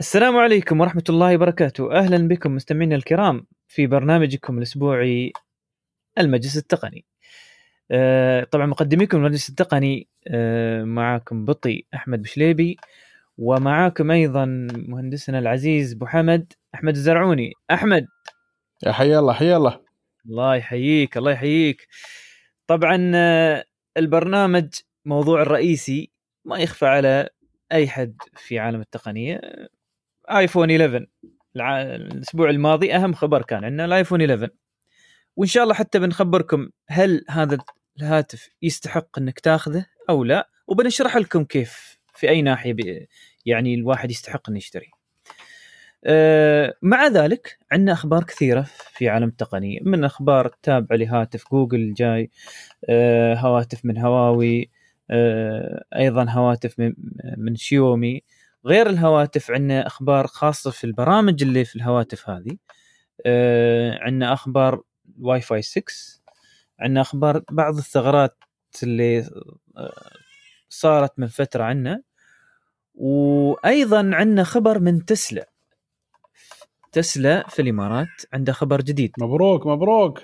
السلام عليكم ورحمة الله وبركاته. أهلا بكم مستمعينا الكرام في برنامجكم الأسبوعي المجلس التقني. آه، طبعا مقدميكم المجلس التقني آه، معكم بطي أحمد بشليبي ومعاكم أيضا مهندسنا العزيز أبو حمد أحمد الزرعوني. أحمد. يا حي الله حي الله. الله يحييك الله يحييك. طبعا آه، البرنامج موضوع الرئيسي ما يخفى على أي حد في عالم التقنية. آيفون 11 الع- الأسبوع الماضي أهم خبر كان عندنا الآيفون 11 وإن شاء الله حتى بنخبركم هل هذا الهاتف يستحق إنك تاخذه أو لا وبنشرح لكم كيف في أي ناحية يعني الواحد يستحق إنه يشتري. أه مع ذلك عندنا أخبار كثيرة في عالم التقنيه من أخبار تابعة لهاتف جوجل جاي أه هواتف من هواوي أه أيضا هواتف من شيومي غير الهواتف عندنا أخبار خاصة في البرامج اللي في الهواتف هذه. آه عندنا أخبار واي فاي 6 عندنا أخبار بعض الثغرات اللي آه صارت من فترة عندنا وأيضا عندنا خبر من تسلا. تسلا في الإمارات عنده خبر جديد. مبروك مبروك.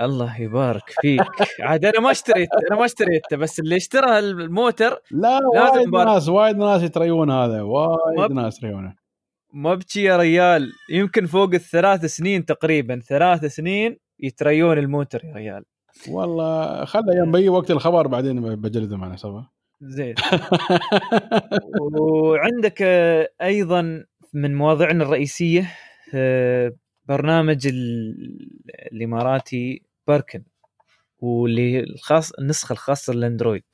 الله يبارك فيك. عاد أنا ما اشتريت أنا ما اشتريته بس اللي اشترى الموتر لا وايد. ناس وايد ناس يتريون هذا وايد ناس يتريونه. ما بكي يا ريال يمكن فوق الثلاث سنين تقريبا ثلاث سنين يتريون الموتر يا ريال. والله خله يوم بيجي وقت الخبر بعدين بجلدهم أنا سوا زين. وعندك آه، أيضا من مواضيعنا الرئيسية آه، برنامج ال- الإماراتي باركن واللي الخاص النسخة الخاصة للأندرويد.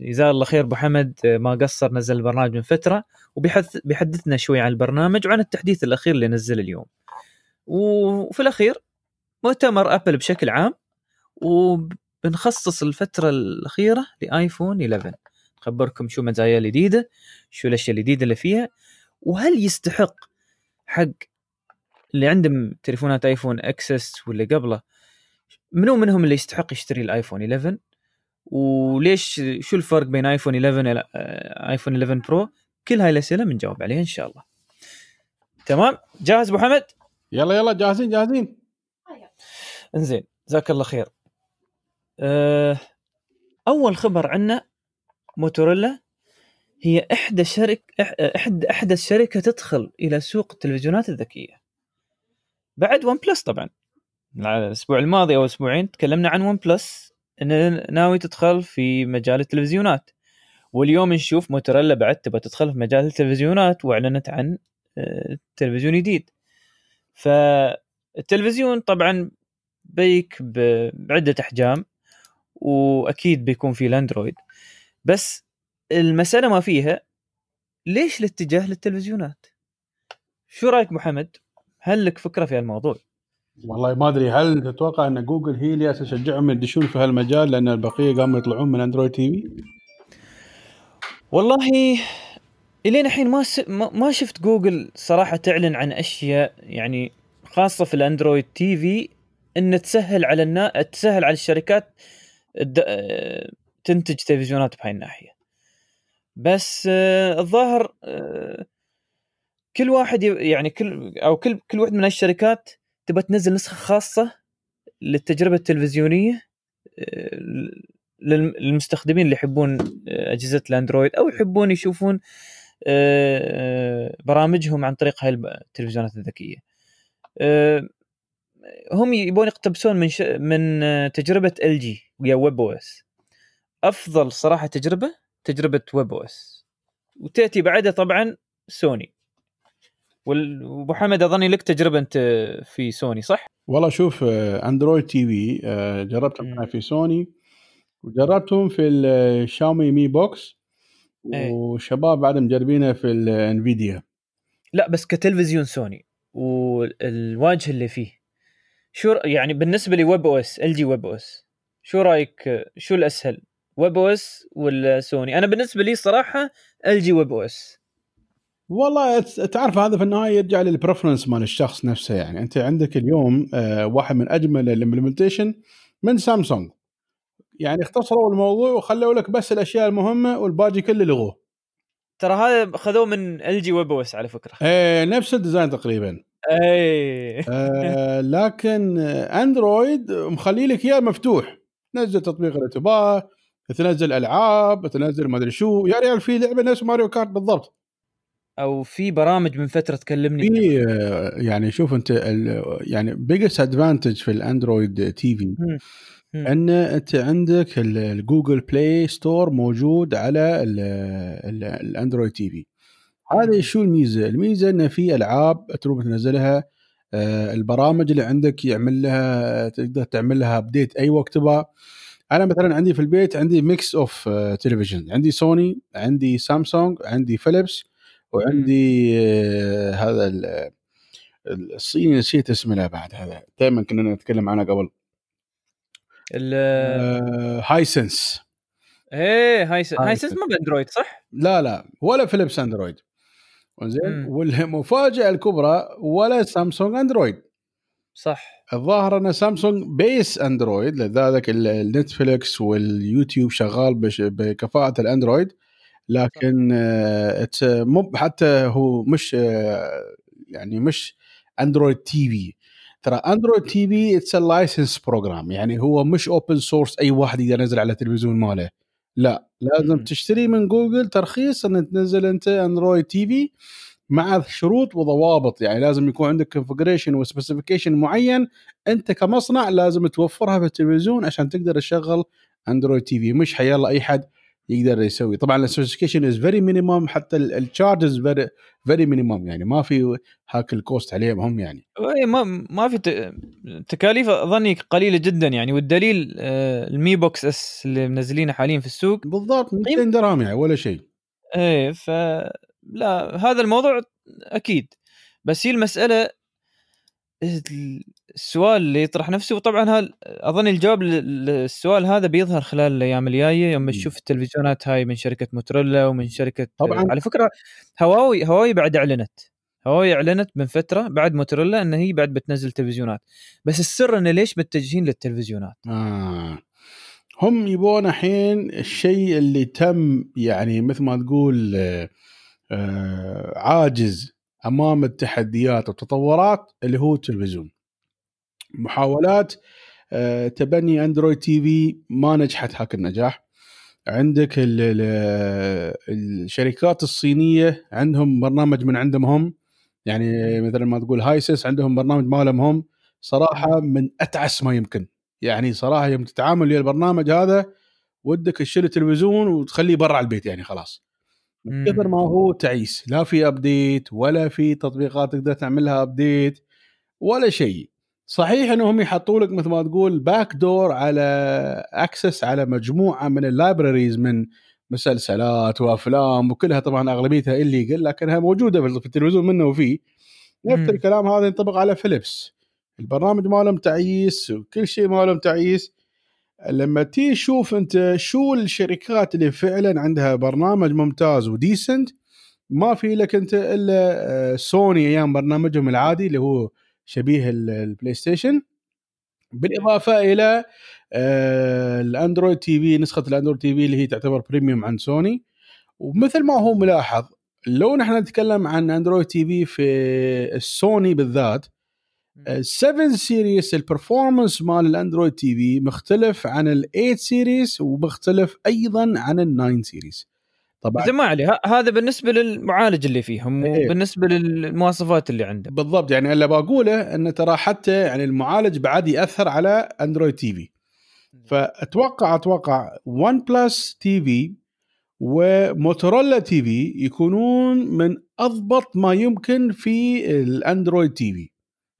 جزاه الله خير أبو حمد ما قصر نزل البرنامج من فترة وبيحث بيحدثنا شوي عن البرنامج وعن التحديث الأخير اللي نزل اليوم. وفي الأخير مؤتمر أبل بشكل عام وبنخصص الفترة الأخيرة لآيفون 11 نخبركم شو مزايا الجديدة شو الأشياء الجديدة اللي فيها وهل يستحق حق اللي عندهم تليفونات آيفون XS واللي قبله منو منهم اللي يستحق يشتري الآيفون 11 وليش شو الفرق بين آيفون 11 إلى آه، آيفون 11 Pro؟ كل هاي الأسئلة بنجاوب عليها إن شاء الله. تمام؟ جاهز أبو حمد؟ يلا يلا جاهزين جاهزين. إنزين جزاك الله خير. أه أول خبر عنا موتوريلا هي إحدى شركه احد احدث شركه تدخل إلى سوق التلفزيونات الذكية. بعد OnePlus طبعا. الأسبوع الماضي أو أسبوعين تكلمنا عن OnePlus إن ناوي تدخل في مجال التلفزيونات واليوم نشوف موتوريلا بعد تبغى تدخل في مجال التلفزيونات وأعلنت عن آه، تلفزيون جديد فالتلفزيون طبعا بييك بعدة أحجام وأكيد بيكون في الأندرويد بس المسألة ما فيها ليش الاتجاه للتلفزيونات؟ شو رأيك محمد؟ هل لك فكرة في الموضوع؟ والله ما أدري هل تتوقع إن جوجل هي اللي تشجعهم يدشون في هالمجال؟ لأن البقية قاموا يطلعون من Android TV؟ والله إلين الحين ما س... ما شفت جوجل صراحة تعلن عن أشياء يعني خاصة في الأندرويد تي في إن تسهل على النا... تسهل على الشركات الد... تنتج تلفزيونات بهاي الناحية. بس آه، الظاهر آه، كل واحد يعني كل أو كل كل واحد من الشركات تبى تنزل نسخة خاصة للتجربة التلفزيونية آه، للم- للمستخدمين اللي يحبون آه، أجهزة الأندرويد أو يحبون يشوفون آه، برامجهم عن طريق هاي التلفزيونات الذكية. هم يبون يقتبسون من ش... من تجربة إل جي ويا webOS. أفضل صراحة تجربة تجربة webOS. وتأتي بعدها طبعا سوني. وأبو حمد أظني لك تجربة أنت في سوني صح؟ والله شوف آه، أندرويد تي في آه، جربتهم. أنا في سوني وجربتهم في الشاومي Mi Box إيه. وشباب بعد مجربينه في ال Nvidia لا بس كتلفزيون سوني والواجهه اللي فيه شو يعني بالنسبة لي ويب أو إس إل جي ويب أو إس شو رأيك شو الأسهل webOS ولا سوني أنا بالنسبة لي صراحة إل جي webOS والله تعرف هذا في النهاية يرجع لل preference مال الشخص نفسه يعني. أنت عندك اليوم آه، واحد من أجمل ال implementation من سامسونج. يعني اختصروا الموضوع وخلوا لك بس الأشياء المهمة والباقي كله لغوه ترى هذا خذوه من ال جي ويب على فكرة. إيه نفس ال design تقريبا. اي آه لكن أندرويد مخلي لك إياه مفتوح. تنزل تطبيق اللي تباه تنزل ألعاب تنزل ما أدري شو. يا ريال في لعبة نفس ماريو كارت بالضبط. أو في برامج من فترة تكلمني في آه، يعني شوف أنت يعني biggest advantage في ال Android TV. أن أنت عندك ال- ال Google Play Store موجود على ال- ال- ال Android TV مم. شو الميزة؟ الميزة أن في ألعاب تروح تنزلها آه، البرامج اللي عندك يعمل لها تقدر تعمل لها update أي وقت تبغى أنا مثلا عندي في البيت عندي mix of تلفزيون عندي سوني عندي سامسونج عندي فيليبس وعندي آه، هذا ال- الصيني نسيت اسمه له بعد هذا. دائما كنا نتكلم عنه قبل. ال- آه، Hisense إيه هاي س... هاي هاي سنس سنس. ما بأندرويد صح؟ لا لا ولا فيليبس اندرويد زين. والمفاجأة الكبرى ولا سامسونج اندرويد صح. الظاهر أن سامسونج base اندرويد لذلك ال- النتفليكس واليوتيوب شغال بكفاءة الأندرويد. لكن آه، it's- مو حتى هو مش آه، يعني مش Android TV ترى Android TV it's license program يعني هو مش open source أي واحد يقدر ينزل على التلفزيون ماله. لا لازم مم. تشتري من جوجل ترخيص إن تنزل أنت Android TV مع شروط وضوابط. يعني لازم يكون عندك configuration و specification معين. أنت كمصنع لازم توفرها في التلفزيون عشان تقدر تشغل Android TV مش حيالله أي حد يقدر يسوي. طبعا ال specification is very minimum حتى ال charges very very minimum يعني ما في هاك ال cost عليهم هم يعني. إيه، ما ما في. تكاليف أظني قليلة جدا يعني. والدليل ال Mi Box S اللي منزلينه حاليا في السوق. بالضبط 200 درهم يعني ولا شيء. إيه ف لا هذا الموضوع أكيد. بس هي المسألة السؤال اللي يطرح نفسه وطبعا هال أظن الجواب لل- للسؤال هذا بيظهر خلال الأيام الجاية يوم مم. نشوف التلفزيونات هاي من شركة موتوريلا ومن شركة طبعاً. على فكرة هواوي هواوي بعد أعلنت هواوي أعلنت من فترة بعد موتوريلا إن هي بعد بتنزل تلفزيونات بس السر انه ليش متجهين للتلفزيونات آه. هم يبون الحين الشيء اللي تم يعني مثل ما تقول آه، عاجز أمام التحديات والتطورات اللي هو التلفزيون محاولات آه، تبني Android TV ما نجحت هاك النجاح. عندك ال ال الشركات الصينية عندهم برنامج من عندهم هم يعني مثلا ما تقول هايسس عندهم برنامج مالهم هم. صراحة من أتعس ما يمكن. يعني صراحة يوم تتعامل ويا البرنامج هذا ودك تشيل التلفزيون وتخليه برا البيت يعني خلاص. من كثر ما هو تعيس. لا في update ولا في تطبيقات تقدر تعمل لها update ولا شيء. صحيح إنهم يحطوا لك مثل ما تقول back door على access على مجموعة من ال libraries من مسلسلات وأفلام وكلها طبعا أغلبيتها illegal لكنها موجودة في التلفزيون منه وفيه نفس. الكلام هذا ينطبق على فيليبس البرنامج مالهم تعيس وكل شيء مالهم تعيس. لما تيجي تشوف أنت شو الشركات اللي فعلا عندها برنامج ممتاز و decent ما في لك أنت إلا آه، سوني أيام برنامجهم العادي اللي هو شبيه ال- ال PlayStation بالإضافة إلى آه، ال Android TV نسخة ال Android TV اللي هي تعتبر premium عند سوني. ومثل ما هو ملاحظ لو نحن نتكلم عن Android TV في السوني بالذات 7 series ال performance مال ال Android TV مختلف عن ال 8 series ومختلف أيضا عن ال 9 series طبعا. ما عليه. هذا بالنسبة للمعالج اللي فيهم إيه. وبالنسبه للمواصفات اللي عنده. بالضبط. يعني اللي بقوله إن ترى حتى يعني المعالج بعد يأثر على Android TV فأتوقع أتوقع OnePlus TV و Motorola TV يكونون من أضبط ما يمكن في ال Android TV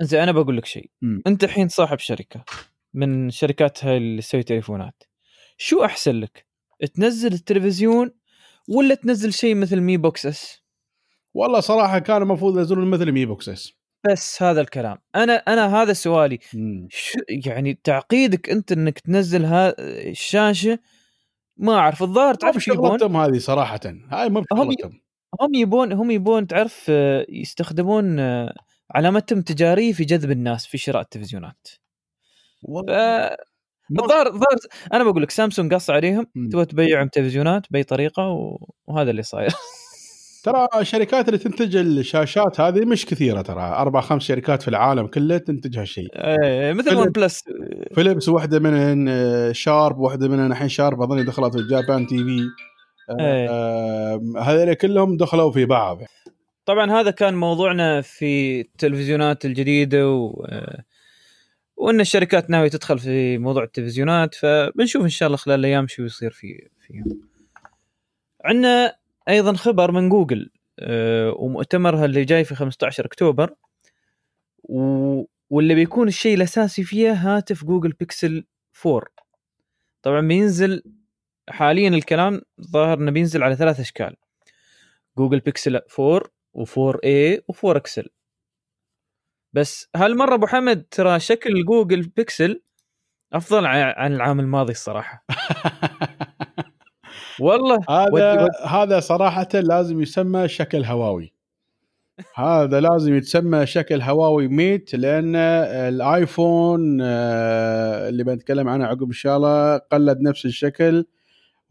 زين أنا بقول لك شيء. أنت الحين صاحب شركة من شركات هاي اللي تسوي تليفونات. شو أحسن لك؟ تنزل التلفزيون ولا تنزل شيء مثل Mi Box S والله صراحة كان المفروض ينزلون مثل Mi Box S بس هذا الكلام. أنا أنا هذا سؤالي. شو يعني تعقيدك أنت إنك تنزل ها الشاشة؟ ما أعرف. الظاهر تعرف شو يبون؟ هذه صراحة. هاي ما هم بشغلتهم هم يبون هم يبون تعرف آه، يستخدمون آه، علامتهم التجاريه في جذب الناس في شراء التلفزيونات. والله. الظاهر الظاهر أنا بقول لك سامسونج قص عليهم. تبغى تبيعهم تلفزيونات بأي طريقة و... وهذا اللي صاير. ترى الشركات اللي تنتج الشاشات هذه مش كثيرة ترى. أربع خمس شركات في العالم كله تنتج هالشيء. إيه مثل OnePlus فيليبس واحدة منهن آه، شارب واحدة منهن الحين شارب اظني دخلت في Japan TV. آه، هذول كلهم دخلوا في بعض. طبعا هذا كان موضوعنا في التلفزيونات الجديدة و وإن الشركات ناوية تدخل في موضوع التلفزيونات فبنشوف إن شاء الله خلال الأيام شو يصير في فيهم. عندنا أيضا خبر من جوجل آه، ومؤتمرها اللي جاي في 15 أكتوبر و... واللي بيكون الشيء الأساسي فيها هاتف Google Pixel 4 طبعا بينزل حاليا الكلام ظاهر إنه بينزل على ثلاث أشكال. Google Pixel 4 و4 a و4 XL. بس هالمرة أبو حمد ترى شكل Google Pixel أفضل عن العام الماضي الصراحة. والله. هذا هذا صراحة لازم يسمى شكل هواوي. هذا لازم يتسمى شكل هواوي Mate لأن الآيفون آه، اللي بنتكلم عنه عقب إن شاء الله قلد نفس الشكل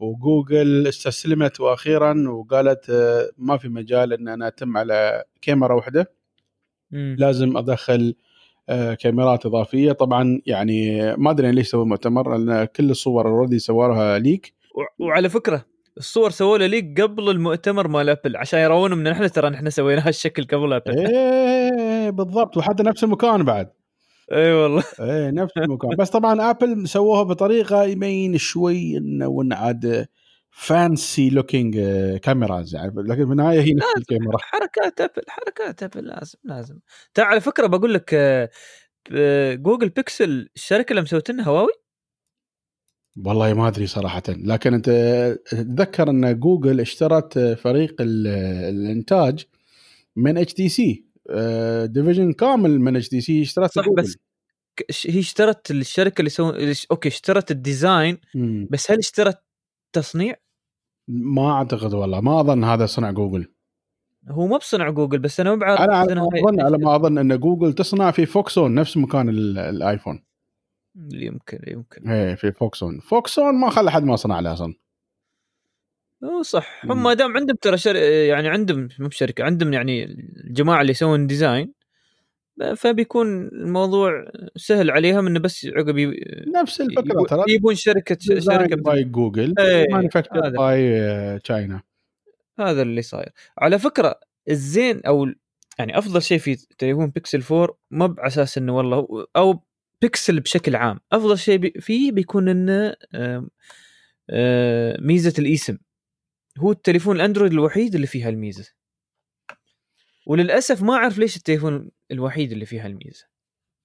وجوجل استسلمت وأخيرا وقالت آه، ما في مجال إن أنا أتم على كاميرا واحدة. مم. لازم أدخل آه، كاميرات إضافية. طبعا يعني ما أدري ليش سووا مؤتمر لأن كل الصور already سووها leak. وعلى فكرة الصور سووا له leak قبل المؤتمر مال Apple عشان يرون إن إحنا ترى نحن سوينا هالشكل قبل Apple إيه بالضبط. وحتى نفس المكان بعد. إي والله. إيه نفس المكان. بس طبعا Apple سووها بطريقة يبين شوي إنه عاد fancy looking cameras يعني لكن في النهاية هي نفس. الكاميرا. حركات ابل حركات ابل لازم لازم. ترى على فكرة بقول لك آه، آه، جوجل بيكسل الشركة اللي مسويتنا هواوي والله ما أدري صراحة. لكن أنت تتذكر أن جوجل اشترت فريق ال- الإنتاج من HTC division كامل من HTC اشترت صح بس هي اشترت الشركة اللي سو... okay اشترت ال design. بس هل اشترت تصنيع؟ ما أعتقد والله ما أظن هذا صنع جوجل. هو ما بصنع جوجل بس أنا ما بعرف أنا على ما أظن على ما أظن إن جوجل تصنع في فوكسكون نفس مكان ال- الآيفون. يمكن يمكن. إيه في فوكسكون. فوكسكون ما خلى حد ما صنع له أصلا. هو صح. هم ما دام عندهم ترى شر... يعني عندهم مو بشركة عندهم يعني الجماعة اللي يسوون design فبيكون الموضوع سهل عليهم إنه بس عقب ي... نفس الفكرة ترى يبون شركه شركة by جوجل manufacture. by China هذا. اللي صاير. على فكرة الزين أو يعني أفضل شيء في تليفون بيكسل 4 مو بأساس إنه والله أو بيكسل بشكل عام. أفضل شيء بي فيه بيكون إنه آه، ميزة ال eSIM. هو التليفون الأندرويد الوحيد اللي فيه هالميزة. وللأسف ما أعرف ليش التليفون الوحيد اللي فيه هالميزه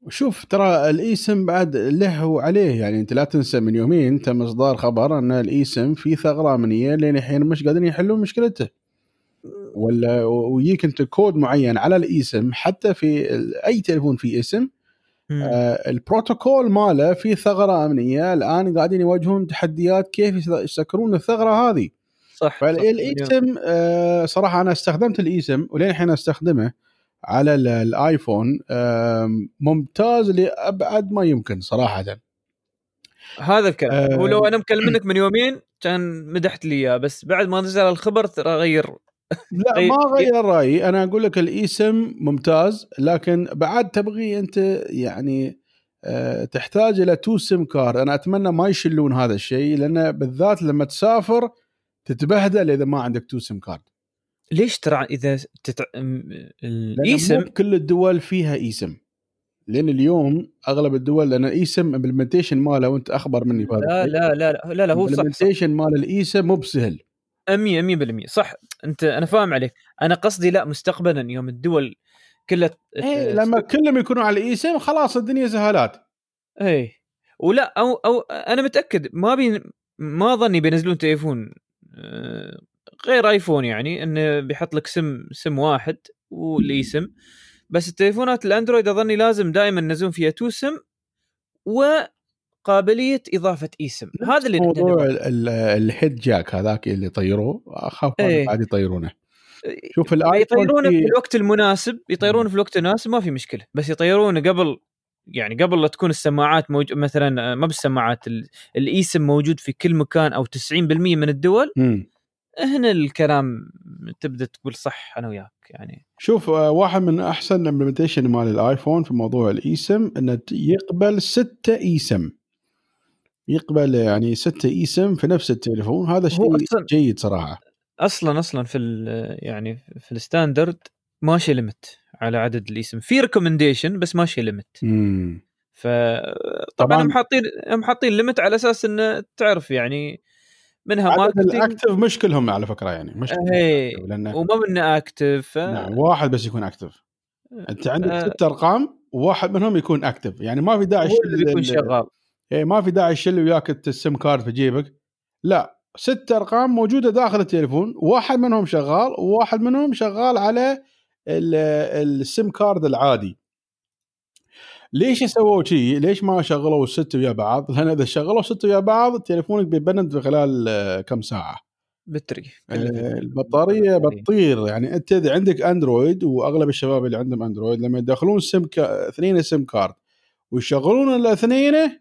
شوف ترى ال eSIM بعد له وعليه يعني أنت لا تنسى من يومين تم إصدار خبر أن ال eSIM في ثغرة أمنية لين الحين مش قادرين يحلون مشكلته ولا ويجيك أنت كود معين على ال eSIM حتى في أي تليفون فيه eSIM. آه البروتوكول ماله في ثغرة أمنية الآن قاعدين يواجهون تحديات كيف يس- يسكرون الثغرة هذه صح صح. فال eSIM آه صراحة أنا استخدمت ال eSIM ولين الحين استخدمه على ال- الآيفون ممتاز لأبعد ما يمكن صراحة. هذا الكلام. آه. هو لو أنا مكلمنك من يومين كان مدحت لي إياه بس بعد ما نزل الخبر ترى غير. لا. ما غير رأيي. أنا أقول لك ال eSIM ممتاز لكن بعد تبغي أنت يعني آه، تحتاج إلى two SIM card أنا أتمنى ما يشلون هذا الشيء لأن بالذات لما تسافر تتبهدل إذا ما عندك two SIM card ليش ترى إذا تتع... ال eSIM كل الدول فيها eSIM. لأن اليوم أغلب الدول لأن ال eSIM implementation ماله وأنت أخبر مني بهذا لا لا لا لا, لا, لا هو صح ال implementation مال ال eSIM مو بسهل. 100 100% صح أنت أنا فاهم عليك. أنا قصدي لا مستقبلا يوم الدول كلها إيه لما كلهم يكونوا على ال eSIM خلاص الدنيا سهالات اي ولا أو أو أنا متأكد ما بي ما ظني بينزلون تليفون آه، غير آيفون يعني إنه بيحط لك SIM SIM واحد وال eSIM. بس التليفونات الأندرويد أظني لازم دائما ينزلون فيها تو سم وقابلية إضافة إي سم. هذا اللي موضوع ال headjack هذاك اللي طيروه أخاف إيه. بعد يطيرونه. شوف الآيفون يطيرونه في الوقت المناسب يطيرونه في الوقت المناسب ما في مشكلة. بس يطيرونه قبل يعني قبل لا تكون السماعات موج... مثلا آه، ما بالسماعات ال- ال eSIM موجود في كل مكان أو 90% من الدول. مم. هنا الكلام تبدأ تقول صح أنا وياك يعني. شوف آه، واحد من أحسن implementation مال الآيفون في موضوع ال eSIM إنه يقبل ستة eSIM. يقبل يعني ستة eSIM في نفس التليفون هذا شيء جيد صراحة. أصلا أصلا في يعني في ال standard ماشي limit على عدد ال eSIM في recommendation بس ماشي limit فطبعا طبعاً. هم حاطين هم حاطين limit على أساس إنه تعرف يعني منها عدد marketing. ال active مش كلهم على فكرة يعني مش كلهم هي active، لأن وما منه active. ف... نعم واحد بس يكون active. أنت عندك آه. ست أرقام وواحد منهم يكون active. يعني ما في داعي اللي بيكون ال- شغال. يعني ما في داعي تشيل وياك ال SIM card في جيبك. لا ست أرقام موجودة داخل التليفون واحد منهم شغال وواحد منهم شغال على ال- ال SIM card العادي. ليش سووا شيء؟ ليش ما شغلوا الست ويا بعض؟ لأن إذا شغلوا الست ويا بعض تليفونك بيبند في خلال آه، كم ساعة. battery. آه، البطارية بتطير. يعني أنت إذا عندك أندرويد وأغلب الشباب اللي عندهم أندرويد لما يدخلون SIM ca... اثنين SIM card ويشغلون الاثنين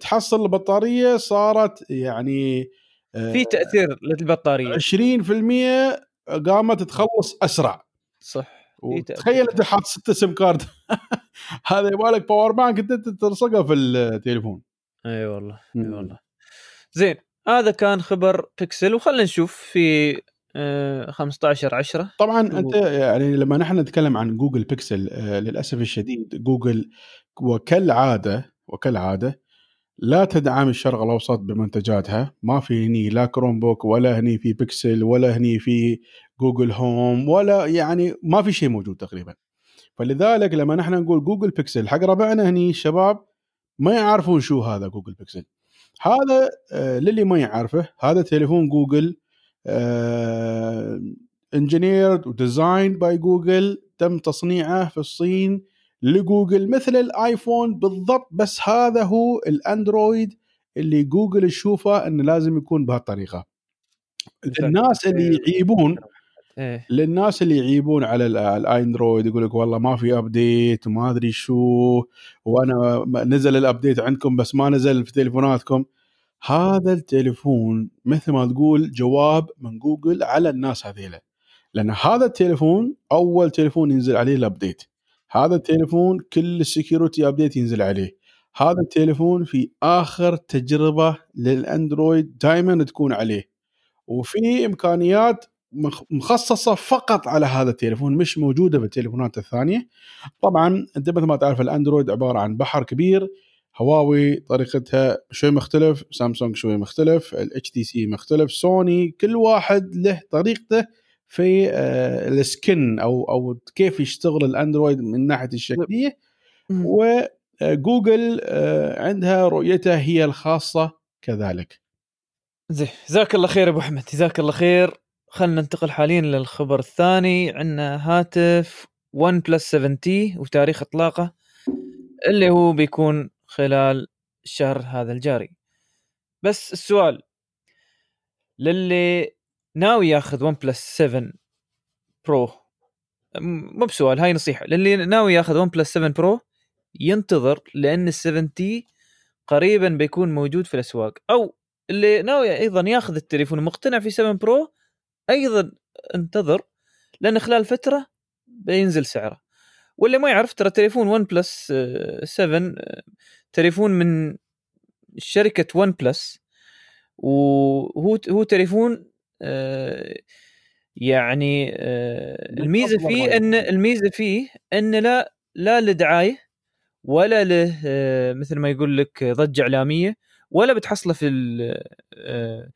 تحصل البطارية صارت يعني آه، في تأثير للبطارية. 20% قامت تخلص أسرع. صح. في تأثير. وتخيل أنت حاط ستة SIM card هذا يبغى لك power bank أنت تلصقه في التليفون. إي والله إي مم. والله. زين هذا كان خبر بيكسل وخلنا نشوف في آه 15 10 طبعا و- أنت يعني لما نحن نتكلم عن جوجل بيكسل آه، للأسف الشديد جوجل وكالعادة وكالعادة لا تدعم الشرق الأوسط بمنتجاتها. ما في هني لا كروم بوك ولا هني في بيكسل ولا هني في جوجل هوم ولا يعني ما في شيء موجود تقريبا. فلذلك لما نحن نقول جوجل بيكسل حق ربعنا هني الشباب ما يعرفون شو هذا جوجل بيكسل هذا آه، للي ما يعرفه هذا تليفون جوجل engineered و design by جوجل تم تصنيعه في الصين لجوجل مثل الآيفون بالضبط بس هذا هو الأندرويد اللي جوجل تشوفه إنه لازم يكون بهالطريقة. الناس اللي يعيبون إيه. للناس اللي يعيبون على ال- الأندرويد يقول لك والله ما في update وما أدري شو وأنا نزل ال update عندكم بس ما نزل في تليفوناتكم. هذا التليفون مثل ما تقول جواب من جوجل على الناس هذيلا. لأن هذا التليفون أول تليفون ينزل عليه ال update هذا التليفون كل ال security update ينزل عليه. هذا التليفون في آخر تجربة للأندرويد دائما تكون عليه. وفي إمكانيات مخ- مخصصة فقط على هذا التليفون مش موجودة بالتليفونات الثانية. طبعا أنت مثل ما تعرف الأندرويد عبارة عن بحر كبير. هواوي طريقتها شوي مختلف سامسونج شوي مختلف الاتش تي سي مختلف سوني كل واحد له طريقته. في آه، ال skin أو أو كيف يشتغل الأندرويد من ناحية الشكلية. وجوجل آه، عندها رؤيتها هي الخاصة كذلك. زين. جزاك الله خير أبو أحمد. جزاك الله خير. خلينا ننتقل حاليا للخبر الثاني. عندنا هاتف ون بلس 7 T وتاريخ إطلاقه اللي هو بيكون خلال الشهر هذا الجاري. بس السؤال للي ناوي ياخذ ون بلس 7 برو. مو بسؤال هاي نصيحة. للي ناوي ياخذ ون بلس 7 برو ينتظر لأن ال 7 T قريبا بيكون موجود في الأسواق. أو اللي ناوي أيضا ياخذ التليفون ومقتنع في 7 برو أيضا انتظر لأن خلال فترة بينزل سعره. واللي ما يعرف ترى تليفون ون بلس 7 آه، تليفون من شركة ون بلس وهو هو تليفون يعني آه، الميزة فيه إن. الميزة فيه إن لا لا لدعاية ولا له آه، مثل ما يقول لك ضجة إعلامية ولا بتحصله في آه،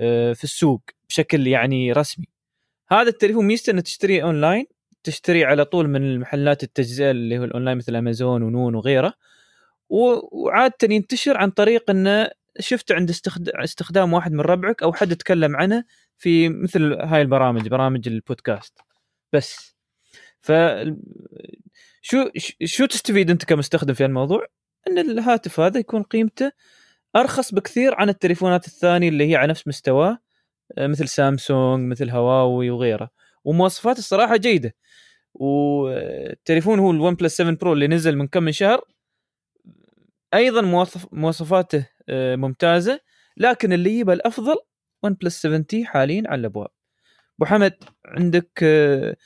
آه، في السوق بشكل يعني رسمي هذا التليفون ميزته إنه تشتريه أونلاين تشتري على طول من المحلات التجزئة اللي هو الأونلاين مثل أمازون ونون وغيره وعاده ينتشر عن طريق إنه شفته عند استخد- استخدام واحد من ربعك أو حد تكلم عنه في مثل هاي البرامج برامج البودكاست. بس. ف شو شو تستفيد أنت كمستخدم في الموضوع؟ إن الهاتف هذا يكون قيمته أرخص بكثير عن التليفونات الثانية اللي هي على نفس مستواه مثل سامسونج مثل هواوي وغيره. ومواصفات الصراحة جيدة. والتليفون هو الون بلس 7 برو اللي نزل من كم من شهر. أيضا مواصف مواصفاته آه، ممتازة لكن اللي يبى الأفضل ون بلس 7 T حاليا على الأبواب. أبو أحمد عندك آه،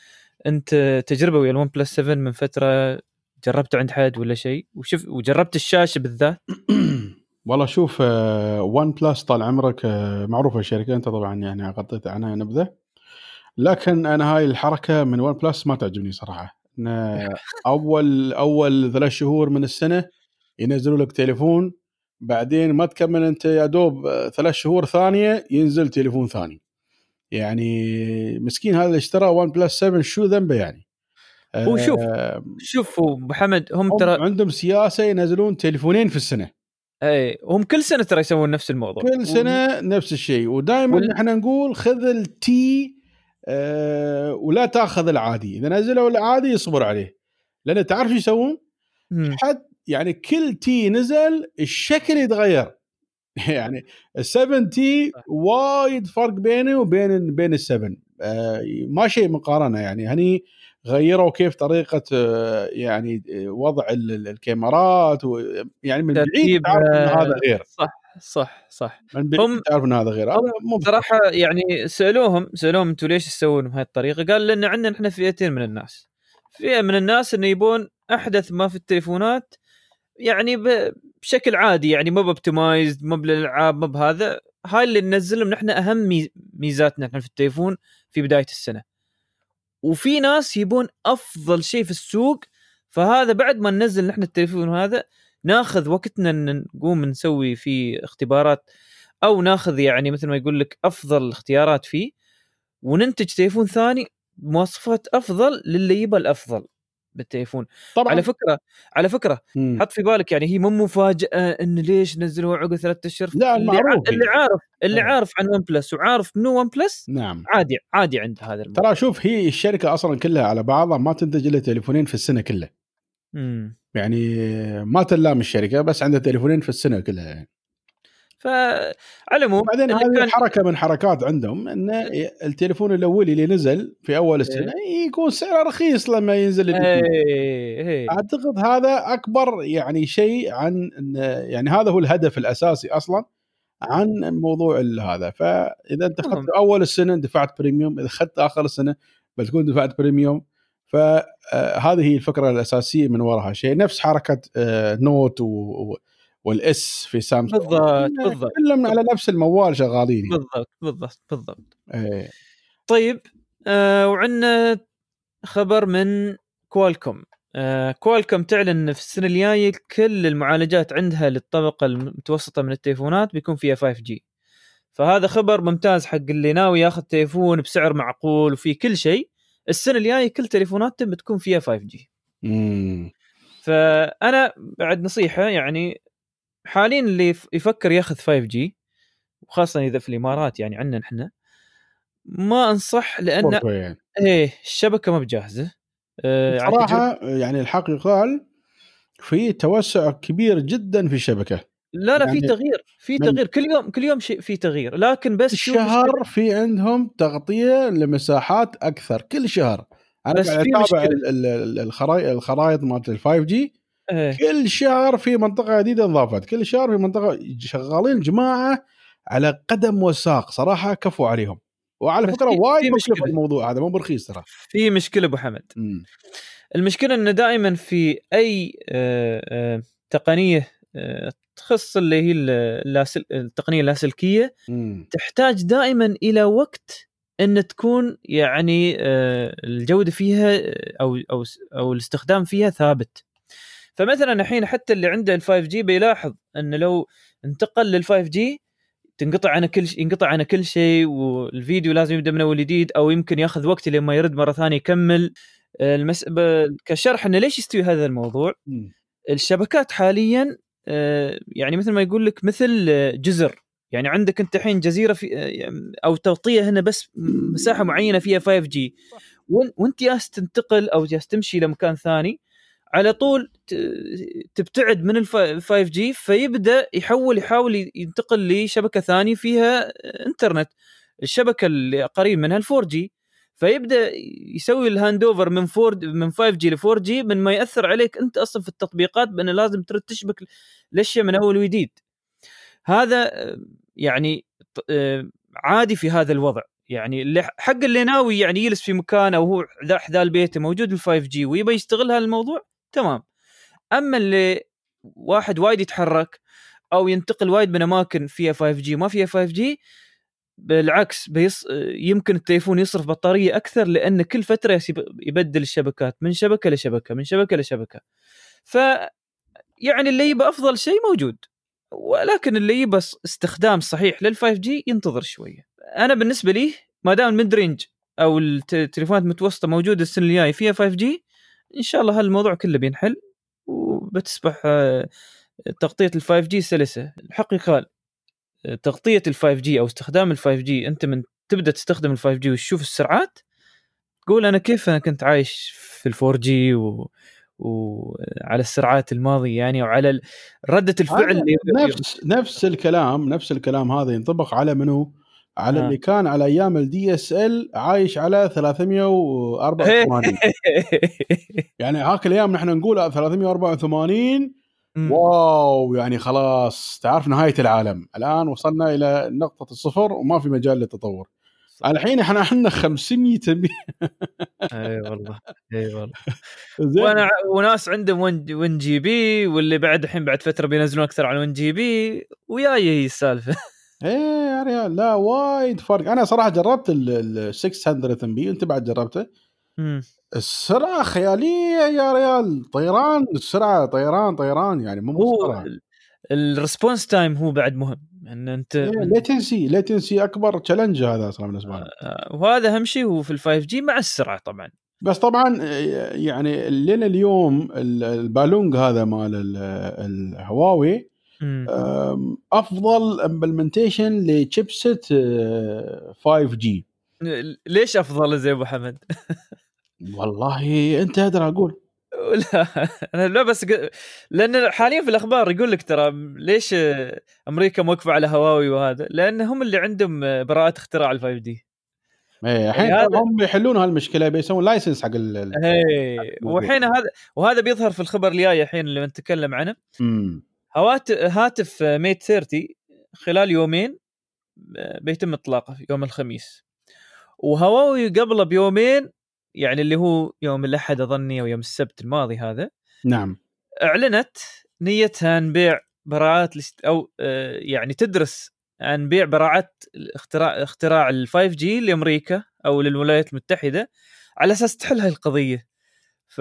أنت تجربة ويا الون بلس 7 من فترة جربته عند حد ولا شيء؟ وشوف وجربت الشاشة بالذات؟ والله شوف ون بلس طال عمرك آه، معروفه الشركة أنت طبعا يعني غطيت عنها نبذة. لكن أنا هاي الحركة من ون بلس ما تعجبني صراحة. اول أول ثلاث شهور من السنة ينزلوا لك تليفون بعدين ما تكمل أنت يا دوب آه، ثلاث شهور ثانية ينزل تليفون ثاني. يعني مسكين هذا اللي اشترى ون بلس 7 شو ذنبه يعني؟ هو شوف آه، شوف أبو أحمد هم هم ترى عندهم سياسة ينزلون تليفونين في السنة. إي هم كل سنة ترى يسوون نفس الموضوع. كل سنة نفس الشيء. ودائما وال- إحنا نقول خذ ال T آه ولا تاخذ العادي. إذا نزلوا العادي يصبر عليه. لأن تعرف شو يسوون؟ مم. يعني كل T نزل الشكل يتغير. يعني ال7 T وايد فرق بينه وبين بين ال7 آه ما شيء مقارنة يعني. هني غيروا كيف طريقة آه يعني آه، وضع ال- ال- الكاميرات يعني من بعيد تعرف إن هذا غير. صح صح صح. من بعيد هم- تعرف إن هذا غير. مو صراحة يعني سألوهم سألوهم أنتم ليش تسوون بهذه الطريقة؟ قال لأن عندنا إحنا فئتين من الناس. فئة من الناس انه يبون أحدث ما في التليفونات يعني بشكل عادي يعني مو ب optimized مو بالألعاب مو بهذا هاي اللي ننزل لهم نحن أهم مي- ميزاتنا إحنا في التليفون في بداية السنة. وفي ناس يبون أفضل شيء في السوق فهذا بعد ما ننزل نحن التليفون هذا ناخذ وقتنا ان نقوم نسوي فيه اختبارات أو ناخذ يعني مثل ما يقول لك أفضل الاختيارات فيه وننتج تليفون ثاني مواصفات أفضل للي يبى الأفضل بالتليفون طبعا على فكرة على فكرة مم. حط في بالك يعني هي مو مفاجأة إن ليش نزلوها عقب ثلاثة أشهر لا، اللي, معروف ع... اللي. عارف اللي إيه. عارف عن ون بلس وعارف منو ون بلس نعم عادي عادي عند هذا الموضوع ترى شوف هي الشركة أصلا كلها على بعضها ما تنتج إلا تليفونين في السنة كلها امم يعني ما تلام الشركة بس عندها تليفونين في السنة كلها يعني. فعلى العموم بعدين هذه كان- حركة من حركات عندهم ان التليفون الأولي اللي نزل في أول السنة يكون سعره رخيص لما ينزل الجديد. إيه أعتقد هذا أكبر يعني شيء عن يعني هذا هو الهدف الأساسي أصلا عن موضوع هذا. فإذا أنت أخذت. أول السنة دفعت premium إذا أخذت آخر السنة بتكون دفعت premium فهذه هي الفكرة الأساسية من وراها شيء. نفس حركة آه، نوت و- وال S في سامسونج. بالضبط بالضبط كلهم على نفس الموال شغالين. بالضبط بالضبط بالضبط. إيه. طيب آه وعندنا خبر من كوالكوم. آه كوالكوم تعلن في السنة الجاية كل المعالجات عندها للطبقة المتوسطة من التليفونات بيكون فيها 5G فهذا خبر ممتاز حق اللي ناوي ياخذ تليفون بسعر معقول وفي كل شيء. السنة الجاية كل تليفوناتهم بتكون فيها 5G مم. فأنا بعد نصيحة يعني حاليا اللي يف- يفكر ياخذ 5G وخاصة إذا في الإمارات يعني عندنا إحنا ما أنصح لأن يعني. إيه الشبكة ما بجاهزة. آه صراحة يعني الحق يقال في توسع كبير جدا في الشبكة. لا لا في يعني تغيير في تغيير. كل يوم كل يوم شيء في تغيير. لكن بس الشهر في عندهم تغطية لمساحات أكثر كل شهر. أنا بس قاعد في أتابع الخرايط الخرائط مالت ال 5 جي إيه. كل شهر في منطقة جديدة انضافت كل شهر في منطقة شغالين جماعة على قدم وساق صراحة كفوا عليهم وعلى فكرة في- وايد في مكلف مشكلة. الموضوع هذا مو برخيص ترى في مشكلة أبو حمد. المشكلة إنه دائما في أي آه، آه، تقنية آه، تخص اللي هي. التقنية اللاسلكية. تحتاج دائما إلى وقت إن تكون يعني الجودة فيها أو أو أو الاستخدام فيها ثابت فمثلا الحين حتى اللي عنده ال 5 جي بيلاحظ ان لو انتقل لل 5 جي تنقطع عنه كل شيء ينقطع عنه كل شيء والفيديو لازم يبدأ من أول جديد أو يمكن ياخذ وقت لما يرد مرة ثانية يكمل. المس... ب... كشرح إنه ليش يستوي هذا الموضوع؟ مم. الشبكات حاليا آه، يعني مثل ما يقول لك مثل آه، جزر. يعني عندك أنت الحين جزيرة في آه، أو تغطية هنا بس مساحة معينة فيها 5G وإنت جالس تنتقل أو جالس تمشي لمكان ثاني على طول تبتعد من ال 5G فيبدأ يحول يحاول ينتقل لشبكة ثانية فيها انترنت الشبكة اللي قريب منها ال 4G فيبدأ يسوي ال handover من 4 من 5G ل 4G من ما يأثر عليك أنت أصلا في التطبيقات بانه لازم ترد تشبك الأشياء من أول وجديد. هذا يعني عادي في هذا الوضع. يعني اللي حق اللي ناوي يعني يجلس في مكان أو هو ذا حذا بيته موجود ال 5G ويبى يستغل هذا الموضوع تمام. أما اللي واحد وايد يتحرك أو ينتقل وايد من أماكن فيها 5 جي ما فيها 5 جي بالعكس بيص... يمكن التليفون يصرف بطارية أكثر لأن كل فترة يبدل الشبكات من شبكة لشبكة من شبكة لشبكة. ف يعني اللي يبى أفضل شيء موجود. ولكن اللي يبى استخدام صحيح لل 5G ينتظر شوية. أنا بالنسبة لي ما دام ال mid-range أو التليفونات المتوسطه موجودة السنة الجايه فيها 5G إن شاء الله هالموضوع كله بينحل وبتصبح آه، تغطية ال 5G سلسة الحقيقة قال تغطية ال 5 جي أو استخدام ال 5 جي أنت من تبدأ تستخدم ال 5G وتشوف السرعات تقول أنا كيف أنا كنت عايش في ال 4G و... وعلى السرعات الماضية يعني وعلى ردة الفعل اللي نفس نفس الكلام نفس الكلام هذا ينطبق على منو؟ على آه. اللي كان على أيام ال DSL عايش على 384 يعني هاك الأيام نحن نقول 384 wow يعني خلاص تعرف نهاية العالم. الآن وصلنا إلى نقطة الصفر وما في مجال للتطور. الحين إحنا عندنا 500 إي والله إي والله. وأنا وناس عندهم 1 GB واللي بعد الحين بعد فترة بينزلون أكثر عن 1 GB وياي هي السالفة. إيه يا ريال لا وايد فرق. أنا صراحة جربت ال 600 MB أنت بعد جربته؟ السرعة خيالية يا ريال. طيران السرعة طيران طيران يعني مو هو ال response time هو بعد مهم. إن أنت إيه latency latency أكبر challenge هذا أصلا بالنسبة لي. آه، وهذا أهم شيء هو في ال 5G مع السرعة طبعا. بس طبعا يعني لنا اليوم البالونج هذا مال الهواوي أفضل implementation ل chipset 5G ليش أفضل زي أبو حمد؟ والله أنت ادري أقول. لا أنا لا بس لأن حاليا في الأخبار يقول لك ترى ليش أمريكا موقفة على هواوي وهذا؟ لأن هم اللي عندهم براءة اختراع ال 5G إيه الحين يعني هم بيحلون هالمشكلة بيسوون license حق ال إيه وحين هذا وهذا بيظهر في الخبر الجاي الحين اللي نتكلم عنه. هاتف Mate 30 خلال يومين بيتم إطلاقه يوم الخميس. وهواوي قبله بيومين يعني اللي هو يوم الأحد أظني أو يوم السبت الماضي هذا نعم. أعلنت نيتها عن بيع براعات أو آه، يعني تدرس عن بيع براعات اختراع اختراع ال 5 جي لأمريكا أو للولايات المتحدة على أساس تحل هاي القضية. ف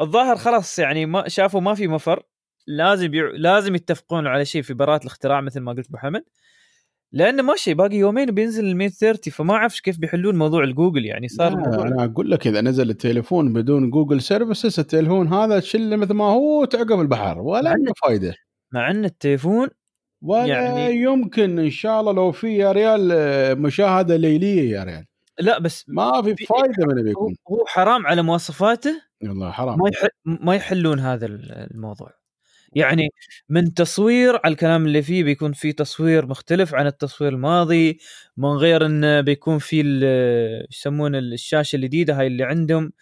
الظاهر خلاص يعني ما شافوا ما في مفر. لازم بيع... لازم يتفقون على شيء في براءة الاختراع مثل ما قلت أبو حمد. لأنه ماشي باقي يومين وبينزل ال 130 فما أعرف كيف بيحلون موضوع الجوجل يعني صار موضوع أنا أقول لك إذا نزل التليفون بدون Google services التليفون هذا تشله مثل ما هو تعقب البحر ولا عنده فايدة. مع إن التليفون ولا يعني يمكن إن شاء الله لو في يا ريال آه، مشاهدة ليلية يا ريال. لا بس ما في فايدة من بيكون. هو حرام على مواصفاته والله حرام. ما يح... ما يحلون هذا الموضوع. يعني من تصوير على الكلام اللي فيه بيكون في تصوير مختلف عن التصوير الماضي من غير إنه بيكون في يسمون الشاشة الجديدة هاي اللي عندهم.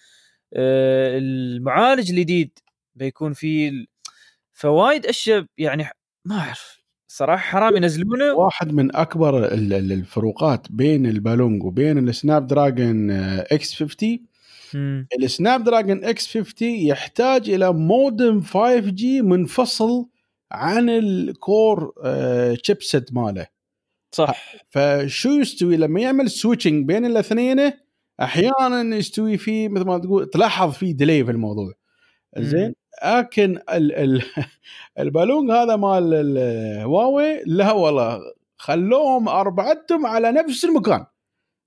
آه، المعالج الجديد بيكون في فوايد أشياء يعني ما أعرف. صراحة حرام ينزلونه. واحد من أكبر الفروقات بين البالونج وبين ال Snapdragon X50 ال Snapdragon X50 يحتاج إلى مودم 5G منفصل عن ال core chipset ماله. صح. فشو يستوي لما يعمل switching بين الاثنين؟ أحيانا يستوي فيه مثل ما تقول تلاحظ فيه delay في الموضوع. زين؟ لكن ال ال البالونج هذا مال الهواوي لا والله خلوهم أربعتهم على نفس المكان.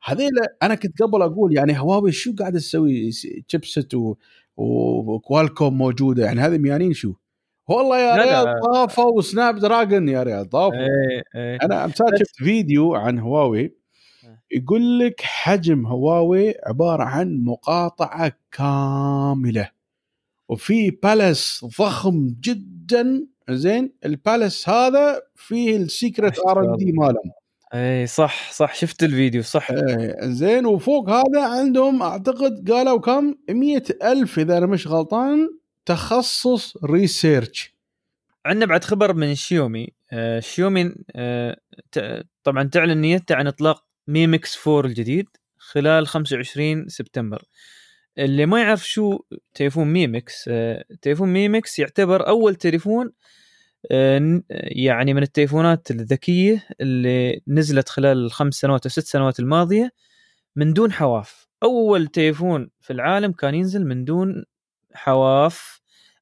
هذيل أنا كنت قبل أقول يعني هواوي شو قاعدة تسوي؟ تشيبسيت و... وكوالكوم موجودة يعني هذه ميانين شو؟ والله يا ريال طافوا سناب دراجون يا ريال طافوا. إيه إيه. أنا امثال شفت فيديو عن هواوي إيه. يقول لك حجم هواوي عبارة عن مقاطعة كاملة. وفي بالاس ضخم جدا زين؟ البالاس هذا فيه السيكرت ار ان دي مالهم. اي صح صح شفت الفيديو صح. إيه زين وفوق هذا عندهم أعتقد قالوا كم؟ مية ألف إذا أنا مش غلطان تخصص research عندنا بعد خبر من شيومي آه، شيومي آه، طبعا تعلن نيتها عن إطلاق Mi Mix 4 الجديد خلال 25 سبتمبر. اللي ما يعرف شو تليفون Mi Mix آه، تليفون Mi Mix يعتبر أول تليفون آه، يعني من التليفونات الذكية اللي نزلت خلال الخمس سنوات أو ست سنوات الماضية من دون حواف. أول تليفون في العالم كان ينزل من دون حواف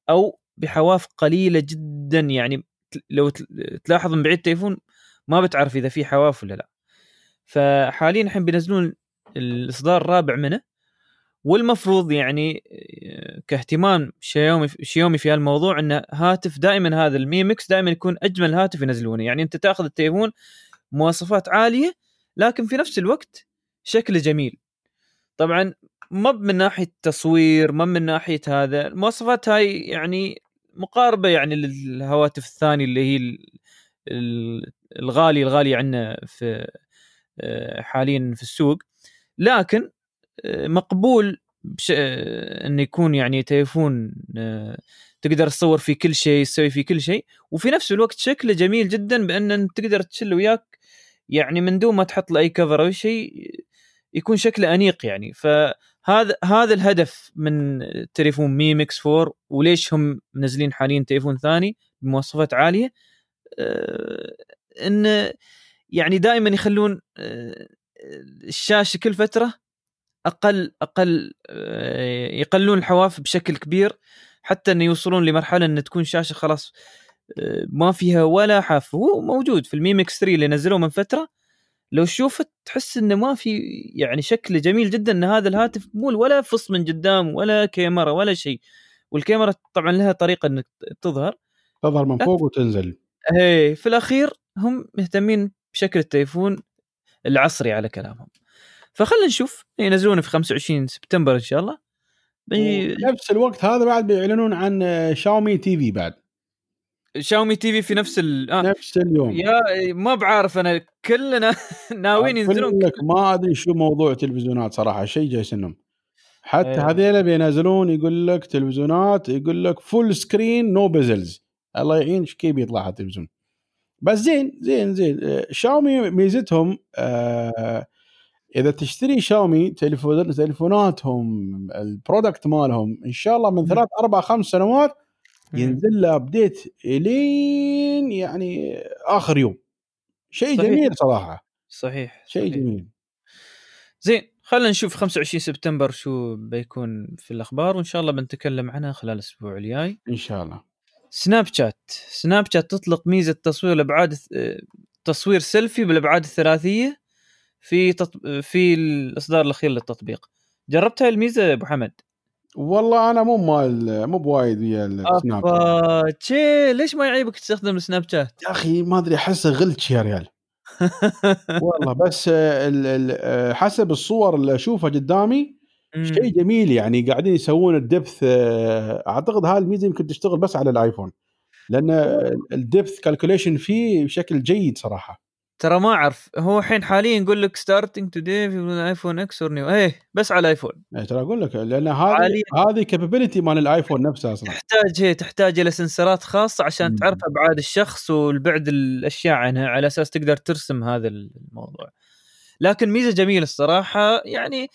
أو بحواف قليلة جدا. يعني لو تل- تلاحظ من بعيد التليفون ما بتعرف إذا في حواف ولا لا. فحاليا الحين بينزلون الإصدار الرابع منه. والمفروض يعني آه، كاهتمام شيومي شيومي في هالموضوع إنه هاتف دائما هذا ال Mi Mix دائما يكون أجمل هاتف ينزلونه. يعني أنت تأخذ التليفون مواصفات عالية لكن في نفس الوقت شكله جميل. طبعا ما من ناحية تصوير ما من ناحية هذا المواصفات هاي يعني مقاربة يعني للهواتف الثانية اللي هي ال- ال- الغالي الغالي عندنا في آه، حاليا في السوق. لكن مقبول بش... انه يكون يعني تليفون تقدر تصور فيه كل شيء تسوي فيه كل شيء. وفي نفس الوقت شكله جميل جدا بأن تقدر تشيله وياك يعني من دون ما تحط له أي كفر أو شيء يكون شكله أنيق يعني. فهذا هذا الهدف من تليفون ميمكس 4 وليش هم منزلين حاليا تليفون ثاني بمواصفات عالية؟ انه يعني دائما يخلون الشاشة كل فترة أقل أقل آه، يقللون الحواف بشكل كبير حتى انه يوصلون لمرحلة إن تكون شاشة خلاص آه، ما فيها ولا حاف. هو موجود في الميمكس 3 اللي نزلوه من فترة. لو شوفت تحس إنه ما في يعني شكله جميل جدا إن هذا الهاتف مو ولا فص من قدام ولا كاميرا ولا شيء. والكاميرا طبعا لها طريقة إنك تظهر. تظهر من فوق وتنزل. إيه في الأخير هم مهتمين بشكل التليفون العصري على كلامهم. فخلنا نشوف. ينزلونه في 25 سبتمبر إن شاء الله. بي- نفس الوقت هذا بعد بيعلنون عن آه، شاومي TV بعد. شاومي TV في نفس ال آه. نفس اليوم. يا ما بعرف أنا كلنا ناويين ينزلون. أقول لك ما أدري شو موضوع تلفزيونات صراحة شيء جايسنهم حتى إيه. هذيلا بينزلون يقول لك تلفزيونات يقول لك full screen no bezels الله يعين إيش كيف يطلع التلفزيون بس زين زين زين. آه، شاومي ميزتهم آه إذا تشتري شاومي تليفون تليفوناتهم ال product مالهم إن شاء الله من. ثلاث أربع خمس سنوات. ينزل له update إلين يعني آخر يوم شيء صحيح. جميل صراحة صحيح شيء صحيح. جميل زين خلينا نشوف 25 سبتمبر شو بيكون في الأخبار وإن شاء الله بنتكلم عنها خلال الأسبوع الجاي إن شاء الله سناب شات سناب شات تطلق ميزة تصوير الأبعاد تصوير سيلفي بالأبعاد الثلاثية في تط... في الإصدار الأخير للتطبيق. جربت هاي الميزة يا أبو حمد؟ والله أنا مو مال مو بوايد ويا السناب شات. ليش ما يعيبك تستخدم السناب شات يا أخي ما أدري أحسه glitch يا ريال. والله بس ال- ال- حسب الصور اللي أشوفها قدامي شيء جميل يعني قاعدين يسوون ال depth أعتقد هاي الميزة يمكن تشتغل بس على الآيفون. لأن ال depth calculation فيه بشكل جيد صراحة. ترى ما أعرف هو الحين حاليا يقول لك starting today في iPhone X or new إيه بس على الايفون يعني ترى أقول لك لأن هذه. هذه capability مال الايفون نفسه أصلا. تحتاج هي تحتاج إلى sensor ات خاصه عشان. تعرف ابعاد الشخص والبعد الأشياء عنها على أساس تقدر ترسم هذا الموضوع. لكن ميزة جميلة الصراحة يعني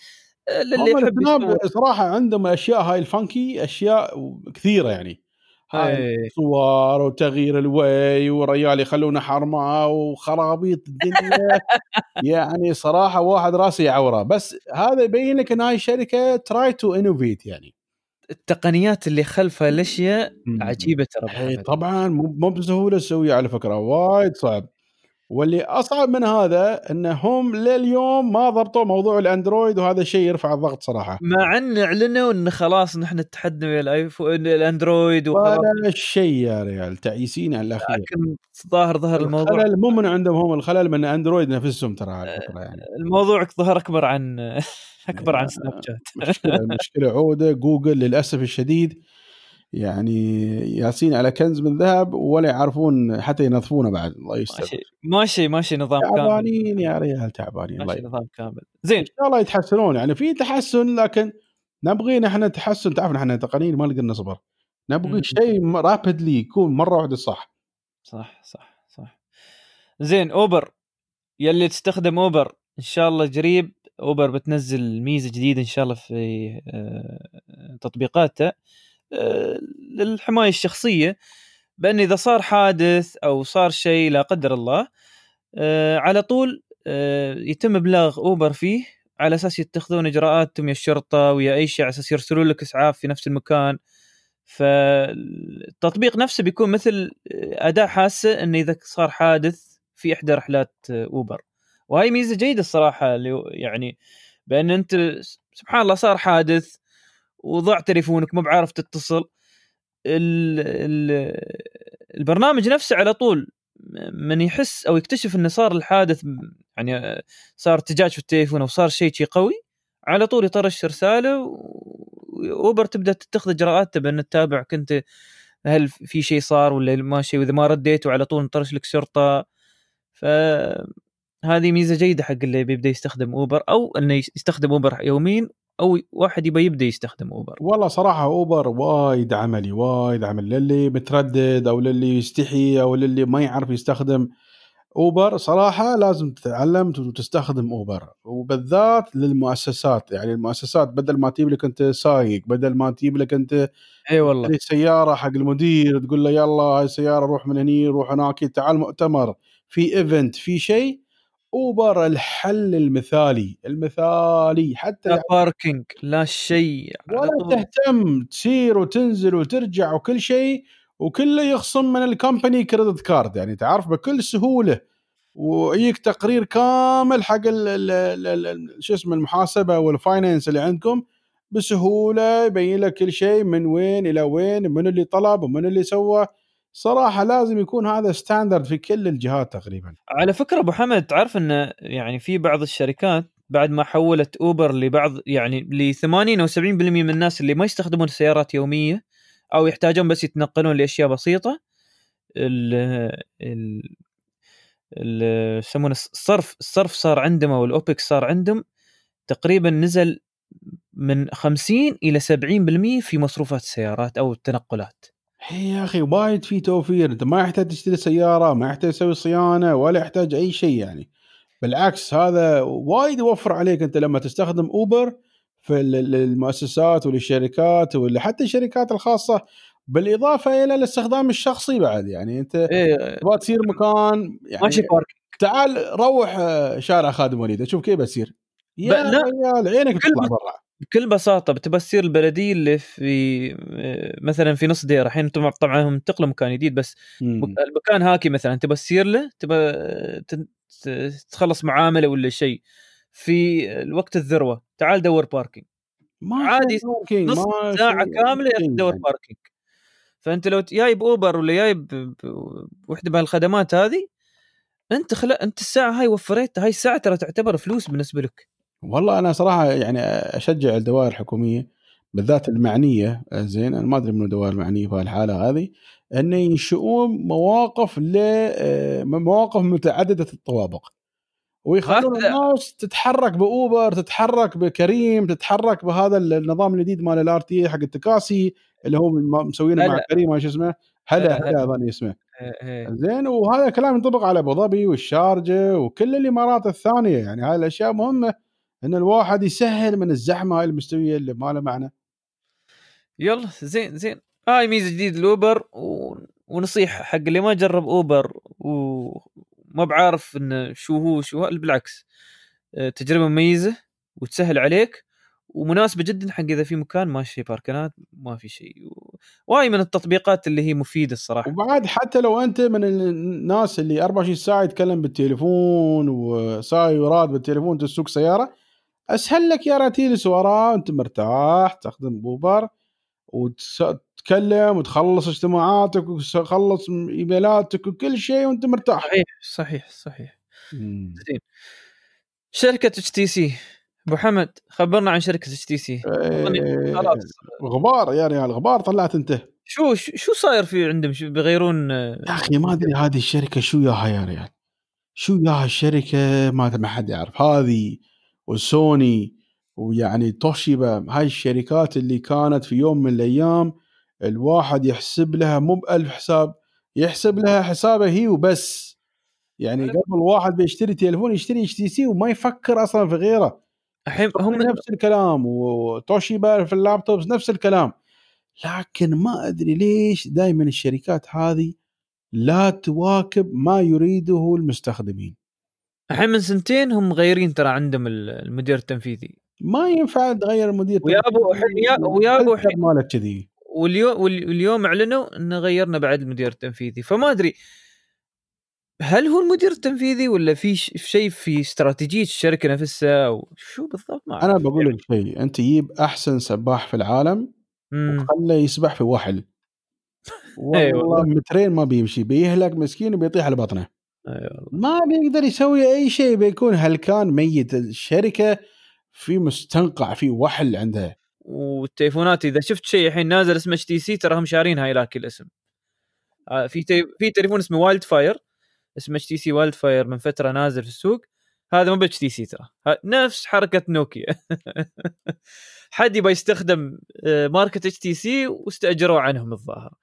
آه، للي يحب صراحة عندهم أشياء هاي ال funky أشياء كثيرة يعني. هاي إيه. صور وتغيير الوايه وريال يخلونه حرمة وخرابيط الدنيا يعني صراحة واحد راسه يعوره بس هذا يبين لك إن هاي الشركة try to innovate يعني التقنيات اللي خلف الأشياء. عجيبة ترى حمد. طبعا مو مو بسهولة تسويها على فكرة وايد صعب واللي أصعب من هذا إنهم لليوم ما ضبطوا موضوع الأندرويد وهذا الشيء يرفع الضغط صراحة. مع إن إعلنوا إن خلاص نحن اتحدنا ويا الايفون الأندرويد ولا شيء يا ريال تعيسين على الأخير. لكن ظاهر ظهر الموضوع الخلل مو من عندهم هم الخلل من أندرويد نفسهم ترى على فكرة يعني. الموضوع ظهر أكبر عن أكبر عن سناب شات مشكله المشكلة عودة جوجل للأسف الشديد يعني ياسين على كنز من ذهب ولا يعرفون حتى ينظفونه بعد الله يستر. ماشي ماشي ماشي نظام كامل. تعبانين يا ريال تعبانين ماشي. نظام كامل. زين. إن شاء الله يتحسنون يعني في تحسن لكن نبغي نحن تحسن. تعرف نحن تقنيين ما نقدر نصبر. نبغي شيء رابدلي يكون مرة واحدة صح. صح صح صح. زين أوبر. يلي تستخدم أوبر إن شاء الله قريب أوبر بتنزل ميزة جديدة إن شاء الله في آه، تطبيقاتها للحماية الشخصية بأن إذا صار حادث أو صار شيء لا قدر الله آه، على طول يتم إبلاغ أوبر فيه على أساس يتخذون إجراءات ويا الشرطة ويا أي شيء على أساس يرسلون لك إسعاف في نفس المكان. فالتطبيق نفسه بيكون مثل أداة حاسة انه إذا صار حادث في إحدى رحلات أوبر. وهي ميزة جيدة الصراحة اللي يعني بأن أنت سبحان الله صار حادث وضع تليفونك مو بعارف تتصل. ال ال البرنامج نفسه على طول من يحس أو يكتشف إنه صار الحادث يعني صار ارتجاج في التليفون أو صار شيء قوي على طول يطرش رسالة وأوبر تبدأ تتخذ إجراءات بان تتابع كنت هل في شيء صار ولا ما شيء وإذا ما رديت وعلى طول نطرش لك شرطة. ف هذه ميزة جيدة حق اللي بيبدأ يستخدم أوبر أو إنه يستخدم أوبر يوميا. أو واحد يبغى يبدأ يستخدم أوبر. والله صراحة أوبر وايد عملي وايد عملي. للي متردد أو للي يستحي أو للي ما يعرف يستخدم أوبر صراحة لازم تتعلم وتستخدم أوبر. وبالذات للمؤسسات. يعني المؤسسات بدل ما تجيب لك أنت سايق بدل ما تجيب لك أنت إي والله. سياره حق المدير تقول له يلا هاي السيارة روح من هني روح هناك تعال مؤتمر. في event في شيء Uber الحل المثالي المثالي حتى لا parking لا شيء ولا تهتم تسير وتنزل وترجع وكل شيء وكله يخصم من ال company credit card يعني تعرف بكل سهولة ويجيك تقرير كامل حق شو اسمه المحاسبة وال finance اللي عندكم بسهولة يبين لك كل شيء من وين إلى وين من اللي طلب ومن اللي سوى. صراحة لازم يكون هذا standard في كل الجهات تقريبا. على فكرة أبو حمد تعرف انه يعني في بعض الشركات بعد ما حولت Uber لبعض يعني ل 80 أو 70% من الناس اللي ما يستخدمون السيارات يومية أو يحتاجون بس يتنقلون لأشياء بسيطة ال ال يسمونه الصرف الصرف صار عندهم أو ال OPEX صار عندهم تقريبا نزل من 50 إلى 70% في مصروفات السيارات أو التنقلات يا أخي وايد في توفير. أنت ما يحتاج تشتري سيارة ما يحتاج تسوي صيانة ولا يحتاج أي شيء يعني. بالعكس هذا وايد يوفر عليك أنت لما تستخدم أوبر في المؤسسات وللشركات ولا حتى الشركات الخاصة. بالإضافة إلى الاستخدام الشخصي بعد يعني. أنت إيه. تبغى تصير مكان يعني ماشي تعال روح آه، شارع خادم وليده شوف كيف بتصير يا ريال عينك تطلع برا. بكل بساطة بتبى تصير البلدية اللي في مثلا في نص ديره الحين أنتم طبعا هم انتقلوا مكان جديد بس مم. المكان هاكي مثلا تبى تصير له تبى تخلص معاملة ولا شيء. في الوقت الذروة تعال دور parking ما عادي نص ما ساعة كاملة تدور يعني. parking فأنت لو جايب Uber ولا جايب وحدة من الخدمات هذه أنت خلا أنت الساعة هاي وفريتها. هاي الساعة ترى تعتبر فلوس بالنسبة لك. والله أنا صراحة يعني أشجع الدوائر الحكومية بالذات المعنية زين أنا ما أدري من الدوائر المعنية في الحاله هذه إن ينشئون مواقف ل مواقف متعددة الطوابق. ويخلون الناس تتحرك ب Uber تتحرك ب Careem تتحرك بهذا النظام الجديد مال ال RT حق التكاسي اللي هو مسوينه مع Careem شو اسمه. هلا هلا أظن اسمه إيه، إيه. زين وهذا الكلام ينطبق على أبو ظبي والشارجة وكل الإمارات الثانية يعني هاي الأشياء مهمة. إن الواحد يسهل من الزحمة هاي المستوية اللي ما له معنى. يلا زين زين. هاي ميزة جديده الأوبر و... ونصيحة حق اللي ما جرب أوبر وما بعارف انه شو هو شو بالعكس آه، تجربة مميزة وتسهل عليك ومناسبة جدا حق إذا في مكان ما في باركنات ما في شيء. واي من التطبيقات اللي هي مفيدة الصراحة. وبعد حتى لو أنت من الناس اللي 24 ساعة يتكلم بالتليفون وساي وراد بالتليفون تسوق سيارة أسهل لك يا راتيلس وراه أنت مرتاح تخدم بوبر وتتكلم وتخلص اجتماعاتك وتخلص إيميلاتك وكل شيء وأنت مرتاح. صحيح صحيح صحيح. زين. شركة اتش تي سي أبو حمد خبرنا عن شركة اتش تي سي غبار يعني الغبار طلعت أنت. شو شو صاير في عندهم؟ شو بيغيرون؟ يا أخي ما أدري هذه الشركة شو ياها يا ريال. شو ياها الشركة؟ ما ما حد يعرف. هذه وسوني ويعني توشيبا هاي الشركات اللي كانت في يوم من الأيام الواحد يحسب لها مو بألف حساب يحسب لها حسابه هي وبس. يعني قبل واحد بيشتري تليفون يشتري HTC وما يفكر أصلا في غيره. الحين هم هم نفس الكلام وتوشيبا في ال laptops نفس الكلام. لكن ما أدري ليش دائما الشركات هذه لا تواكب ما يريده المستخدمين. الحين من سنتين هم مغيرين ترى عندهم ال- المدير التنفيذي ما ينفع تغير التنفيذي الحين- ويابوا والفلتر الحين- مالك كذي واليوم واليوم أعلنوا إن غيرنا بعد المدير التنفيذي فما أدري هل هو المدير التنفيذي ولا في شيء في استراتيجية الشركة نفسها أو شو بالضبط ما أنا. بقول لك شيء أنت جيب أحسن سباح في العالم. وخله يسبح في وحل إي والله. مترين ما بيمشي بيهلك مسكين وبيطيح على بطنه أيوة. ما بيقدر يسوي أي شيء بيكون هلكان ميت. الشركة في مستنقع في وحل عندها والتليفونات إذا شفت شيء الحين نازل اسمه HTC تراهم شارين هاي لاك الاسم. آه، في تي... في تليفون اسمه Wildfire اسمه HTC Wildfire من فترة نازل في السوق. هذا مو ب HTC ترى. نفس حركة نوكيا حد يبغى يستخدم آه، ماركة HTC واستاجروا عنهم الظاهر.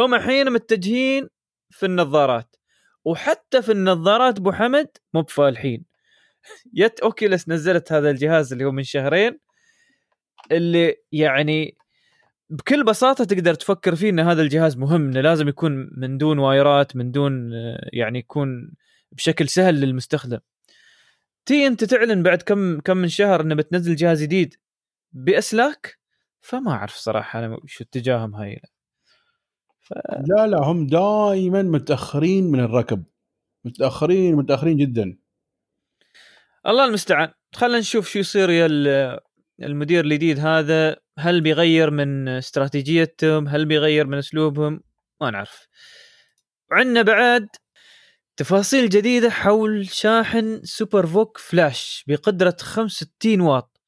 هم الحين متجهين في النظارات. وحتى في النظارات أبو حمد مو بفالحين. يت Oculus نزلت هذا الجهاز اللي هو من شهرين اللي يعني بكل بساطة تقدر تفكر فيه إن هذا الجهاز مهم إنه لازم يكون من دون وايرات من دون آه، يعني يكون بشكل سهل للمستخدم. تي أنت تعلن بعد كم كم من شهر إنه بتنزل جهاز جديد بأسلاك؟ فما أعرف صراحة أنا شو اتجاههم هاي. لا لا هم دائما متأخرين من الركب. متأخرين متأخرين جدا. الله المستعان. خلينا نشوف شو يصير يا ال- المدير الجديد هذا. هل بيغير من استراتيجيتهم؟ هل بيغير من أسلوبهم؟ ما نعرف. وعندنا بعد تفاصيل جديدة حول شاحن Super VOOC Flash بقدرة 65 واط.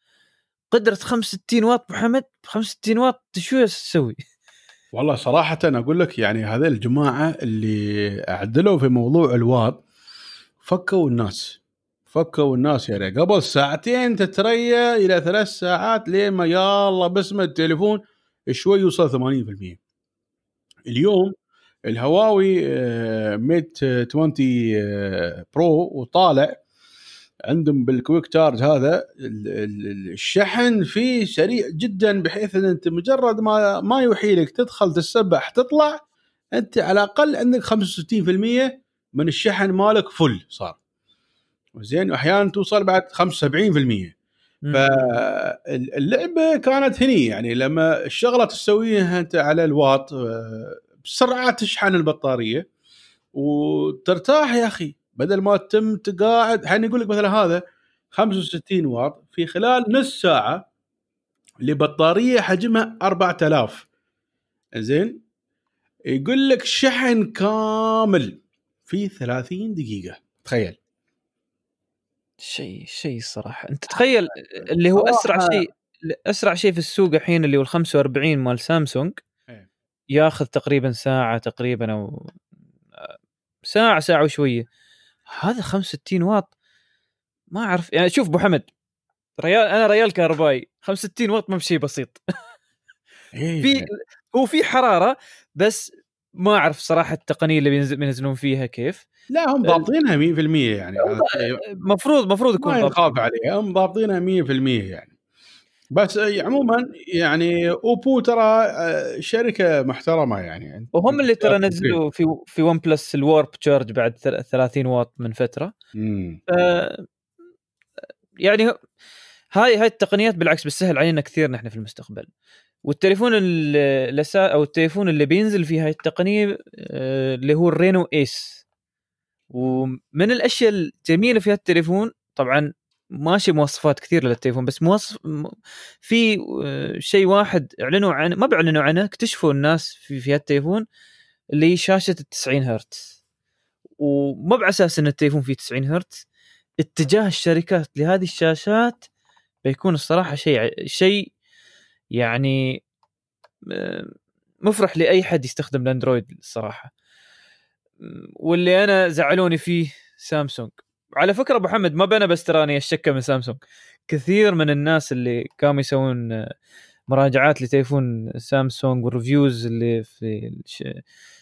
قدرة 65 واط محمد 65 واط شو تسوي؟ والله صراحة أقول لك يعني هذول الجماعة اللي أعدلوا في موضوع الواط فكوا الناس فكوا الناس يعني قبل ساعتين تتريا إلى ثلاث ساعات لين ما يلا باسم التليفون شوي يوصل 80% اليوم الهواوي آه، Mate 20 آه، Pro وطالع عندهم بال quick charge هذا ال- ال- الشحن فيه سريع جدا بحيث إن أنت مجرد ما ما يوحي لك تدخل تسبح تطلع أنت على الأقل عندك 65% من الشحن مالك full صار. زين واحيانا توصل بعد 75% فاللعبة كانت هني يعني لما الشغلة تسويها أنت على الواط آه، بسرعة تشحن البطارية. وترتاح يا أخي. بدل ما تتم تقاعد الحين يقول لك مثلا هذا 65 واط في خلال نص ساعة لبطارية حجمها 4000 زين يقول لك شحن كامل في 30 دقيقة. تخيل. شيء شيء صراحة. أنت تخيل اللي هو أسرع شيء أسرع شيء في السوق الحين اللي هو ال 45 مال سامسونج. إيه. ياخذ تقريبا ساعة تقريبا أو ساعة ساعة وشوية. هذا 65 واط؟ ما أعرف. يعني شوف أبو حمد ريال أنا ريال كهربائي 65 واط ما بشيء بسيط. إيه. في هو في حرارة بس ما أعرف صراحة التقنية اللي بينزل بينزلون فيها كيف. لا هم ضابطينها 100% يعني. هذا شيء مفروض مفروض يكون ما. يخاف عليها. هم ضابطينها 100% يعني. بس عموما يعني Oppo ترى آه، شركة محترمة يعني. وهم اللي ترى نزلوا في في OnePlus ال Warp Charge بعد ثل- 30 واط من فترة. مم. آه، يعني هاي هاي التقنيات بالعكس بتسهل علينا كثير نحن في المستقبل. والتليفون الأسا أو التليفون اللي بينزل فيه هاي التقنية آه، اللي هو الرينو إيس. ومن الأشياء الجميلة في هالتليفون طبعا ماشي مواصفات كثير للتليفون بس مواصف في آه، شيء واحد اعلنوا عنه ما بيعلنوا عنه اكتشفوا الناس في في هالتليفون اللي هي شاشة ال 90 هرتز. ومو باساس إن التليفون فيه 90 هرتز اتجاه الشركات لهذه الشاشات بيكون الصراحة شيء شيء يعني آه، مفرح لأي حد يستخدم الأندرويد الصراحة. واللي أنا زعلوني فيه سامسونج. على فكرة أبو حمد ما بنا بس تراني الشكه من سامسونج. كثير من الناس اللي كانوا يسوون آه، مراجعات لتليفون سامسونج والريفيوز اللي في الش-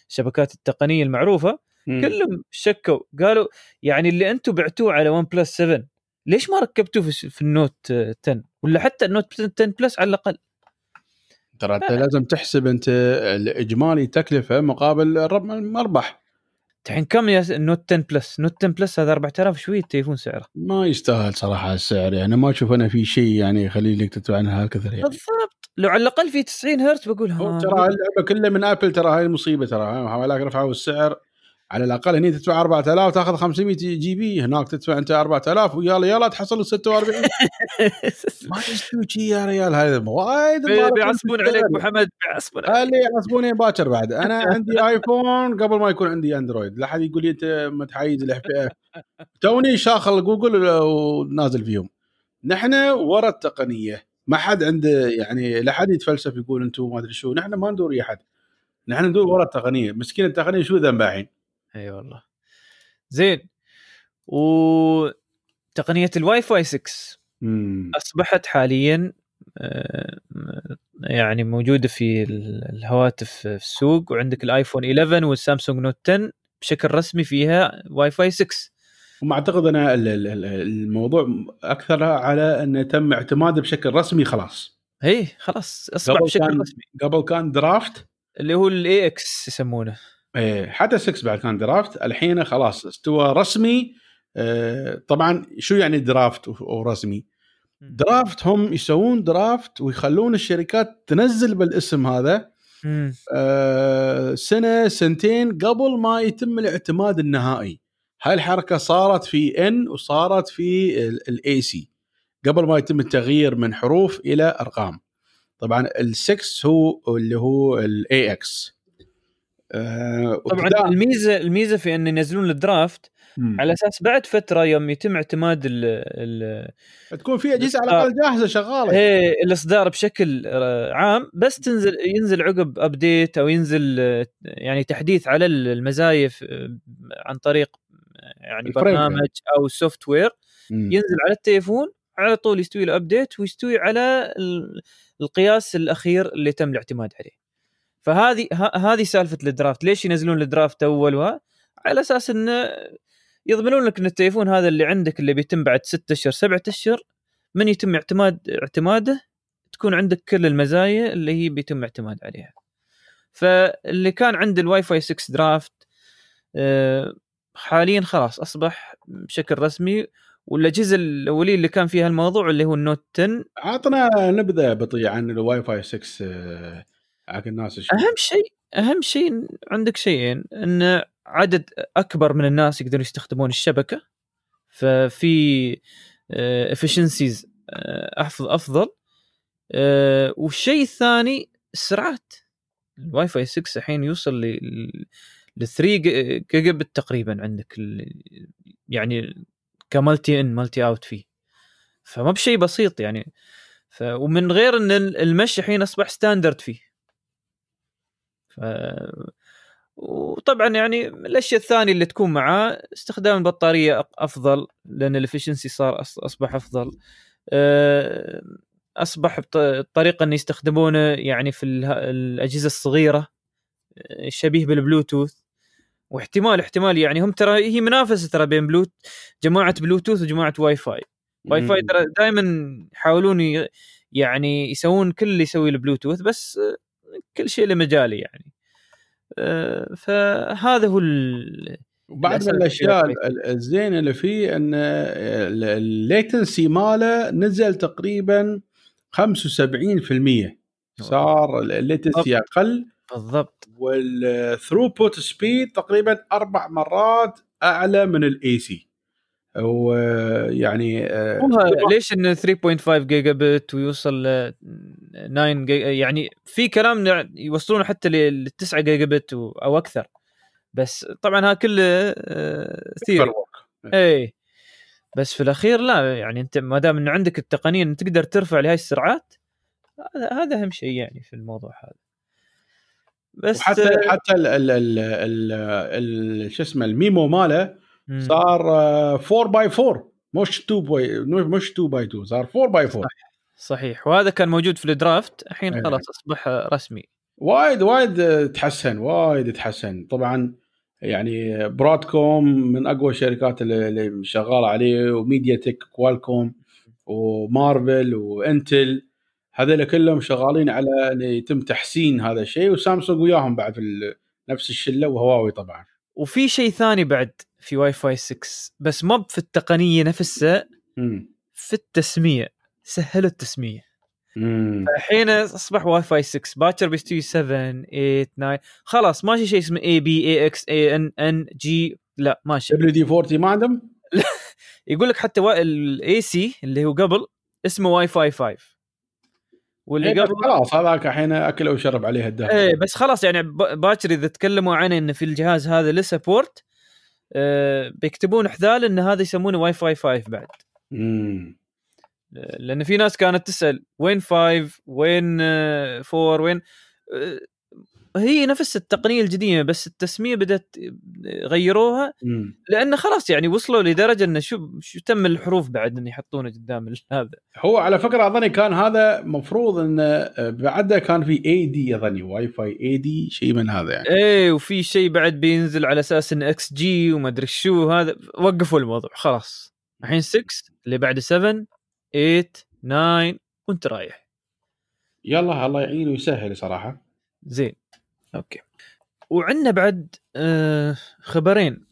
الشبكات التقنية المعروفة مم. كلهم شكوا قالوا يعني اللي أنتم بعتوه على OnePlus 7 ليش ما ركبتوه في, في ال Note 10 ولا حتى ال Note 10 Plus على الأقل. ترى أنت لازم تحسب أنت الإجمالي تكلفة مقابل المربح. الحين كم يا ال Note 10 Plus Note 10 Plus هذا 4000 شوي التليفون سعره؟ ما يستاهل صراحة السعر يعني ما أشوف أنا في شيء يعني يخلي لك تدفع عنها هالكثر يعني. بالضبط. لو على الأقل في 90 هرتز بقول ترى اللعبة كلها من Apple ترى هاي المصيبه ترى ولكن رفعوا السعر. على الأقل هني تدفع 4000 تأخذ 500 GB هناك تدفع أنت 4000 ويلا يلا تحصل 46 ما يستوي شي يا ريال هذا وايد بي- بيعصبون. عليك ابو حمد بيعصبون عليك. اللي يعصبوني باكر بعد. أنا عندي iPhone قبل ما يكون عندي Android. لا حد يقول لي أنت متحيز الفئه توني شاخل جوجل ونازل فيهم. نحن ورا التقنية. ما حد عنده يعني لا حد يتفلسف يقول أنتم ما أدري شو. نحن ما ندور اي حد. نحن ندور ورا التقنية. مسكين التقنية شو ذنبها الحين؟ أي والله. زين. وتقنية الواي فاي 6 مم. أصبحت حاليا آه، يعني موجودة في ال- الهواتف في السوق وعندك ال iPhone 11 وال Samsung Note 10 بشكل رسمي فيها واي فاي 6 وما أعتقد أنا ال- ال- ال- الموضوع أكثر على انه تم اعتماده بشكل رسمي خلاص. هي خلاص أصبح بشكل كان- رسمي. قبل كان draft اللي هو ال AX يسمونه. إيه، حتى 6 بعد كان draft الحين خلاص استوى رسمي. آه، طبعا شو يعني draft ورسمي؟ draft هم يسوون draft ويخلون الشركات تنزل بالاسم هذا. آه، سنة سنتين قبل ما يتم الاعتماد النهائي. هاي الحركة صارت في N وصارت في ال AC قبل ما يتم التغيير من حروف إلى أرقام. طبعا ال6 هو اللي هو ال AX طبعا الميزة الميزة في أن ينزلون ال draft على أساس بعد فترة يوم يتم اعتماد ال ال تكون في أجهزة على الأقل جاهزة شغالة. هي الإصدار بشكل آه، عام بس تنزل ينزل عقب update أو ينزل آه، يعني تحديث على المزايا عن طريق آه، يعني برنامج أو software مم. ينزل على التليفون على طول يستوي له update ويستوي على ال- القياس الأخير اللي تم الاعتماد عليه. فهذه هذه سالفة ال draft. ليش ينزلون ال draft اول وها؟ على أساس انه يضمنون لك إن التليفون هذا اللي عندك اللي بيتم بعد ستة أشهر سبعة أشهر من يتم اعتماد اعتماده تكون عندك كل المزايا اللي هي بيتم اعتماد عليها. فاللي كان عند الواي فاي 6 draft آه، حاليا خلاص أصبح بشكل رسمي. والأجهزة الأولية اللي كان فيها الموضوع اللي هو ال Note 10 عطنا نبذة بسيطة عن الواي فاي 6 آه، حق الناس شو أهم شيء أهم شيء عندك شيئين إن عدد أكبر من الناس يقدرون يستخدمون الشبكة ففي efficiency أفضل آه، والشيء الثاني السرعات الواي فاي 6 الحين يوصل ل ل 3 جيجا بت تقريبا عندك يعني ك multi in multi out فيه. فما بشيء بسيط يعني. ومن غير إن ال mesh الحين أصبح standard فيه. ف وطبعا يعني الأشياء الثانية اللي تكون معاه استخدام البطارية أفضل لأن ال efficiency صار أصبح أفضل. أه، أصبح الطريقة ان يستخدمونه يعني في الأجهزة الصغيرة أه، شبيه بالبلوتوث. واحتمال احتمال يعني هم ترى هي منافسة ترى بين بلوت جماعة بلوتوث وجماعة واي فاي واي فاي ترى دائما يحاولون يعني يسوون كل اللي يسوي البلوتوث بس آه، كل شيء له مجاله يعني. آه، فهذا هو ال... وبعد من الأشياء الزينة اللي فيه إن ال latency ماله نزل تقريبا 75% صار ال latency أقل. بالضبط. وال throughput speed تقريبا أربع مرات أعلى من ال AC ويعني آه، ليش انه 3.5 جيجا بت ويوصل ل 9 جيجا يعني في كلام يوصلونه حتى لل 9 جيجا بت أو أكثر. بس طبعا ها كله theory بس في الأخير لا يعني أنت ما دام انه عندك التقنية إن تقدر ترفع لهي السرعات هذا هذا أهم شيء يعني في الموضوع هذا. بس وحتى حتى ال ال ال ال شو اسمه ال MIMO ماله مم. صار 4 by 4 مش 2 by مش 2 by 2 صار 4 by 4 صحيح وهذا كان موجود في ال draft الحين إيه. خلاص أصبح رسمي. وايد وايد تحسن وايد تحسن. طبعا يعني Broadcom من أقوى الشركات اللي شغاله عليه و MediaTek Qualcomm و Marvell و Intel. هذول كلهم شغالين على إن يتم تحسين هذا الشيء وسامسونج وياهم بعد في نفس الشلة وهواوي طبعا. وفي شيء ثاني بعد في واي فاي 6 بس ما في التقنية نفسها في التسمية سهلوا التسمية. الحين أصبح واي فاي 6 باكر بيستوي 7 8 9 خلاص ماشي شيء اسمه A B AX AN N G لا ماشي WD 40 ما عندهم؟ يقول لك حتى ال AC اللي هو قبل اسمه واي فاي 5 واللي إيه، قبل خلاص هذاك الحين اكل وشرب عليه الدهر. إيه بس خلاص يعني باكر إذا تكلموا عنه إنه في الجهاز هذا له support آه بيكتبون حذال إن هذا يسمونه واي فاي 5 بعد امم لأن في ناس كانت تسأل وين 5 وين 4 وين آه، هي نفس التقنية القديمه بس التسمية بدأت غيروها لأنه خلاص يعني وصلوا لدرجة إنه شو شو تم الحروف بعد إن يحطونه قدام هذا. هو على فكرة أظني كان هذا مفروض انه بعده كان في AD أظني واي فاي AD شيء من هذا يعني. إيه وفي شيء بعد بينزل على أساس انه XG وما أدري شو هذا وقفوا الموضوع خلاص. الحين 6 اللي بعده 7 8 9 وأنت رايح. يلا الله يعين ويسهل صراحة. زين. okay. وعندنا بعد آه خبرين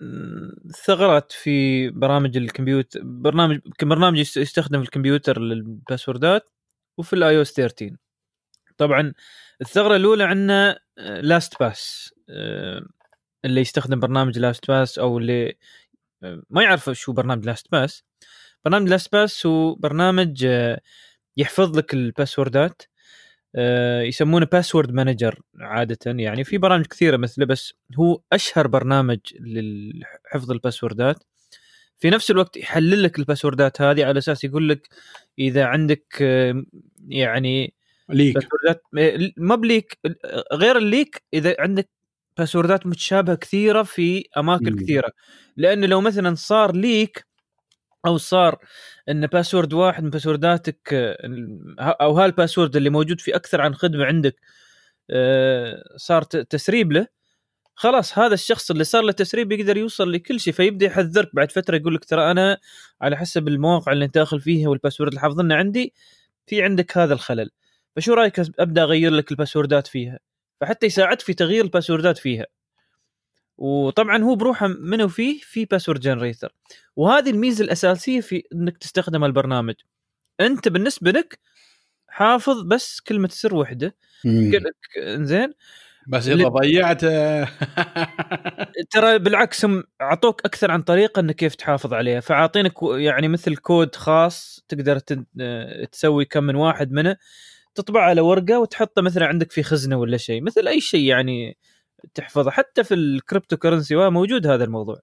مم، ثغرات في برامج الكمبيوتر برنامج برنامج يست- يستخدم في الكمبيوتر للباسوردات وفي ال iOS 13 طبعا الثغرة الأولى عندنا LastPass اللي يستخدم برنامج LastPass أو اللي آه، ما يعرف شو برنامج LastPass برنامج LastPass هو برنامج آه، يحفظ لك الباسوردات آه، يسمونه password manager عادة. يعني في برامج كثيرة مثله بس هو أشهر برنامج لحفظ الباسوردات في نفس الوقت يحلل لك الباسوردات هذه على أساس يقول لك إذا عندك آه، يعني leak باسوردات ما ب leak غير ال leak إذا عندك باسوردات متشابهة كثيرة في أماكن مم. كثيرة. لأنه لو مثلا صار leak أو صار إن password واحد من باسورداتك أو هال password اللي موجود في أكثر عن خدمة عندك آه، صار تسريب له خلاص هذا الشخص اللي صار له تسريب يقدر يوصل لكل شيء فيبدأ يحذرك بعد فترة يقول لك ترى أنا على حسب المواقع اللي أنت داخل فيها وال password اللي حافظنا عندي في عندك هذا الخلل. فشو رأيك أبدأ أغير لك الباسوردات فيها؟ فحتى يساعدك في تغيير الباسوردات فيها. وطبعا هو بروحه منه فيه في password generator وهذه الميزة الأساسية في إنك تستخدم البرنامج. أنت بالنسبة لك حافظ بس كلمة سر واحدة إنزين. بس إذا ضيعته. ترى بالعكس هم أعطوك أكثر عن طريقة إنك كيف تحافظ عليها. فعاطينك يعني مثل كود خاص تقدر آه، تسوي كم من واحد منه. تطبع على ورقة وتحطه مثلا عندك في خزنة ولا شيء. مثل أي شيء يعني تحفظه. حتى في ال cryptocurrency موجود هذا الموضوع.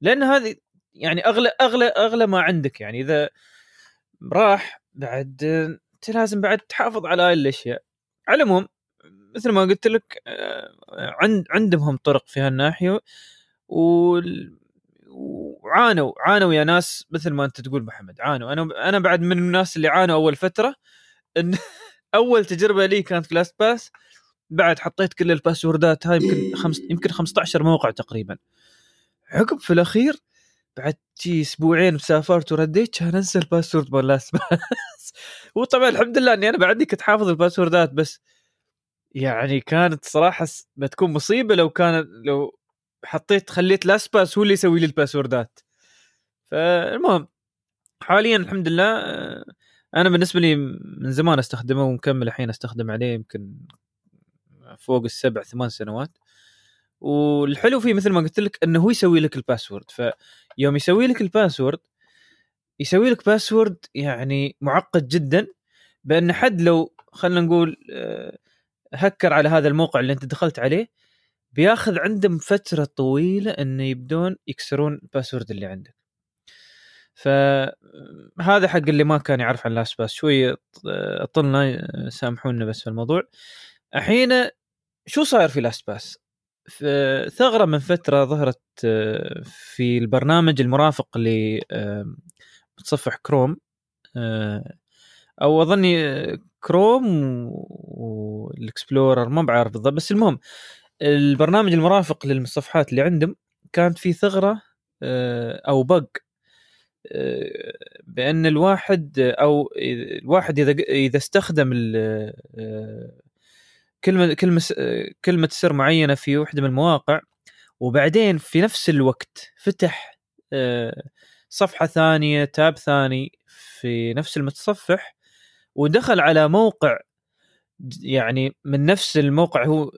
لأن هذه يعني أغلى أغلى أغلى ما عندك. يعني إذا راح بعد أنت لازم بعد تحافظ على هاي الأشياء. على العموم مثل ما قلت لك آه، عند عندهم طرق في هالناحية. وال- وعانوا عانوا يا ناس مثل ما أنت تقول محمد. عانوا. أنا أنا بعد من الناس اللي عانوا أول فترة إن أول تجربة لي كانت في لاست باس بعد حطيت كل ال password ات هاي يمكن خمس يمكن 15 موقع تقريبا. عقب في الأخير بعد شي أسبوعين سافرت ورديت كان انسى ال password مال لاست باس وطبعا الحمد لله إني أنا بعدني كنت حافظ ال password ات بس يعني كانت صراحة بتكون مصيبة لو كان لو حطيت خليت لاست باس هو اللي يسوي لي ال password ات. فالمهم حاليا الحمد لله آه، أنا بالنسبة لي من زمان أستخدمه ومكمل الحين أستخدم عليه يمكن فوق السبع ثمان سنوات. والحلو فيه مثل ما قلت لك إنه هو يسوي لك ال password. فيوم يسوي لك ال password يسوي لك password يعني معقد جدا بأن حد لو خلينا نقول آه، هكر على هذا الموقع اللي أنت دخلت عليه بياخذ عندهم فترة طويلة انه يبدون يكسرون ال password اللي عندك. فهذا حق اللي ما كان يعرف عن لاست باس. شوي طلنا سامحونا بس في الموضوع. الحين شو صاير في لاست باس ثغرة من فترة ظهرت آه، في البرنامج المرافق لمتصفح كروم آه، أو أظني آه، كروم و- والاكسبلورر ما بعرف بالضبط بس المهم البرنامج المرافق للمتصفحات اللي عندهم كانت في ثغرة آه، أو bug بأن الواحد أو الواحد إذا إذا استخدم كلمة كلمة كلمة سر معينة في وحدة من المواقع وبعدين في نفس الوقت فتح صفحة ثانية tab ثاني في نفس المتصفح ودخل على موقع يعني من نفس الموقع هو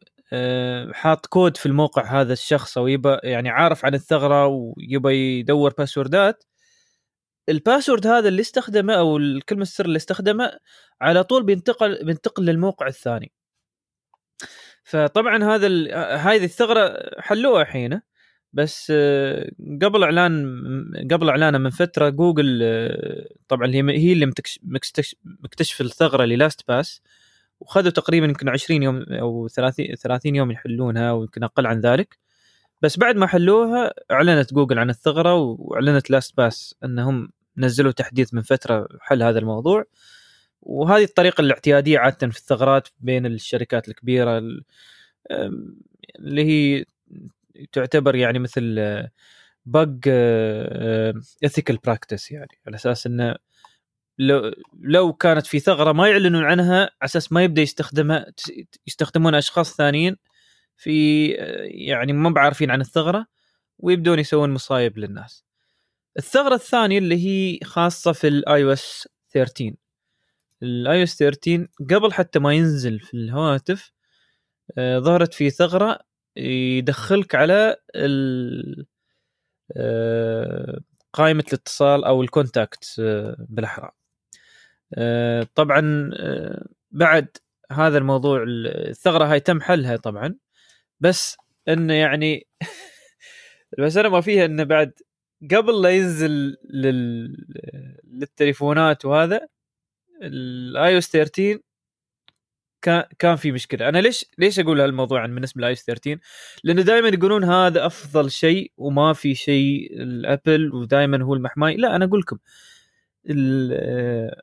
حاط كود في الموقع هذا الشخص أو يبى يعني عارف عن الثغرة ويبى يدور password ات ال password هذا اللي استخدمه أو الكلمة السر اللي استخدمه على طول بينتقل بينتقل للموقع الثاني. فطبعا هذا هذه الثغرة حلوها الحين بس قبل إعلان قبل إعلانه من فترة جوجل طبعا هي هي اللي مكتشف الثغرة للاست باس وخذوا تقريبا يمكن 20 يوم أو 30 30 يوم يحلونها ويمكن أقل عن ذلك. بس بعد ما حلوها أعلنت جوجل عن الثغرة وأعلنت لاست باس إنهم نزلوا تحديث من فترة حل هذا الموضوع. وهذه الطريقة الاعتيادية عادة في الثغرات بين الشركات الكبيرة اللي هي تعتبر يعني مثل بق ethical practice يعني على أساس إنه لو لو كانت في ثغرة ما يعلنون عنها على أساس ما يبدأ يستخدمها يستخدمون أشخاص ثانيين في يعني ما بعارفين عن الثغرة ويبدون يسوون مصايب للناس. الثغرة الثانية اللي هي خاصة في ال iOS 13 ال iOS 13 قبل حتى ما ينزل في الهواتف آه، ظهرت في ثغرة يدخلك على آه، قائمة الاتصال أو الكونتاكت آه، بالاحرى طبعا بعد هذا الموضوع الثغرة هاي تم حلها طبعا بس إنه يعني المساله ما فيها إنه بعد قبل لا ينزل لل... للتليفونات وهذا ال iOS 13 كان كان في مشكلة. أنا ليش ليش أقول هالموضوع عن بالنسبة لل iOS 13 لأنه دائما يقولون هذا أفضل شيء وما في شيء الأبل ودائما هو المحماي. لا أنا أقول لكم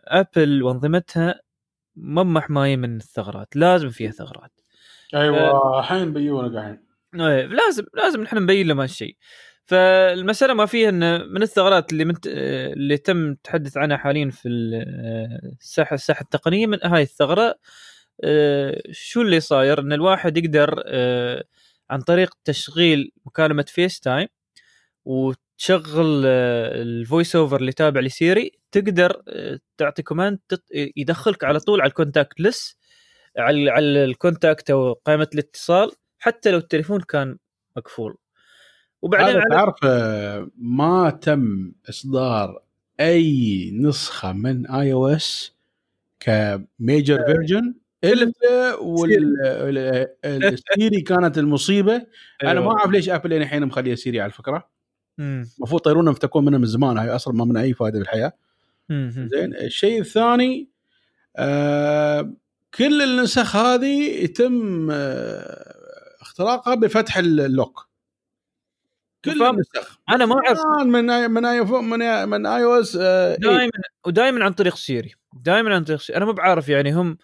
أبل وأنظمتها ما محماية من الثغرات لازم فيها ثغرات. أيوه الحين بيونا قاعدين إيه لازم لازم نحن نبين لهم هالشيء. فالمسألة ما فيها ان من الثغرات اللي منت... اللي تم التحدث عنها حاليا في الساحه الساحة التقنية من هاي الثغرة آه، شو اللي صاير؟ إن الواحد يقدر آه، عن طريق تشغيل مكالمة FaceTime وتشغل آه، ال VoiceOver اللي تابع لسيري تقدر تعطي command يدخلك على طول على ال contact list على على ال contact أو قائمة الاتصال حتى لو التليفون كان مقفول. وبعدين تعرف آه، ما تم إصدار أي نسخة من iOS ك major version إلا والسيري كانت المصيبة. أنا ما أيوه. أعرف ليش ابل الحين مخلية سيري على الفكرة. المفروض يطيرون يفتكون منها من زمان هاي أصلا ما من أي فائده بالحياة زين الشيء الثاني آه كل النسخ هذه يتم آه اختراقها بفتح ال lock. كل النسخ أنا ما أعرف. من آي من آي من من iOS دائما ودائما عن طريق سيري. دائما عن طريق سيري. أنا ما بعرف يعني هم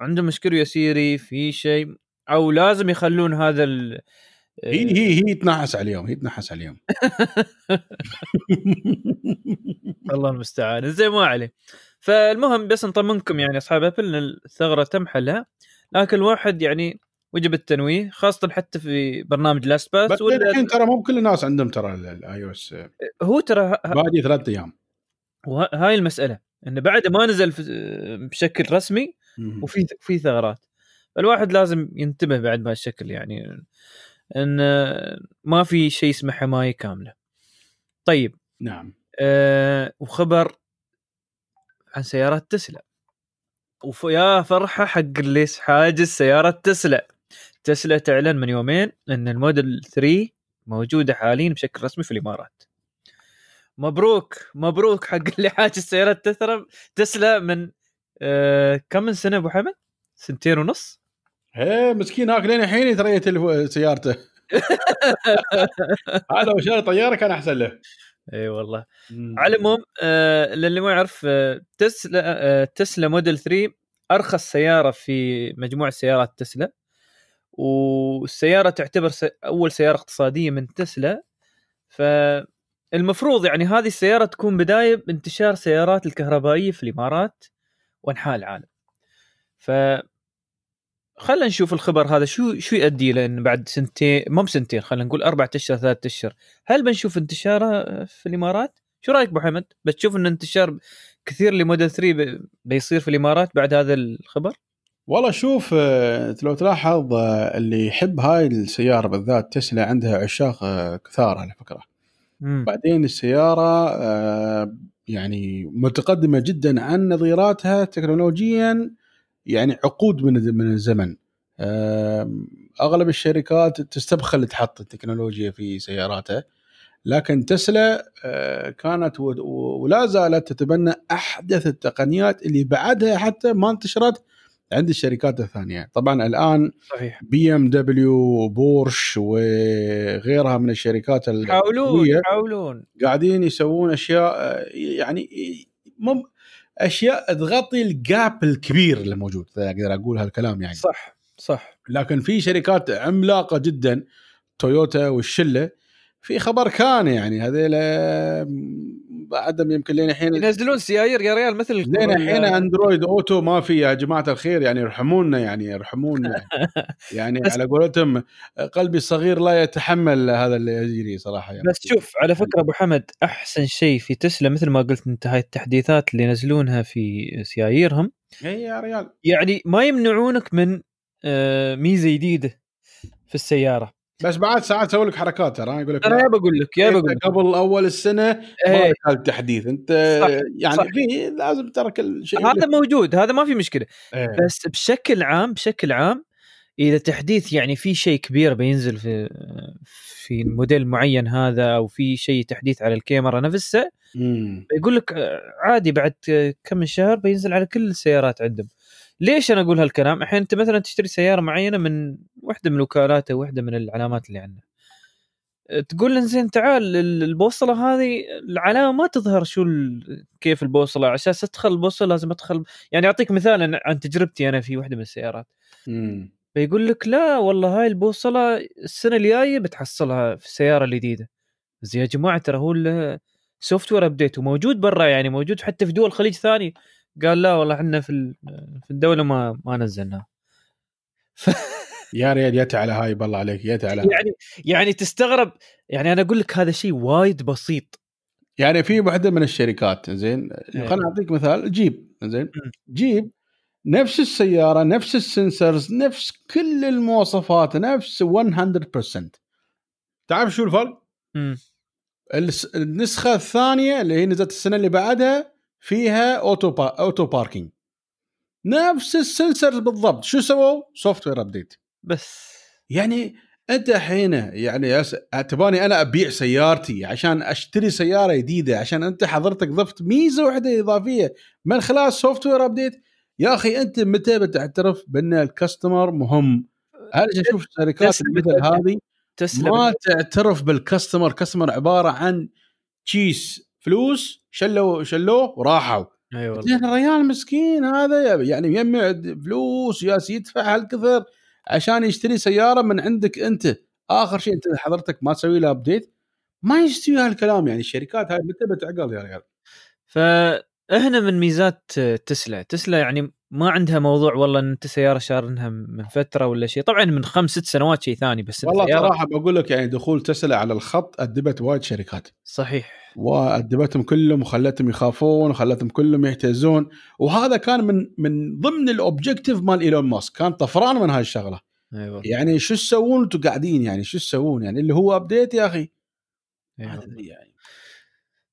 عندهم مشكلة يا سيري في شيء أو لازم يخلون هذا ال هي هي هي تنحس عليهم هي تنحس عليهم. الله المستعان. زين ما عليه. فالمهم بس نطمنكم يعني أصحاب أبل إن الثغرة تم حلها لكن الواحد يعني وجب التنويه خاصة حتى في برنامج لاست باس بس الحين ترى مو كل الناس عندهم ترى ال iOS هو ترى باقي ثلاث أيام. وهاي المسألة إنه بعد ما نزل بشكل رسمي وفي في ثغرات. الواحد لازم ينتبه بعد بهالشكل يعني إن ما في شيء اسمه حماية كاملة. طيب. نعم. آه وخبر عن سيارات تسلا. ويا فرحة حق اللي حاجز سيارة تسلا. تسلا تعلن من يومين إن الموديل 3 موجودة حاليا بشكل رسمي في الإمارات. مبروك مبروك حق اللي حاجز سيارات تسلا تسلا من آه كم من سنة أبو حمد؟ سنتين ونص؟ إيه مسكين هاك لين الحين يتريت سيارته. هذا لو شاري طيارة كان أحسن له. إي والله. على العموم آه للي ما يعرف آه تسلا آه تسلا موديل 3 أرخص سيارة في مجموعه سيارات تسلا. والسيارة تعتبر. أول سيارة اقتصادية من تسلا فالمفروض يعني هذه السيارة تكون بداية بانتشار سيارات الكهربائية في الإمارات وأنحاء العالم ف خلينا نشوف الخبر هذا شو شو يؤدي لأن بعد سنتين مو بسنتين خلينا نقول أربع أشهر ثلاث أشهر هل بنشوف انتشاره في الإمارات؟ شو رأيك أبو حمد؟ بتشوف إن انتشار كثير لموديل 3 بيصير في الإمارات بعد هذا الخبر؟ والله شوف آه، لو تلاحظ آه، اللي يحب هاي السيارة بالذات تسلا عندها عشاق آه، كثار على فكرة. مم. بعدين السيارة يعني متقدمة جدا عن نظيراتها تكنولوجيا يعني عقود من من الزمن. أغلب الشركات تستبخل تحط التكنولوجيا في سياراتها. لكن تسلا كانت ولا زالت تتبنى أحدث التقنيات اللي بعدها حتى ما انتشرت عند الشركات الثانية. طبعا الآن صحيح. بي إم دبليو بورش وغيرها من الشركات يحاولون يحاولون. قاعدين يسوون أشياء يعني مم أشياء تغطي ال gap الكبير اللي موجود أقدر أقول هالكلام يعني. صح صح. لكن في شركات عملاقة جدا تويوتا والشلة في خبر كان يعني هذيل بعدهم يمكن لين الحين ينزلون سيايير يا ريال مثل لين الحين Android Auto ما في يا جماعة الخير يعني ارحمونا يعني ارحمونا يعني على قولتهم قلبي الصغير لا يتحمل هذا اللي يجري صراحة. يعني بس شوف على فكرة أبو حمد أحسن شيء في تسلا مثل ما قلت انت هاي التحديثات اللي ينزلونها في سياييرهم اي يا ريال. يعني ما يمنعونك من آه، ميزة جديدة في السيارة. بس بعد ساعات أسوي لك حركات ترى يقول لك أنا يا بقول لك يا بقول لك. قبل أول السنة ما إيه. لك التحديث أنت صح يعني صح. في لازم ترى كل شيء هذا موجود هذا ما في مشكلة. إيه. بس بشكل عام بشكل عام إذا تحديث يعني في شيء كبير بينزل في في موديل معين هذا أو في شيء تحديث على الكاميرا نفسها. يقول لك آه، عادي بعد كم شهر بينزل على كل السيارات عندهم. ليش أنا أقول هالكلام؟ الحين أنت مثلا تشتري سيارة معينة من واحدة من الوكالات أو واحدة من العلامات اللي عندنا. تقول زين تعال البوصلة هذه العلامة ما تظهر شو كيف البوصلة عشان أدخل البوصلة لازم أدخل. يعني أعطيك مثال عن تجربتي أنا في واحدة من السيارات. مم. فيقول لك لا والله هاي البوصلة السنة الجاية بتحصلها في السيارة الجديدة. زي يا جماعة ترى هو software update وموجود برا يعني موجود حتى في دول الخليج ثاني قال لا والله إحنا في في الدولة ما ما نزلناه يا ريال يت على هاي بالله عليك يت على. يعني يعني تستغرب يعني أنا أقول لك هذا شيء وايد بسيط يعني في واحدة من الشركات زين إيه. خليني أعطيك مثال جيب زين. جيب نفس السيارة نفس ال sensors نفس كل المواصفات نفس 100% تعرف شو الفرق؟ النسخة الثانية اللي هي نزلت السنة اللي بعدها فيها auto با... auto parking نفس ال sensors بالضبط شو سووا؟ software update بس يعني أنت الحين يعني. تباني أنا أبيع سيارتي عشان أشتري سيارة جديدة عشان أنت حضرتك ضفت ميزة واحدة إضافية من خلال software update يا أخي أنت متى بتعترف بأن ال customer مهم؟ أنا أشوف الشركات تسلا مثل. هذه تسلا ما. تعترف بال customer customer عبارة عن كيس فلوس شلوا شلوه وراحوا. أي والله. زين الريال مسكين هذا يعني يجمع فلوس ياس يدفع هالكثر عشان يشتري سيارة من عندك أنت. آخر شيء أنت حضرتك ما تسوي لها update ما يستوي هالكلام يعني الشركات هاي متى بتعقل يا ريال؟ فهنا من ميزات تسلا. تسلا يعني ما عندها موضوع والله إن أنت سيارة شارنها من فترة ولا شيء. طبعا من خمس ست سنوات شيء ثاني بس والله صراحة بقول لك يعني دخول تسلا على الخط أدبت وايد شركات. صحيح. وأدبتهم كلهم وخلتهم يخافون وخلتهم كلهم يهتزون. وهذا كان من من ضمن ال objective مال إيلون ماسك. كان طفران من هاي الشغلة. والله. يعني شو تسوون أنتم قاعدين؟ يعني شو تسوون؟ يعني اللي هو update يا أخي. أي ما والله. أدري يعني.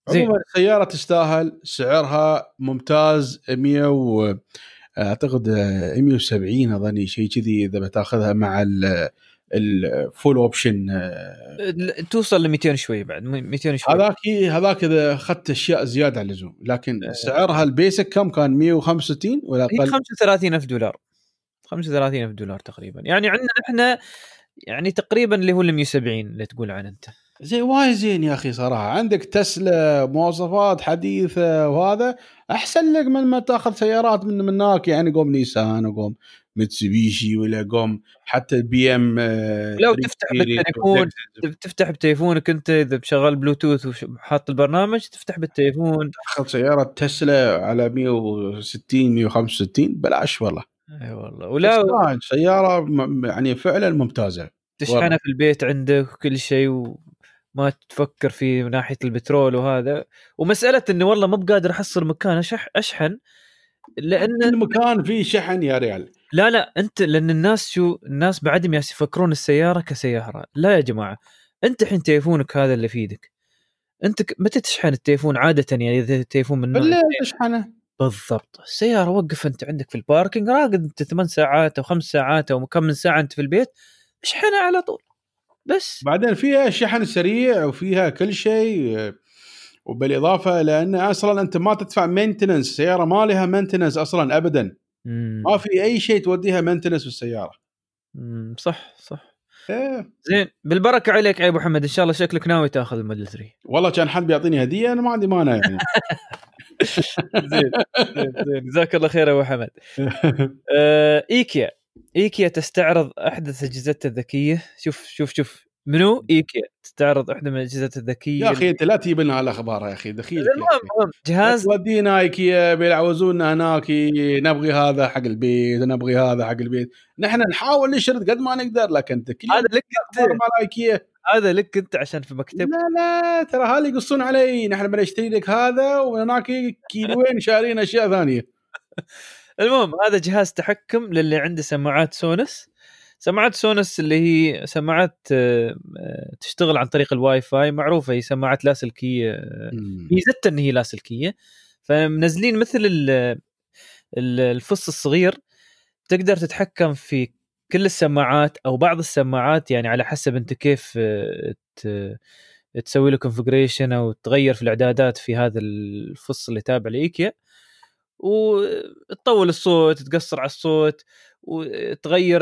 عموما السيارة تستاهل سعرها ممتاز 100 و أعتقد 170 أظني شيء كذي إذا بتاخذها مع ال full option ل- توصل ل 200 شوي بعد 200 شوي. هذاك هذاك إذا أخذت أشياء زيادة عن اللزوم لكن آه. سعرها ال basic كم كان؟ 165 ولا أقل؟ 35000 دولار. 35000 دولار تقريبا. يعني عندنا إحنا يعني تقريبا اللي هو ال 170 اللي تقول عنه أنت. زين وايد زين يا أخي صراحة. عندك تسلا مواصفات حديثه وهذا. أحسن لك من ما تأخذ سيارات من من هناك يعني قوم نيسان وقوم متسوبيشي ولا قوم حتى البي إم لو تفتح بالتليفون تفتح بتليفونك أنت إذا بشغل بلوتوث وحاط البرنامج تفتح بالتليفون. تأخذ سيارة تسلا على 160 165 بلاش والله. إي والله. ولا سيارة يعني فعلا ممتازة. تشحنها في البيت عندك وكل شيء وما تفكر في ناحية البترول وهذا. ومسألة إني والله ما بقادر أحصل مكان أشح أشحن لأن المكان فيه شحن يا ريال. لا لا أنت لأن الناس شو الناس بعدهم يفكرون السيارة كسيارة. لا يا جماعة أنت الحين تليفونك هذا اللي في إيدك أنت متى تشحن التليفون عادة يعني إذا التليفون من بالليل تشحنه بالضبط. السيارة وقف أنت عندك في الباركنج راقد أنت ثمان ساعات أو خمس ساعات أو كم من ساعة أنت في البيت اشحنها على طول. بس. بعدين فيها شحن سريع وفيها كل شيء وبالإضافة لأن أصلا أنت ما تدفع maintenance السياره ما لها maintenance أصلا ابدا. مم. ما في أي شيء توديها maintenance بالسيارة. مم. صح صح. إيه. زين بالبركة عليك يا أبو محمد إن شاء الله شكلك ناوي تاخذ الموديل 3 والله كان حد بيعطيني هدية أنا ما عندي مانع يعني. زين زين زين. جزاك الله خير يا أبو حمد. آه إيكيا. إيكيا تستعرض احدث اجهزتها الذكية؟ شوف شوف شوف. منو إيكيا تستعرض احدى من الأجهزة الذكية يا أخي أنت لا تجيب لنا الاخبار يا أخي دخيل المهم جهاز ودينا إيكيا بيعوزونا هناك نبغي هذا حق البيت نبغي هذا حق البيت. نحن نحاول نشرد قد ما نقدر لكن هذا لك انت مال إيكيا. هذا لك انت عشان في مكتب. لا لا ترى هذا يقصون علي. نحن بنشتري لك هذا وهناك كيلوين شارين أشياء ثانية. المهم هذا جهاز تحكم للي عنده سماعات سونوس. سماعات سونوس اللي هي سماعات آه، آه، تشتغل عن طريق الواي فاي معروفة هي سماعات لاسلكية آه، ميزتها إن هي لاسلكية. فمنزلين مثل الفص الصغير. تقدر تتحكم في كل السماعات أو بعض السماعات يعني على حسب أنت كيف تسوي له كونفجريشن أو تغير في الإعدادات في هذا الفص اللي تابع لإيكيا. وتطول الصوت تقصر على الصوت وتغير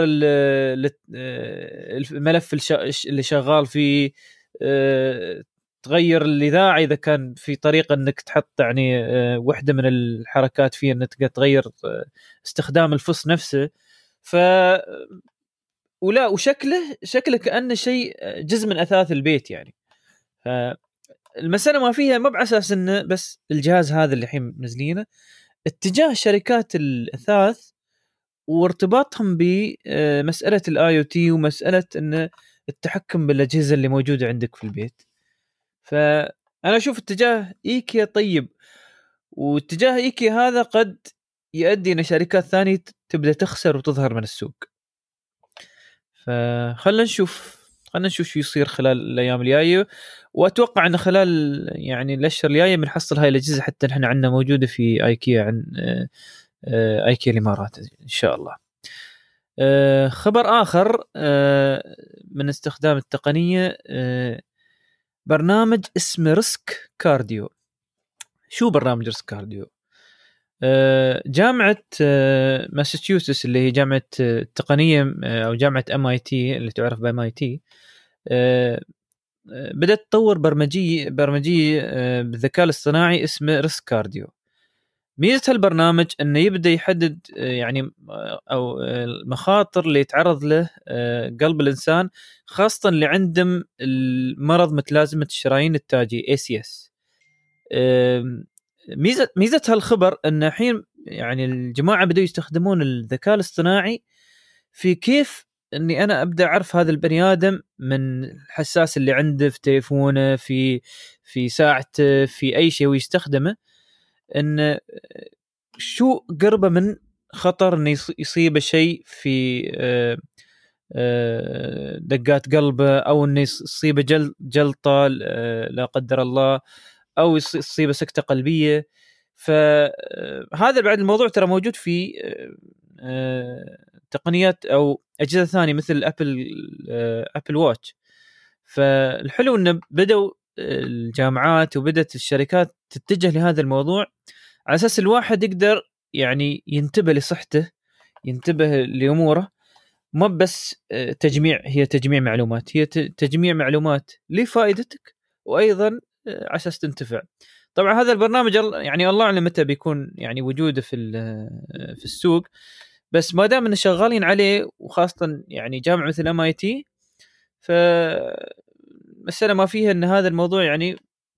الملف اللي شغال فيه آه، تغير الإذاعة إذا كان في طريقة إنك تحط يعني آه، وحدة من الحركات فيه إنك تغير آه، استخدام الفص نفسه. ف ولا وشكله شكله كأنه شيء جزء من أثاث البيت يعني. المسألة ما فيها ما باساس إنه بس الجهاز هذا اللي الحين منزلينه. اتجاه شركات الأثاث وارتباطهم بمساله ال IoT ومسألة إن التحكم بالأجهزة اللي موجودة عندك في البيت. فأنا أشوف اتجاه إيكيا طيب واتجاه إيكيا هذا قد يؤدي ان شركات ثانية تبدأ تخسر وتطهر من السوق. فخلنا نشوف خلينا نشوف شو يصير خلال الأيام الجاية. وأتوقع إن خلال يعني الأشهر الجاية بنحصل هاي الأجهزة حتى نحن عندنا موجودة في آيكيا عن آه، آيكيا الإمارات إن شاء الله. آه، خبر آخر آه، من استخدام التقنية برنامج اسمه Risk Cardio. شو برنامج Risk Cardio؟ جامعة ماساتشوستس اللي هي جامعة التقنية أو جامعة MIT اللي تعرف ب MIT بدأت تطور برمجية برمجية بالذكاء الاصطناعي اسمه Risk Cardio. ميزة هالبرنامج إنه يبدأ يحدد آه، يعني آه، أو آه، المخاطر اللي يتعرض له قلب الإنسان خاصة اللي عندهم المرض متلازمه الشرايين التاجي ACS ميزة ميزة هالخبر إن الحين يعني الجماعة بدأوا يستخدمون الذكاء الاصطناعي في كيف إني أنا أبدأ أعرف هذا البني آدم من الحساس اللي عنده في تليفونه في في ساعته في أي شيء هو يستخدمه إن شو قربه من خطر إنه يصيبه شيء في آه، آه، دقات قلبه أو إنه يصيبه جل جلطة آه، لا قدر الله أو يصيبه سكتة قلبية. فهذا بعد الموضوع ترى موجود في تقنيات أو اجهزه ثانية مثل Apple Apple Watch فالحلو إنه بدأوا الجامعات وبدأت الشركات تتجه لهذا الموضوع. على أساس الواحد يقدر يعني ينتبه لصحته ينتبه لأموره. ما بس آه، تجميع هي تجميع معلومات هي تجميع معلومات لفائدتك وأيضا آه، على أساس تنتفع. طبعا هذا البرنامج ال- يعني الله أعلم متى بيكون يعني وجوده في في السوق. بس ما دام انه شغالين عليه وخاصة يعني جامعة مثل ام اي تي ف مسألة ما فيها إن هذا الموضوع يعني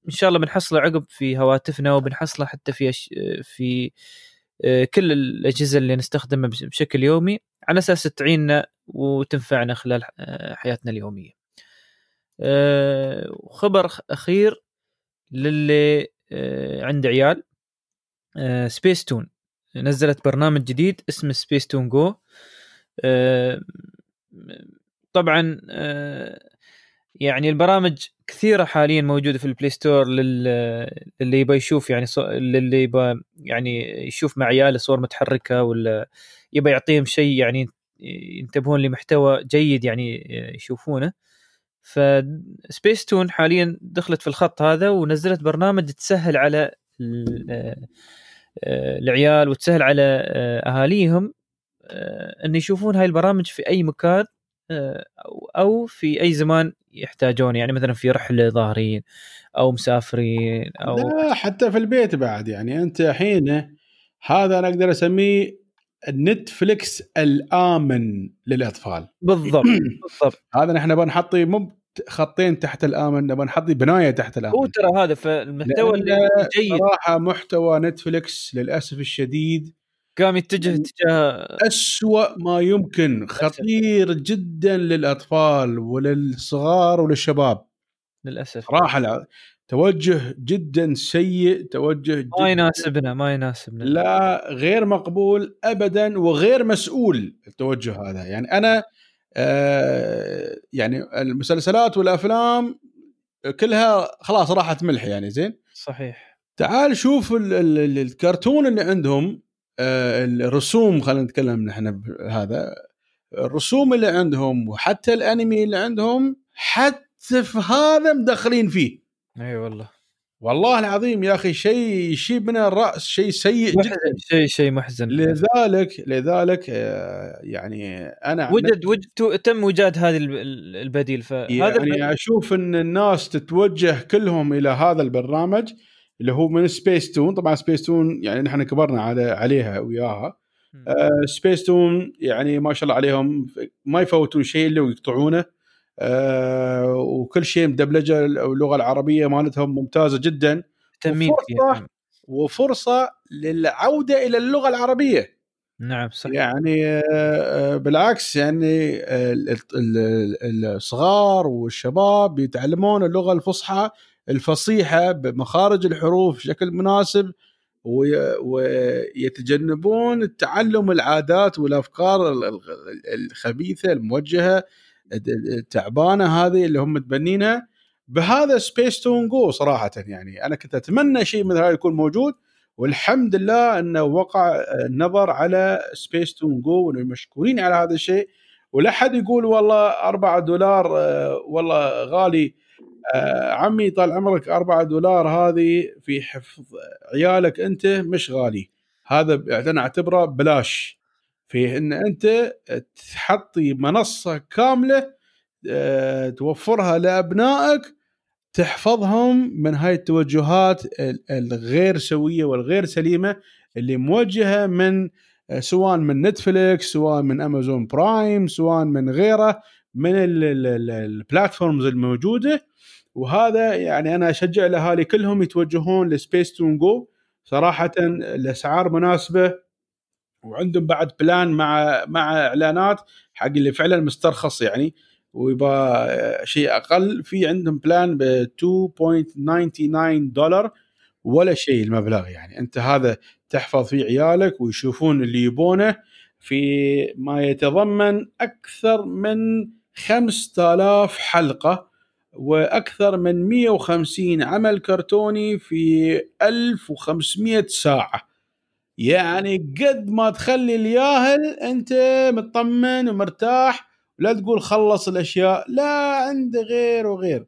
إن شاء الله بنحصله عقب في هواتفنا وبنحصله حتى في أش... في آه، كل الأجهزة اللي نستخدمها بش- بشكل يومي على أساس تعيننا وتنفعنا خلال آه، حياتنا اليومية. آه، وخبر أخير للي عنده عيال سبيس تون نزلت برنامج جديد اسمه سبيس تون جو طبعا آه، يعني البرامج كثيرة حاليا موجودة في ال Play Store لل- للي يبغى يشوف يعني صو... للي يبغى يعني يشوف مع عياله صور متحركة ولا يبغى يعطيهم شيء يعني ينتبهون لمحتوى جيد يعني يشوفونه. فسبيس تون حاليا دخلت في الخط هذا ونزلت برنامج تسهل على آه، آه، العيال وتسهل على آه، أهاليهم آه، إن يشوفون هاي البرامج في أي مكان آه، أو في أي زمان يحتاجون يعني مثلا في رحلة ظاهرين أو مسافرين أو لا حتى في البيت بعد يعني أنت الحين هذا أنا أقدر أسميه النتفليكس الآمن للأطفال. بالضبط بالضبط. هذا نحن بنحطي مو خطين تحت الامن نبغى نحطي بناية تحت الامن هو ترى هذا فالمحتوى اللي جيد. صراحة محتوى نتفليكس للأسف الشديد قام يتجه اتجاه أسوأ ما يمكن خطير جدا للأطفال وللصغار وللشباب. للأسف. صراحة الع- توجه جدا سيء توجه ما جدا يناسبنا ما يناسبنا. لا غير مقبول ابدا وغير مسؤول التوجه هذا. يعني أنا يعني المسلسلات والأفلام كلها خلاص راحت ملح يعني زين؟ صحيح. تعال شوف ال ال ال الكرتون اللي عندهم آه الرسوم خلينا نتكلم نحن هذا الرسوم اللي عندهم وحتى الأنمي اللي عندهم حتى في هذا مدخلين فيه. إي والله. والله العظيم يا أخي شيء يشيب من الرأس شيء سيء جدا. محزن شيء شيء محزن. لذلك لذلك آه، يعني أنا وجد وجد تم ايجاد هذه الب- ال- البديل. فهذا يعني البديل- أشوف إن الناس تتوجه كلهم إلى هذا البرنامج اللي هو من سبيس تون طبعا سبيس تون يعني نحن كبرنا على عليها وياها. آه سبيس تون يعني ما شاء الله عليهم ما يفوتون شيء إلا ويقطعونه. آه وكل شيء مدبلجة اللغة العربية مالتهم ممتازة جدا. وفرصة فيها وفرصة للعودة إلى اللغة العربية. نعم صحيح. يعني آه، بالعكس يعني ال- ال- الصغار والشباب يتعلمون اللغة الفصحى الفصيحة بمخارج الحروف بشكل مناسب وي- ويتجنبون التعلم العادات والأفكار ال- ال- الخبيثة الموجهة التعبانه هذه اللي هم متبنينها بهذا سبيس تون جو صراحة يعني. أنا كنت أتمنى شيء مثل هذا يكون موجود والحمد لله إنه وقع النظر على سبيس تون جو مشكورين على هذا الشيء. ولا حد يقول والله 4 دولار آه، والله غالي. آه، عمي طال عمرك 4 دولار هذه في حفظ عيالك أنت مش غالي. هذا أنا أعتبره بلاش. في إن أنت تحطي منصة كاملة آه، توفرها لأبنائك تحفظهم من هاي التوجهات ال- الغير سوية والغير سليمة اللي موجهة من آه، سواء من نتفليكس سواء من Amazon Prime سواء من غيره من ال- ال- ال- ال platforms الموجودة. وهذا يعني أنا أشجع الأهالي كلهم يتوجهون لسبيس تون جو صراحة الأسعار مناسبة. وعندهم بعد plan مع مع إعلانات حق اللي فعلا مسترخص يعني ويبغى شيء أقل في عندهم plan ب 2.99 دولار ولا شيء المبلغ يعني. أنت هذا تحفظ فيه عيالك ويشوفون اللي يبونه في ما يتضمن أكثر من 5000 حلقة وأكثر من 150 عمل كرتوني في 1500 ساعة. يعني قد ما تخلي الياهل أنت مطمن ومرتاح ولا تقول خلص الأشياء لا عنده غير وغير.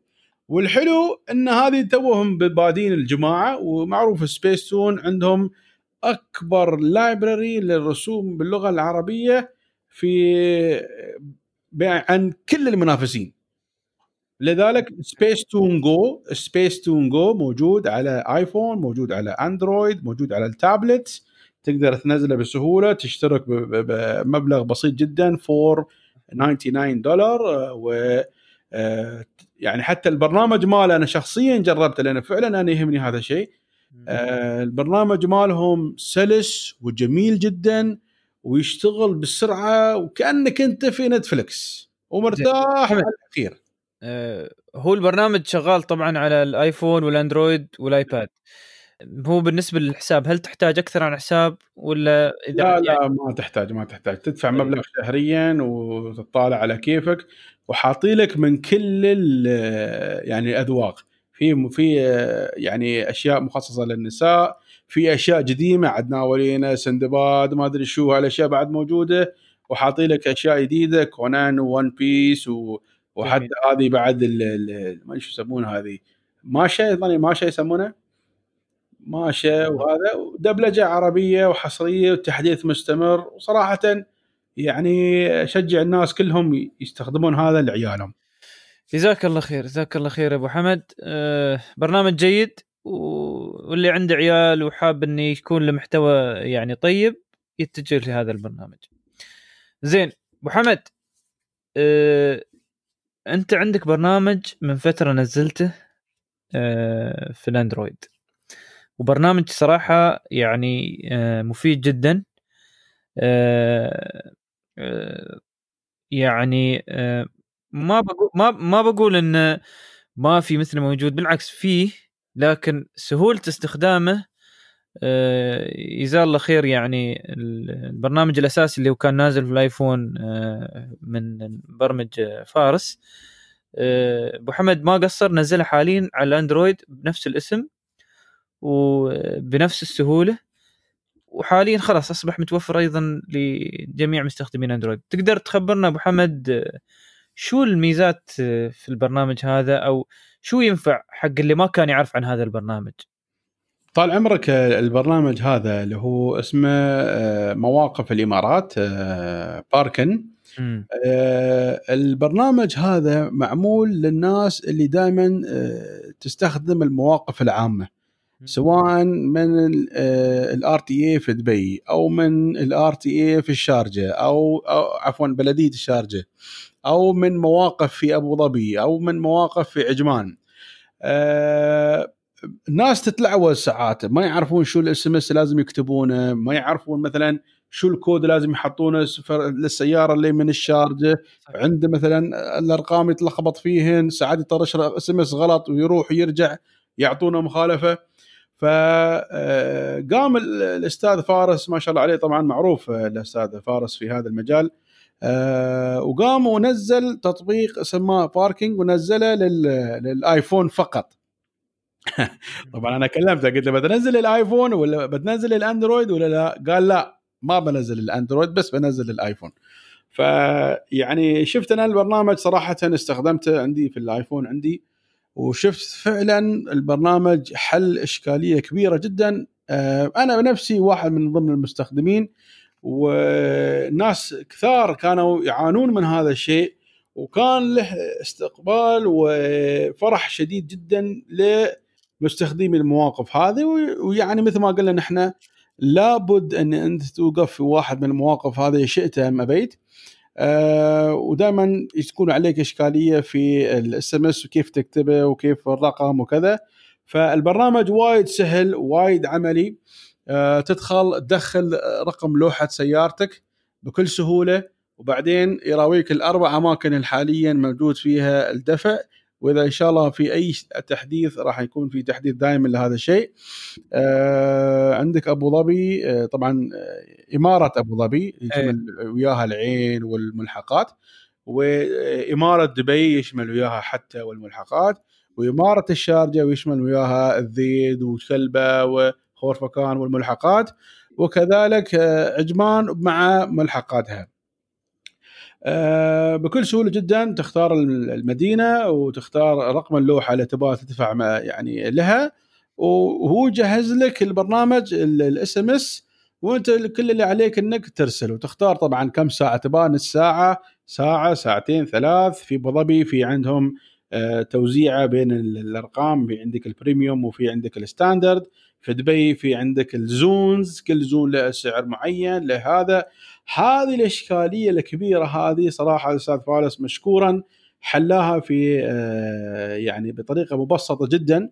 والحلو إن هذه توهم بادين الجماعة ومعروف سبيس تون عندهم أكبر library للرسوم باللغة العربية في عن كل المنافسين. لذلك سبيس تون جو سبيس تون جو موجود على آيفون موجود على أندرويد موجود على التابلت تقدر تنزله بسهولة تشترك بمبلغ بسيط جدا four 99 دولار و آه، يعني حتى البرنامج ماله أنا شخصيا جربته لأنه فعلا أنا يهمني هذا الشيء. آه، البرنامج مالهم سلس وجميل جدا ويشتغل بسرعة وكأنك أنت في نتفلكس ومرتاح على الأخير. آه، هو البرنامج شغال طبعا على الآيفون والأندرويد والآيباد. هو بالنسبة للحساب هل تحتاج أكثر عن حساب ولا إذا لا لا يعني ما تحتاج ما تحتاج. تدفع طيب. مبلغ شهريا وتطالع على كيفك وحاطي لك من كل يعني الأذواق. في في يعني أشياء مخصصة للنساء في أشياء قديمة عدنا ولينا سندباد ما أدري شو هالأشياء بعد موجودة وحاطي لك أشياء جديدة كونان وون بيس و وحتى هذه بعد ما شو يسمونها هذه. ماشا يظني ماشا يسمونها؟ ماشا وهذا دبلجه عربية وحصرية وتحديث مستمر وصراحة يعني أشجع الناس كلهم يستخدمون هذا لعيالهم. جزاك الله خير جزاك الله خير أبو حمد أه برنامج جيد واللي عنده عيال وحاب إنه يكون له محتوى يعني طيب يتجه لهذا البرنامج. زين أبو حمد أه أنت عندك برنامج من فترة نزلته أه في الأندرويد وبرنامج صراحة يعني أه مفيد جدا. أه أه يعني ما بقول ما ما بقول انه ما في مثله موجود بالعكس فيه لكن سهولة استخدامه آه، جزاه الله خير يعني. البرنامج الأساسي اللي هو كان نازل في الآيفون آه، من برمج فارس آه، أبو حمد ما قصر نزلها حاليا على الأندرويد بنفس الاسم. وبنفس السهولة. وحاليا خلاص أصبح متوفر أيضا لجميع مستخدمين أندرويد. تقدر تخبرنا أبو حمد شو الميزات في البرنامج هذا؟ أو شو ينفع حق اللي ما كان يعرف عن هذا البرنامج؟ طال عمرك البرنامج هذا اللي هو اسمه آه، مواقف الإمارات آه، Parkin. آه، البرنامج هذا معمول للناس اللي دائما تستخدم المواقف العامة. سواء من ال RTA في دبي أو من ال RTA في الشارجة أو, أو عفوا بلدية الشارجة أو من مواقف في أبو ظبي أو من مواقف في عجمان. الناس تتلعوز ساعات ما يعرفون شو ال SMS لازم يكتبونه ما يعرفون مثلا شو الكود لازم يحطونه للسيارة اللي من الشارجة. عنده مثلا الأرقام يتلخبط فيهن ساعات يطرش SMS غلط ويروح ويرجع يعطونه مخالفة. فقام آه، الأستاذ فارس ما شاء الله عليه طبعا معروف آه، الأستاذ فارس في هذا المجال آه، وقام ونزل تطبيق سماه Parking ونزله للآيفون فقط طبعا أنا كلمته قلت له بتنزل الآيفون ولا بتنزل الأندرويد ولا لا؟ قال لا ما بنزل الأندرويد بس بنزل الآيفون. فيعني شفت أنا البرنامج صراحة استخدمته عندي في الآيفون عندي وشفت فعلا البرنامج حل إشكالية كبيرة جدا. آه، أنا بنفسي واحد من ضمن المستخدمين وناس كثار كانوا يعانون من هذا الشيء وكان له استقبال وفرح شديد جدا مستخدمي المواقف هذه. ويعني مثل ما قلنا نحن لابد أن أنت توقف في واحد من المواقف هذه شئت أم أبيت. أه ودائما تكون عليك إشكالية في الإس إم إس وكيف تكتبه وكيف الرقم وكذا. فالبرنامج وايد سهل وايد عملي. أه تدخل تدخل رقم لوحة سيارتك بكل سهولة وبعدين يراويك الأربع أماكن الحاليا موجود فيها الدفع. وإذا إن شاء الله في أي تحديث راح يكون في تحديث دائما لهذا الشيء. آه عندك أبو ظبي آه طبعا آه، إمارة أبو ظبي يشمل وياها العين والملحقات وإمارة دبي يشمل وياها حتى والملحقات وإمارة الشارجة ويشمل وياها الذيد وكلبه وخورفكان والملحقات وكذلك آه، عجمان مع ملحقاتها. بكل سهولة جدا تختار المدينة وتختار رقم اللوحة اللي تبغى تدفع يعني لها. وهو جهز لك البرنامج SMS وأنت كل اللي عليك إنك ترسل وتختار طبعا كم ساعة تبغى نص ساعة ساعة ساعتين ثلاث. في أبو ظبي في عندهم آه، توزيعه بين الأرقام. في عندك ال premium وفي عندك ال standard. في دبي في عندك الزونز كل زون له سعر معين لهذا هذه الإشكالية الكبيرة هذه صراحة الأستاذ فارس مشكورا حلاها في آه، يعني بطريقة مبسطة جدا.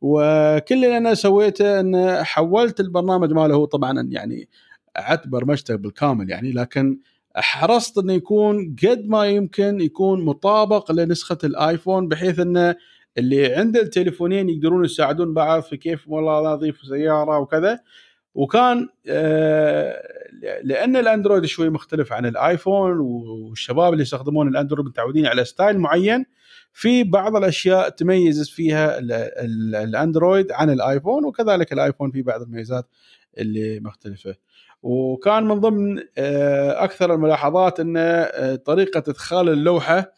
وكل اللي أنا سويته أن حولت البرنامج ماله هو طبعا يعني اعدت برمجته بالكامل يعني لكن حرصت انه يكون قد ما يمكن يكون مطابق لنسخة الآيفون بحيث انه اللي عنده التليفونين يقدرون يساعدون بعض في كيف والله أضيف سيارة وكذا. وكان آه، لأن الأندرويد شوي مختلف عن الآيفون والشباب اللي يستخدمون الأندرويد متعودين على style معين في بعض الأشياء تميز فيها الأندرويد عن الآيفون وكذلك الآيفون في بعض الميزات اللي مختلفة. وكان من ضمن آه، أكثر الملاحظات إن آه، طريقة إدخال اللوحة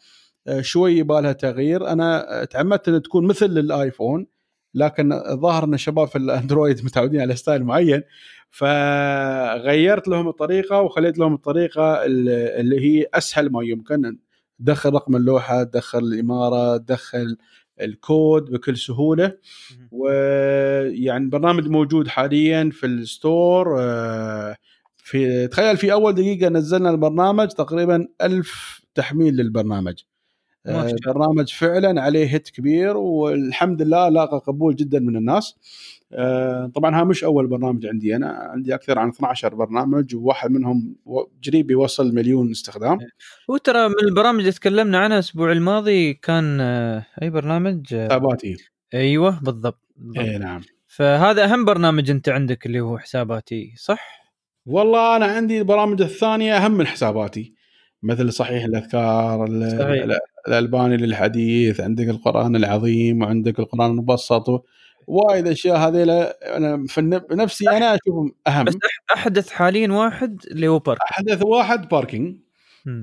آه، شوي يبالها تغيير. أنا تعمدت إن تكون مثل الايفون لكن الظاهر إن الشباب في الأندرويد متعودين على style معين فغيرت لهم الطريقة وخليت لهم الطريقة اللي هي أسهل ما يمكن. تدخل رقم اللوحة تدخل الإمارة تدخل الكود بكل سهولة. ويعني البرنامج موجود حاليا في ال store آه، في تخيل في أول دقيقة نزلنا البرنامج تقريبا ألف تحميل للبرنامج. البرنامج آه، فعلا عليه هيت كبير والحمد لله لاقى قبول جدا من الناس. آه، طبعا ها مش أول برنامج عندي أنا. عندي أكثر عن 12 برنامج وواحد منهم قريب يوصل مليون استخدام. هو ترى من البرامج اللي تكلمنا عنها الأسبوع الماضي كان آه، أي برنامج؟ حساباتي. أيوه بالضبط, بالضبط. اي نعم. فهذا أهم برنامج أنت عندك اللي هو حساباتي صح؟ والله أنا عندي البرامج الثانية أهم من حساباتي مثل صحيح الأذكار صحيح. الألباني للحديث عندك القرآن العظيم وعندك القرآن المبسط وايد أشياء هذيلا أنا في نفسي أنا أشوفهم أهم. بس أحدث حاليا واحد اللي هو parking أحدث واحد parking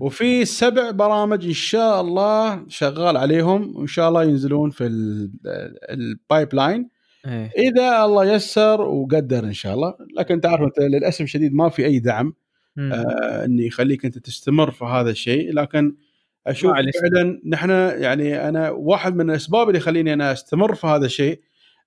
وفي سبع برامج إن شاء الله شغال عليهم وإن شاء الله ينزلون في ال pipeline إيه. إذا الله يسر وقدر إن شاء الله. لكن تعرف أنت للأسف الشديد ما في أي دعم آه اني يخليك أنت تستمر في هذا الشيء. لكن أشوف فعلا نحن يعني أنا واحد من الأسباب اللي يخليني أنا أستمر في هذا الشيء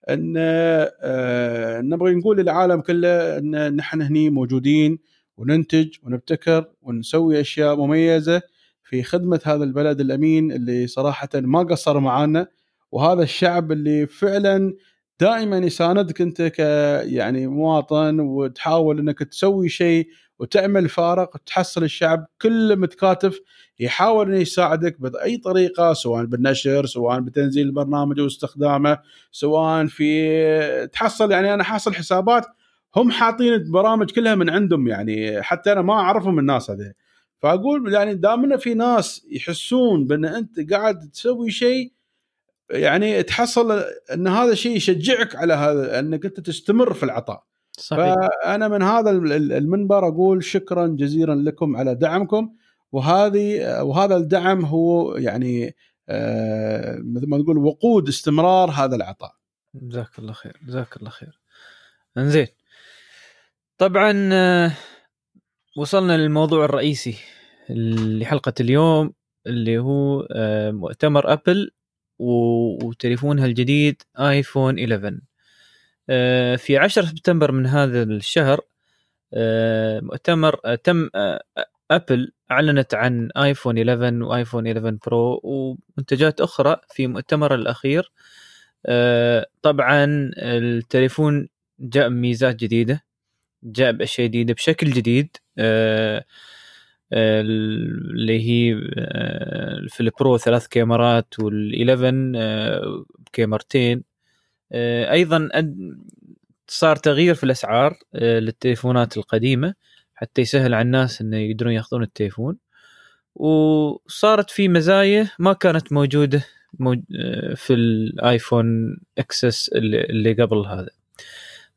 أن آه نبغى نقول للعالم كله أن نحن هني موجودين وننتج ونبتكر ونسوي أشياء مميزة في خدمة هذا البلد الأمين اللي صراحة ما قصر معانا. وهذا الشعب اللي فعلا دائما يساندك أنت ك يعني مواطن وتحاول أنك تسوي شيء وتعمل فارق تحصل الشعب كله متكاتف يحاول إنه يساعدك بأي طريقة سواء بالنشر سواء بتنزيل البرنامج واستخدامه سواء في تحصل يعني أنا حاصل حسابات هم حاطين البرامج كلها من عندهم يعني حتى أنا ما أعرفهم الناس هذه فأقول يعني دامنا في ناس يحسون بأن أنت قاعد تسوي شيء يعني تحصل إن هذا الشيء يشجعك على هذا إنك أنت تستمر في العطاء. صحيح. فأنا من هذا المنبر أقول شكرا جزيلا لكم على دعمكم وهذه وهذا الدعم هو يعني آه، مثل ما نقول وقود استمرار هذا العطاء. جزاك الله خير جزاك الله خير. انزين طبعا آه، وصلنا للموضوع الرئيسي لحلقه اليوم اللي هو آه، مؤتمر أبل وتليفونها الجديد آيفون 11 في 10 سبتمبر من هذا الشهر مؤتمر تم أبل أعلنت عن آيفون 11 وآيفون 11 Pro ومنتجات أخرى في مؤتمر الأخير. آه، طبعا التليفون جاء بميزات جديدة جاء بأشياء جديدة بشكل جديد. آه، آه، اللي هي في ال Pro ثلاث كاميرات وال11 بكاميرتين أيضا صار تغيير في الأسعار للتليفونات القديمة حتى يسهل على الناس إنه يقدرون يأخذون التليفون. وصارت في مزايا ما كانت موجودة في الآيفون XS اللي قبل هذا.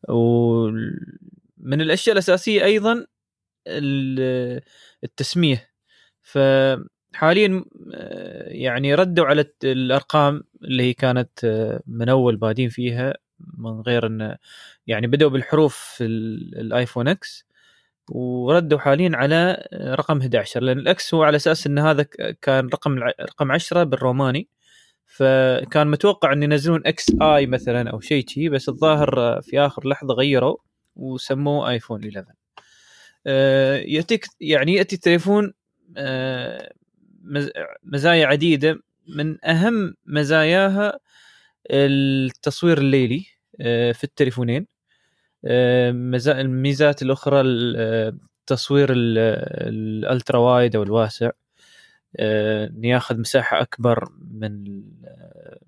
ومن الأشياء الأساسية أيضا التسمية. فحاليا يعني ردوا على الأرقام اللي هي كانت من أول بادين فيها من غير انه يعني بدأوا بالحروف في الآيفون X وردوا حاليا على رقم 11 لأن ال X هو على أساس إن هذا كان رقم رقم 10 بالروماني. فكان متوقع إن ينزلون XI مثلا أو شيء شي بس الظاهر في آخر لحظة غيروا وسموه آيفون 11 آه، يأتيك يعني يأتي التليفون آه، مزايا عديدة من أهم مزاياها التصوير الليلي آه، في التليفونين. الميزات الأخرى التصوير الألترا وايد أو الواسع. انه ياخذ مساحة أكبر من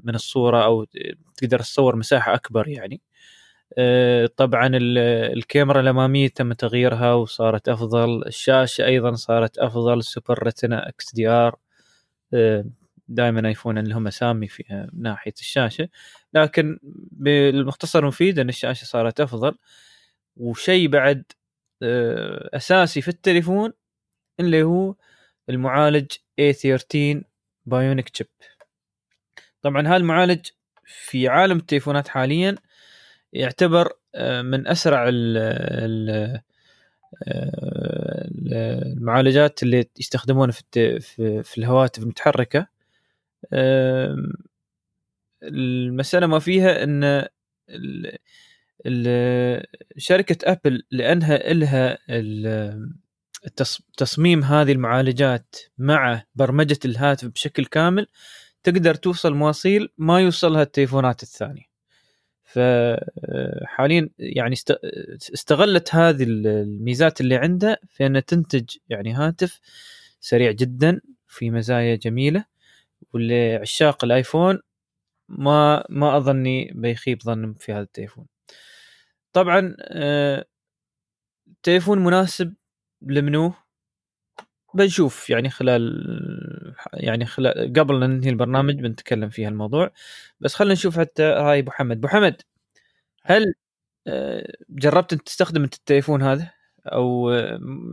من الصورة أو تقدر تصور مساحة أكبر يعني. آه، طبعا الكاميرا الاماميه تم تغييرها وصارت أفضل. الشاشة أيضا صارت أفضل. Super Retina XDR دائما آيفون لهم اسامي في ناحية الشاشة. لكن بالمختصر المفيد إن الشاشة صارت أفضل. وشيء بعد آه، أساسي في التليفون اللي هو المعالج A13 Bionic chip طبعا هذا المعالج في عالم التليفونات حاليا يعتبر آه، من أسرع آه، المعالجات اللي يستخدمونها في في الهواتف المتحركة. المسألة ما فيها إن شركة أبل لأنها لها تصميم هذه المعالجات مع برمجة الهاتف بشكل كامل تقدر توصل مواصيل ما يوصلها التليفونات الثانية. فحاليا يعني استغلت هذه الميزات اللي عنده في أنها تنتج يعني هاتف سريع جدا في مزايا جميلة واللي عشاق الآيفون ما ما أظني بيخيب ظن في هذا التليفون. طبعا آه، تليفون مناسب لمنو بنشوف يعني خلال يعني خلال قبل لا ننهي البرنامج بنتكلم في هالموضوع بس خلينا نشوف حتى هاي أبو حمد. أبو حمد هل آه، جربت أنت تستخدم أنت التليفون هذا؟ أو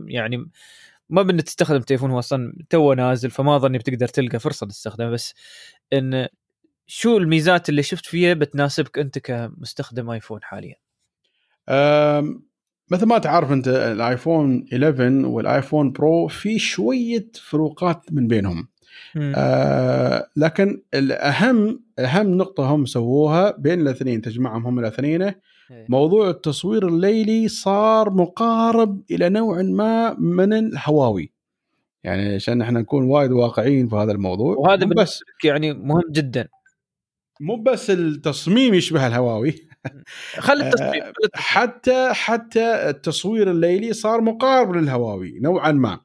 يعني ما بدنا تستخدم التليفون هو أصلا تو نازل فما اظني بتقدر تلقى فرصة تستخدمه. بس إن شو الميزات اللي شفت فيها بتناسبك أنت كمستخدم آيفون حاليا؟ مثل ما تعرف انت الآيفون 11 والآيفون برو في شوية فروقات من بينهم. آه لكن الأهم أهم نقطة هم سووها بين الاثنين تجمعهم هم الاثنين. إيه. موضوع التصوير الليلي صار مقارب إلى نوع ما من الهواوي. يعني عشان إحنا نكون وايد واقعيين في هذا الموضوع وهذا بس يعني مهم جدا. مو بس التصميم يشبه الهواوي. خلي التصميم آه، حتى حتى التصوير الليلي صار مقارب للهواوي نوعا ما.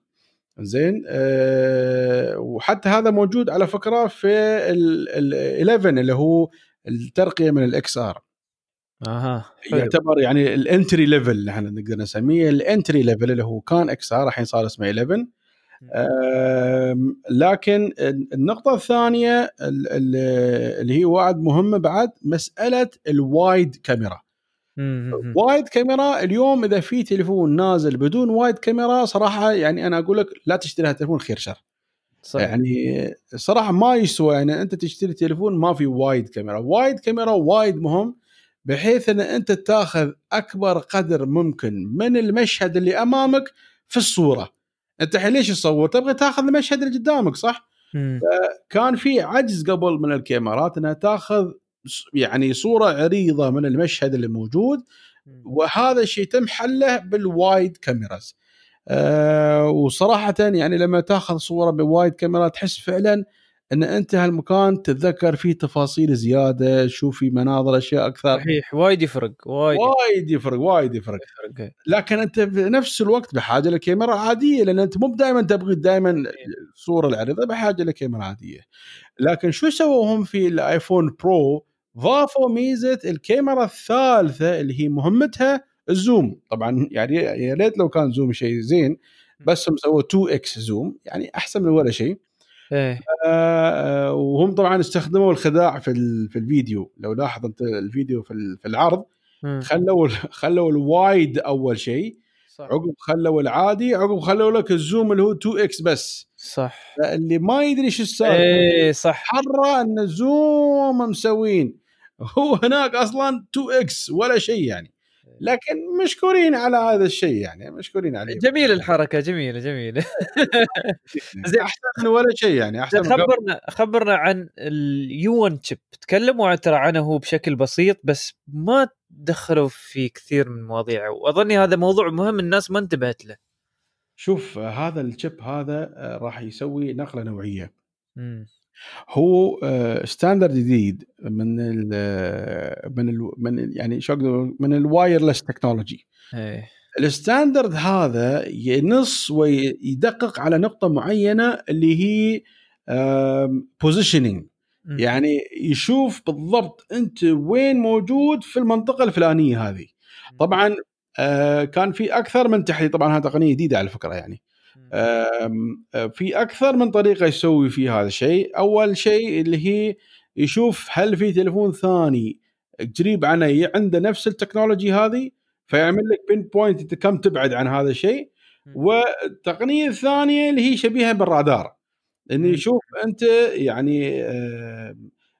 زين؟ أه وحتى هذا موجود على فكرة في ال 11 اللي هو الترقية من ال XR. أها يعتبر يعني ال entry level إحنا نقدر نسميه ال entry level اللي هو كان XR الحين صار اسمه 11 لكن النقطة الثانية اللي هي وايد مهمة بعد مسألة الوايد كاميرا. وايد كاميرا اليوم إذا في تليفون نازل بدون وايد كاميرا صراحة يعني أنا أقول لك لا تشتري هذا التليفون خير شر. صحيح. يعني صراحة ما يسوى يعني أنت تشتري تليفون ما في وايد كاميرا. وايد كاميرا وايد مهم بحيث إن أنت تأخذ أكبر قدر ممكن من المشهد اللي أمامك في الصورة. أنت الحين ليش تصور؟ تبغى تاخذ المشهد اللي قدامك صح؟ كان في عجز قبل من الكاميرات إنها تاخذ يعني صورة عريضة من المشهد اللي موجود وهذا الشيء تم حله بالوايد كاميراز أه وصراحه يعني لما تاخذ صورة بوايد كاميرا تحس فعلا إن أنت هالمكان تتذكر فيه تفاصيل زيادة تشوف فيه مناظر أشياء أكثر. صحيح وايد يفرق وايد وايد يفرق وايد يفرق, يفرق. إيه. لكن أنت في نفس الوقت بحاجة لكاميرا عادية لأن أنت مو دائما تبغي دائما الصورة العريضة بحاجة لكاميرا عادية. لكن شو سووا هم في الآيفون Pro؟ ضافوا ميزة الكاميرا الثالثة اللي هي مهمتها ال zoom. طبعا يعني يا ريت لو كان zoom شيء زين بس هم سووا 2x zoom يعني أحسن من ولا شيء. إيه. آه وهم طبعا استخدموا الخداع في في الفيديو. لو لاحظ أنت الفيديو في في العرض خلوا خلوا ال wide أول شيء عقب خلوا العادي عقب خلوا لك ال zoom اللي هو 2x بس. صح. اللي ما يدري شو السالفة إيه صح. حره إن ال zoom مسوين. هو هناك أصلا 2x ولا شيء يعني. لكن مشكورين على هذا الشيء يعني مشكورين عليه جميل الحركة جميلة جميلة زين. أحسن ولا شيء يعني أحسن. خبرنا خبرنا عن ال U1 chip تكلموا ترى عنه بشكل بسيط بس ما دخلوا في كثير من مواضيعه وأظني هذا موضوع مهم الناس ما انتبهت له شوف هذا ال chip هذا آه، راح يسوي نقلة نوعية مم. هو آه، standard جديد من ال من ال من يعني شو أقدر- من ال wireless technology ال standard هذا ينص ويدقق على نقطة معينة اللي هي positioning. يعني يشوف بالضبط أنت وين موجود في المنطقة الفلانية هذه. طبعا آه، كان في أكثر من تحديد طبعا هذه تقنية جديدة على فكرة يعني. آه، في أكثر من طريقة يسوي فيه هذا الشيء. أول شيء اللي هي يشوف هل في تليفون ثاني قريب عنه عنده نفس ال technology هذه فيعمل لك pinpoint أنت كم تبعد عن هذا الشيء. والتقنيه الثانية اللي هي شبيهة بالرادار إنه. يشوف أنت يعني آه،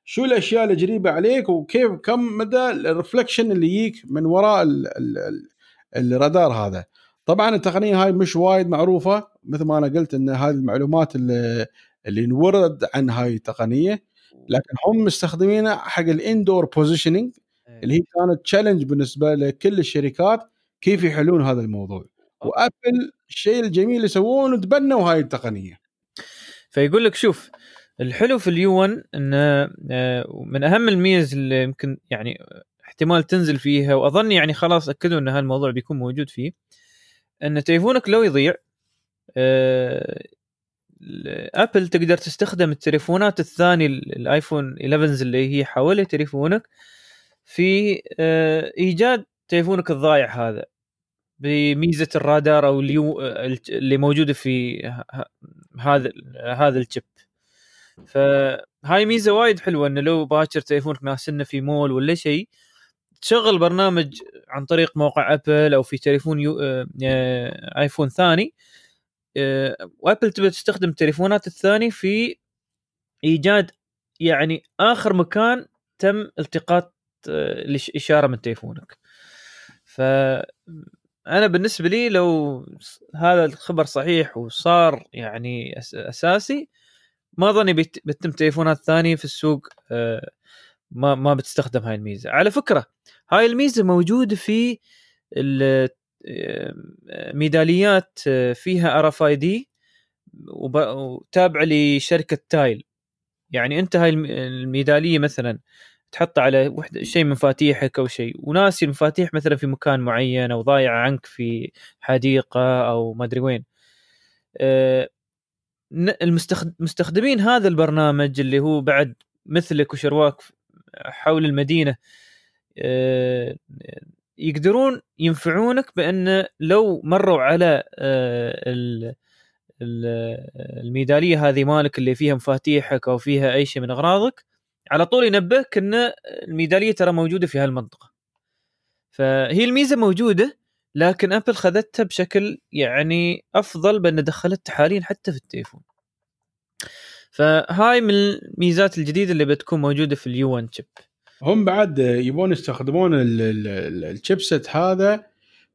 شو الأشياء اللي قريبة عليك وكيف كم مدى ال reflection اللي يجيك من وراء ال ال ال الرادار هذا. طبعا التقنية هاي مش وايد معروفة مثل ما أنا قلت إن هذه المعلومات اللي, اللي انورد عن هاي التقنية لكن هم مستخدمينها حق ال indoor positioning اللي هي كانت challenge بالنسبة لكل الشركات كيف يحلون هذا الموضوع. وأبل الشيء الجميل اللي يسوونه تبنوا هاي التقنية. فيقول لك شوف الحلو في ال U1 انه آه، من أهم الميز اللي يمكن يعني احتمال تنزل فيها وأظن يعني خلاص أكدوا إن هالموضوع بيكون موجود فيه إن تليفونك لو يضيع آه، آبل تقدر تستخدم التليفونات الثاني الآيفون 11 اللي هي حوالي تليفونك في آه، إيجاد تليفونك الضايع هذا بميزة الرادار أو ال U اللي موجوده في هذا هذا ال chip. فهاي ميزة وايد حلوة انه لو باكر تليفونك ناسيه في مول ولا شيء تشغل برنامج عن طريق موقع ابل أو في تليفون U آه، آه، ايفون ثاني آه، وابل تبي تستخدم التليفونات الثاني في إيجاد يعني آخر مكان تم التقاط آه، الإش- إشارة من تليفونك. ف أنا بالنسبة لي لو هذا الخبر صحيح وصار يعني أساسي ما ظني بيت- بتتم تليفونات ثانية في السوق آه، ما ما بتستخدم هاي الميزة. على فكرة هاي الميزة موجودة في آه، ميداليات آه، فيها RFID وتابعة لشركة Tile. يعني انت هاي الم- الميدالية مثلا تحط على وحدة شيء مفاتيحك أو شيء وناسي المفاتيح مثلا في مكان معين أو ضايعة عنك في حديقة أو ما أدري وين. آه، ن- المستخد- مستخدمين هذا البرنامج اللي هو بعد مثلك وشرواك حول المدينة آه، يقدرون ينفعونك بأن لو مروا على آه، ال- ال- الميدالية هذه مالك اللي فيها مفاتيحك أو فيها أي شيء من أغراضك على طول ينبهك أن الميدالية ترى موجودة في هالمنطقة. فهي الميزة موجودة لكن أبل خذتها بشكل يعني أفضل بأن دخلتها حاليا حتى في التليفون. فهاي من الميزات الجديدة اللي بتكون موجودة في ال U1 chip هم بعد يبون يستخدمون ال- ال- ال- ال chipset هذا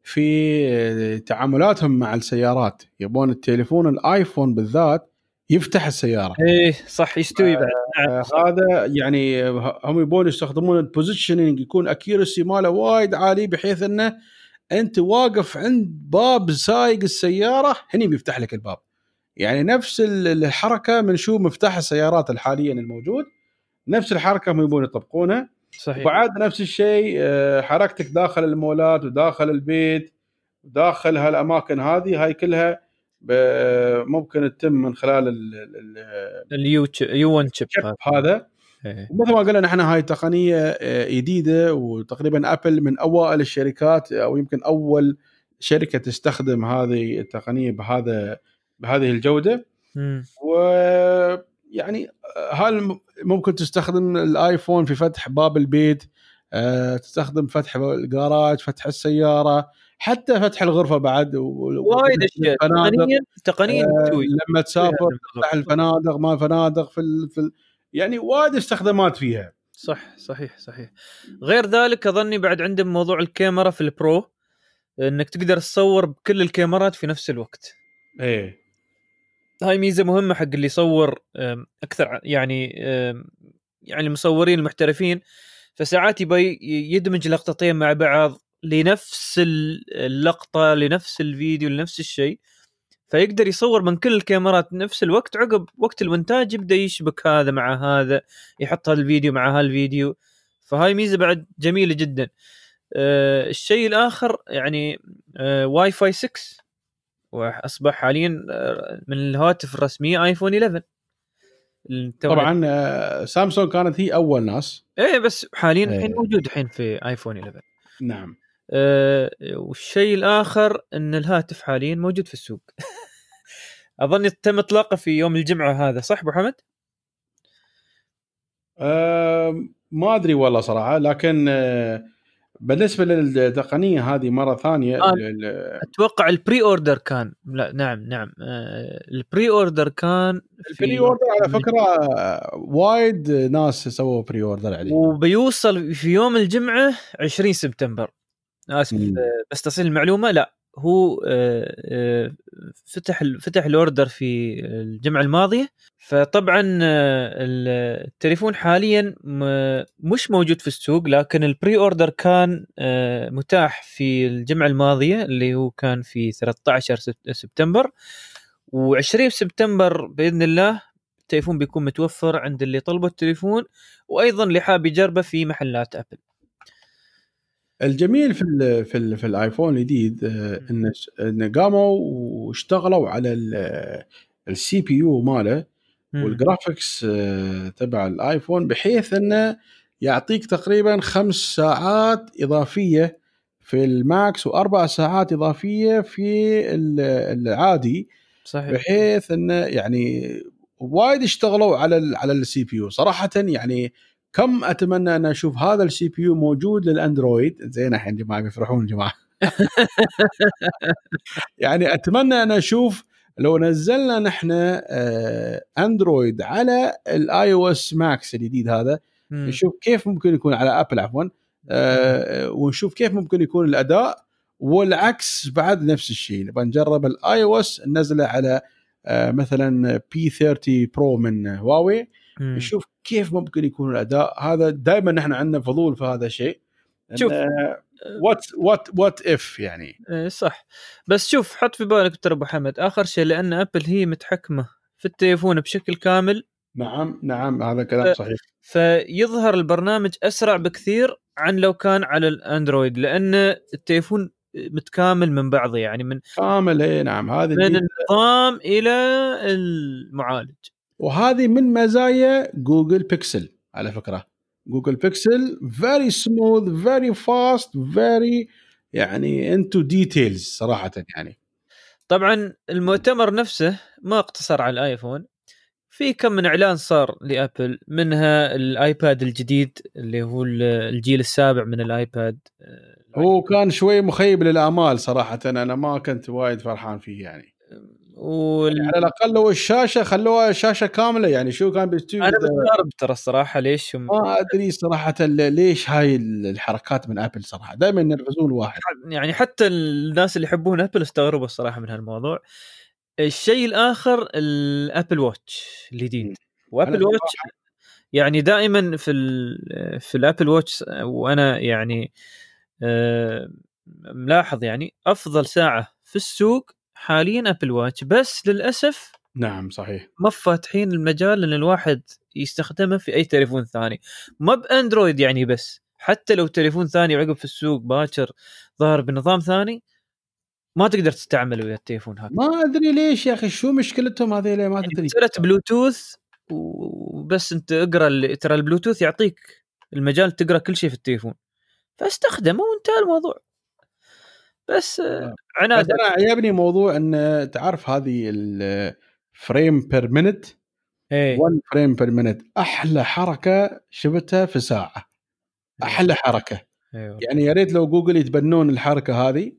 في تعاملاتهم مع السيارات. يبون التليفون الآيفون بالذات يفتح السيارة. إيه صح يستوي بعد. نعم. آه، هذا يعني هم يبون يستخدمون ال positioning يكون accuracy ماله وايد عالي بحيث إنه أنت واقف عند باب سايق السيارة هني بيفتح لك الباب. يعني نفس ال- الحركة من شو مفتاح السيارات الحاليا الموجود نفس الحركة هم يبون يطبقونها صحيح. وبعد نفس الشيء آه، حركتك داخل المولات وداخل البيت وداخل هالأماكن هذه هاي كلها ب- ممكن تتم من خلال ال- ال- ال U U1 chip ال chip هذا. إيه. ومثل ما قلنا نحن هاي تقنية آه، جديدة وتقريبا ابل من أوائل الشركات أو يمكن أول شركة تستخدم هذه التقنية بهذا بهذه الجودة. ويعني هل ممكن تستخدم الآيفون في فتح باب البيت؟ آه، تستخدم فتح الجراج فتح السيارة حتى فتح الغرفة بعد وايد أشياء. تقنيا تقنيا آه، تسوي لما تسافر تفتح الفنادق ما فنادق في, ال... في ال... يعني وايد استخدامات فيها. صح صحيح صحيح. غير ذلك أظني بعد عندهم موضوع الكاميرا في البرو إنك تقدر تصور بكل الكاميرات في نفس الوقت. إيه. هاي ميزة مهمة حق اللي يصور أكثر يعني يعني المصورين المحترفين فساعات يبي يدمج لقطتين مع بعض لنفس اللقطة لنفس الفيديو لنفس الشيء فيقدر يصور من كل الكاميرات نفس الوقت عقب وقت المونتاج يبدأ يشبك هذا مع هذا يحط هذا الفيديو مع هالفيديو فهاي ميزة بعد جميلة جدا. أه الشيء الآخر يعني أه واي فاي 6 وأصبح حاليا آه، من الهواتف الرسمية ايفون 11 التو- طبعا آه، سامسونج كانت هي أول ناس. إيه بس حاليا إيه. الحين موجود الحين في ايفون 11 نعم. أه والشيء الآخر إن الهاتف حاليا موجود في السوق. أظن تم إطلاقه في يوم الجمعة هذا صح أبو حمد؟ آه، ما أدري والله صراحة لكن آه، بالنسبة للتقنية هذه مرة ثانية آه. أتوقع البري اوردر كان لا نعم نعم آه ال pre-order كان ال pre-order على فكرة وايد ناس سووا pre-order عليه وبيوصل في يوم الجمعة 20 سبتمبر آسف. آه، بس تصل المعلومة لا هو آه، آه، فتح فتح ال order في الجمعه الماضيه فطبعا آه، التليفون حاليا مش موجود في السوق لكن ال pre-order كان متاح في الجمعه الماضيه اللي هو كان في 13 سبت- سبتمبر. و20 سبتمبر بإذن الله التليفون بيكون متوفر عند اللي طلبوا التليفون وأيضا اللي حاب يجربه في محلات ابل الجميل في ال في ال في الآيفون الجديد آه، إن إن قاموا واشتغلوا على ال CPU ماله مم. وال graphics آه، تبع الآيفون بحيث إنه يعطيك تقريبا خمس ساعات إضافية في ال Max وأربع ساعات إضافية في ال- العادي صحيح. بحيث إنه يعني وايد اشتغلوا على ال على ال CPU. صراحة يعني كم أتمنى أن أشوف هذا ال CPU موجود للأندرويد زين الحين جماعة بيفرحون جماعة يعني أتمنى أن أشوف لو نزلنا نحن آه، أندرويد على ال iOS ماكس الجديد هذا. نشوف كيف ممكن يكون على ابل عفوا آه، ونشوف كيف ممكن يكون الأداء والعكس بعد نفس الشيء نبغى نجرب ال iOS ننزله على آه، مثلا P30 Pro من هواوي. نشوف كيف ممكن يكون الأداء؟ هذا دائما نحن عندنا فضول في هذا الشيء. شوف. what what what if يعني. إيه صح. بس شوف حط في بالك ترى أبو حمد آخر شيء لأن ابل هي متحكمة في التليفون بشكل كامل. نعم نعم هذا كلام صحيح. فيظهر البرنامج أسرع بكثير عن لو كان على الأندرويد لأن التليفون متكامل من بعضه يعني من كامل اي نعم هذه من. النظام إلى المعالج. وهذه من مزايا جوجل بيكسل على فكرة. جوجل بيكسل very smooth very fast very يعني انتو details صراحة يعني. طبعا المؤتمر نفسه ما اقتصر على الآيفون. في كم من إعلان صار لأبل منها الآيباد الجديد اللي هو ال- الجيل السابع من الآيباد آه، هو كان شوي مخيب للآمال صراحة أنا ما كنت وايد فرحان فيه يعني. وال... على الأقل لو الشاشة خلوها شاشة كاملة يعني شو كان بيستوي أنا مستغرب ترى الصراحة ليش هم ما أدري صراحة ليش هاي الحركات من ابل صراحة؟ دائما ينرفزون الواحد يعني حتى الناس اللي يحبون ابل استغربوا الصراحة من هالموضوع. الشيء الآخر الابل واتش الجديد. وابل واتش يعني دائما في ال في الابل واتش وأنا يعني آه، ملاحظ يعني أفضل ساعة في السوق حاليا ابل واتش بس للأسف نعم صحيح. ما فاتحين المجال إن الواحد يستخدمه في أي تليفون ثاني. ما بأندرويد يعني بس حتى لو تليفون ثاني عقب في السوق باكر ظهر بنظام ثاني ما تقدر تستعمله ويا التليفون هذا ما أدري ليش يا أخي شو مشكلتهم هذيلا ما يعني تدري؟ مسألة بلوتوث وبس أنت اقرأ ترى البلوتوث يعطيك المجال تقرأ كل شيء في التليفون. فاستخدمه وانتهى الموضوع. بس آه، عناد أنا عجبني موضوع إن تعرف هذه ال frame per minute إيه. 1 frame per minute أحلى حركة شفتها في ساعة. أحلى حركة. أيوه يعني يا ريت لو جوجل يتبنون الحركة هذه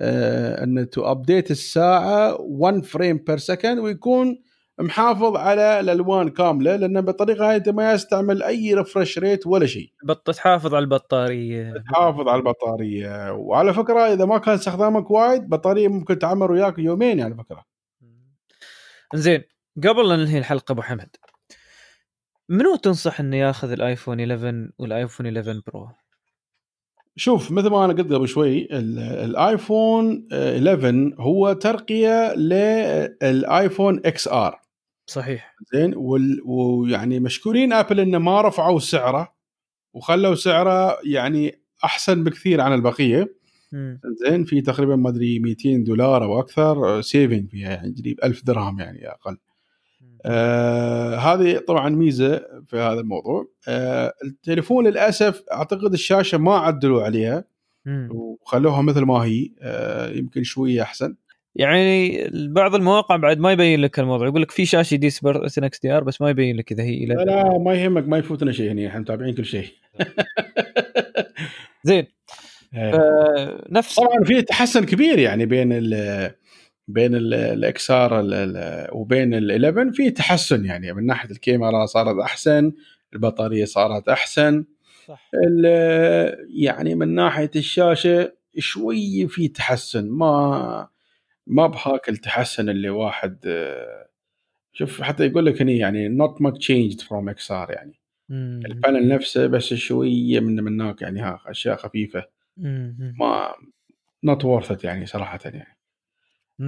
آه إن تو update الساعة 1 frame per second ويكون محافظ على الألوان كاملة لأن بالطريقة هاي أنت ما يستعمل أي refresh rate ولا شيء. تحافظ على البطارية. تحافظ على البطارية. وعلى فكرة إذا ما كان استخدامك وايد بطارية ممكن تعمر وياك يومين على فكرة. زين قبل لا ننهي الحلقة أبو حمد. منو تنصح إنه ياخذ الآيفون 11 والآيفون 11 برو؟ شوف مثل ما أنا قلت قبل شوي ال- الايفون 11 هو ترقية للايفون XR صحيح. زين؟ ويعني مشكورين ابل إنه ما رفعوا سعره وخلوا سعره يعني أحسن بكثير عن البقية. زين؟ في تقريبا ما أدري 200 دولار أو أكثر saving فيها يعني قريب 1000 درهم يعني أقل. آه هذه طبعا ميزة في هذا الموضوع آه التليفون للأسف أعتقد الشاشة ما عدلوا عليها مم. وخلوها مثل ما هي آه يمكن شوية أحسن يعني بعض المواقع بعد ما يبين لك الموضوع يقول لك في شاشة دي سبر اس إكس دي ار بس ما يبين لك إذا هي لا, 11 لا ما يهمك ما يفوتنا شيء هنا إحنا متابعين كل شيء زين آه. آه نفس طبعا في تحسن كبير يعني بين بين ال XR وبين ال 11 في تحسن يعني من ناحية الكاميرا صارت أحسن البطارية صارت أحسن صح ال- يعني من ناحية الشاشة شوي في تحسن ما ما بهاك التحسن اللي واحد شوف حتى يقول لك هني يعني not much changed from XR يعني مم. ال panel نفسه بس شوية من من هناك يعني ها أشياء خفيفة مم. ما not worth it يعني صراحة يعني.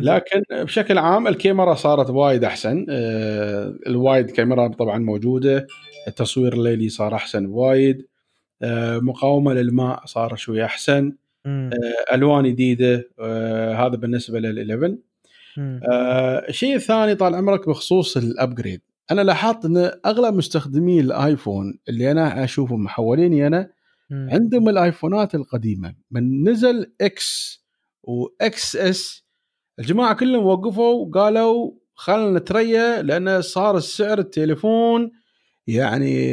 لكن بشكل عام الكاميرا صارت وايد أحسن. آه، الوايد كاميرا طبعا موجودة. التصوير الليلي صار أحسن وايد. آه، مقاومة للماء صار شوي أحسن. آه، الوان جديدة. هذا بالنسبة لل 11 مم. آه، الشيء الثاني طال عمرك بخصوص ال upgrade أنا لاحظت إن أغلب مستخدمي الآيفون اللي أنا أشوفهم حواليني أنا. عندهم الآيفونات القديمة. من نزل X و XS الجماعة كلهم وقفوا وقالوا خلينا نتريا لأن صار السعر التليفون يعني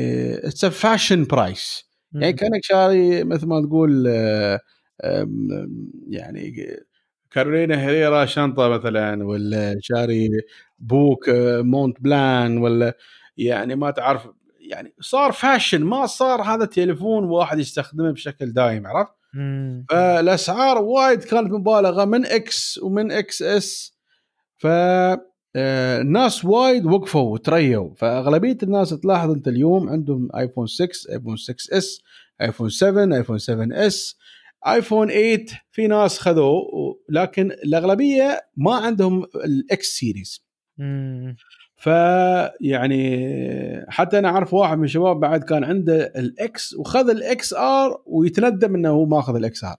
it's fashion price. يعني كأنك شاري مثل ما تقول آه، يعني كارولينا هيريرا شنطة مثلا ولا شاري بوك آه، مونت بلان ولا يعني ما تعرف يعني صار fashion ما صار هذا تليفون واحد يستخدمه بشكل دائم عرفت؟ فالأسعار وايد كانت مبالغة من X ومن XS ف آه، الناس وايد وقفوا وتريوا. فأغلبية الناس تلاحظ أنت اليوم عندهم آيفون 6 آيفون 6S آيفون 7 آيفون 7S آيفون 8 في ناس خذوه لكن الأغلبية ما عندهم ال X series. فيعني حتى أنا أعرف واحد من الشباب بعد كان عنده ال X وخذ ال XR ويتندم إنه هو ماخذ ال XR.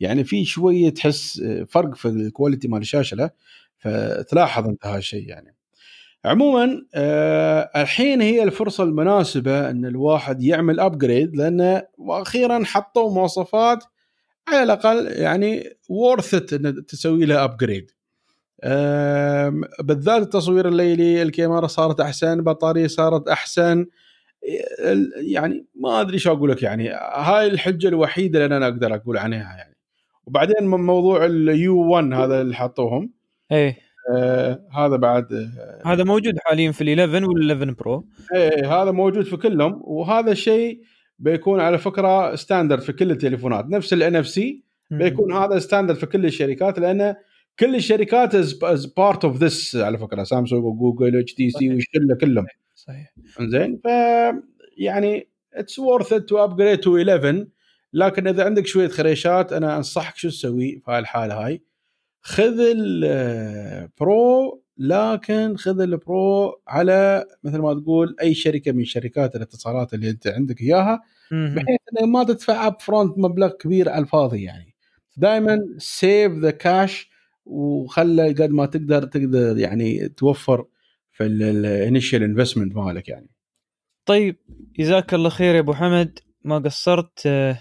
يعني في شوية تحس فرق في ال quality مال الشاشة له فتلاحظ أنت هالشيء يعني. عموما آه الحين هي الفرصة المناسبة إن الواحد يعمل upgrade لأنه وأخيرا حطوا مواصفات على الأقل يعني worth it إن تسوي لها upgrade بالذات التصوير الليلي الكاميرا صارت أحسن البطارية صارت أحسن. يعني ما أدري شو أقول لك يعني هاي الحجة الوحيدة اللي أنا أقدر أقول عنها يعني. وبعدين من موضوع ال U1 هذا اللي حطوهم. إيه. آه هذا بعد آه هذا موجود حاليا في ال 11 وال 11 Pro إيه هذا موجود في كلهم. وهذا الشيء بيكون على فكرة standard في كل التليفونات. نفس ال NFC. بيكون هذا standard في كل الشركات لأن كل الشركات is part of this على فكرة. سامسونج وجوجل HTC. والشله كلهم. صحيح. زين ف يعني it's worth to upgrade to 11 لكن إذا عندك شوية خريشات أنا أنصحك شو تسوي في هالحالة هاي؟ خذ ال Pro لكن خذ ال Pro على مثل ما تقول أي شركة من شركات الاتصالات اللي أنت عندك إياها. بحيث إنه ما تدفع up front مبلغ كبير على الفاضي يعني. دائما save the cash وخلى قد ما تقدر تقدر يعني توفر في ال initial investment مالك يعني. طيب جزاك الله خير يا أبو حمد. ما قصرت آه،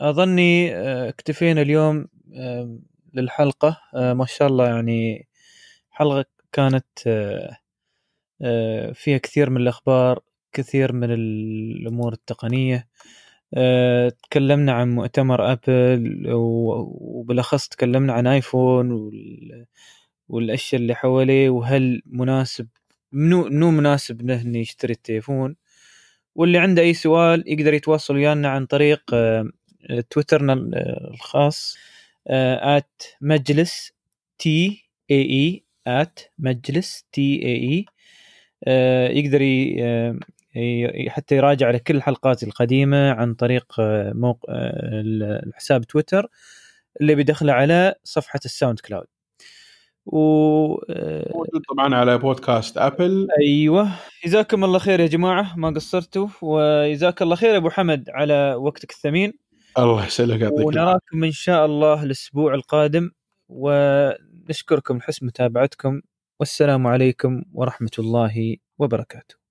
أظني آه، اكتفينا اليوم للحلقة. آه، ما شاء الله يعني حلقة كانت فيها كثير من الأخبار كثير من الأمور التقنية. تكلمنا عن مؤتمر أبل وبالأخص تكلمنا عن آيفون وال- والأشياء اللي حواليه وهل مناسب منو منو مناسب إنه يشتري التليفون؟ واللي عنده أي سؤال يقدر يتواصل ويانا عن طريق آه، تويترنا الخاص ات مجلس تي اي اي ات مجلس تي اي اي يقدر حتى يراجع على كل الحلقات القديمة عن طريق آه، موقع آه، الحساب تويتر اللي بيدخله على صفحة ال SoundCloud. و آه، طبعا على بودكاست أبل. أيوه. جزاكم الله خير يا جماعة ما قصرتوا. وجزاك الله خير يا أبو حمد على وقتك الثمين. الله يسلمك يعطيك ونراكم إن شاء الله الأسبوع القادم. ونشكركم لحسن متابعتكم. والسلام عليكم ورحمة الله وبركاته.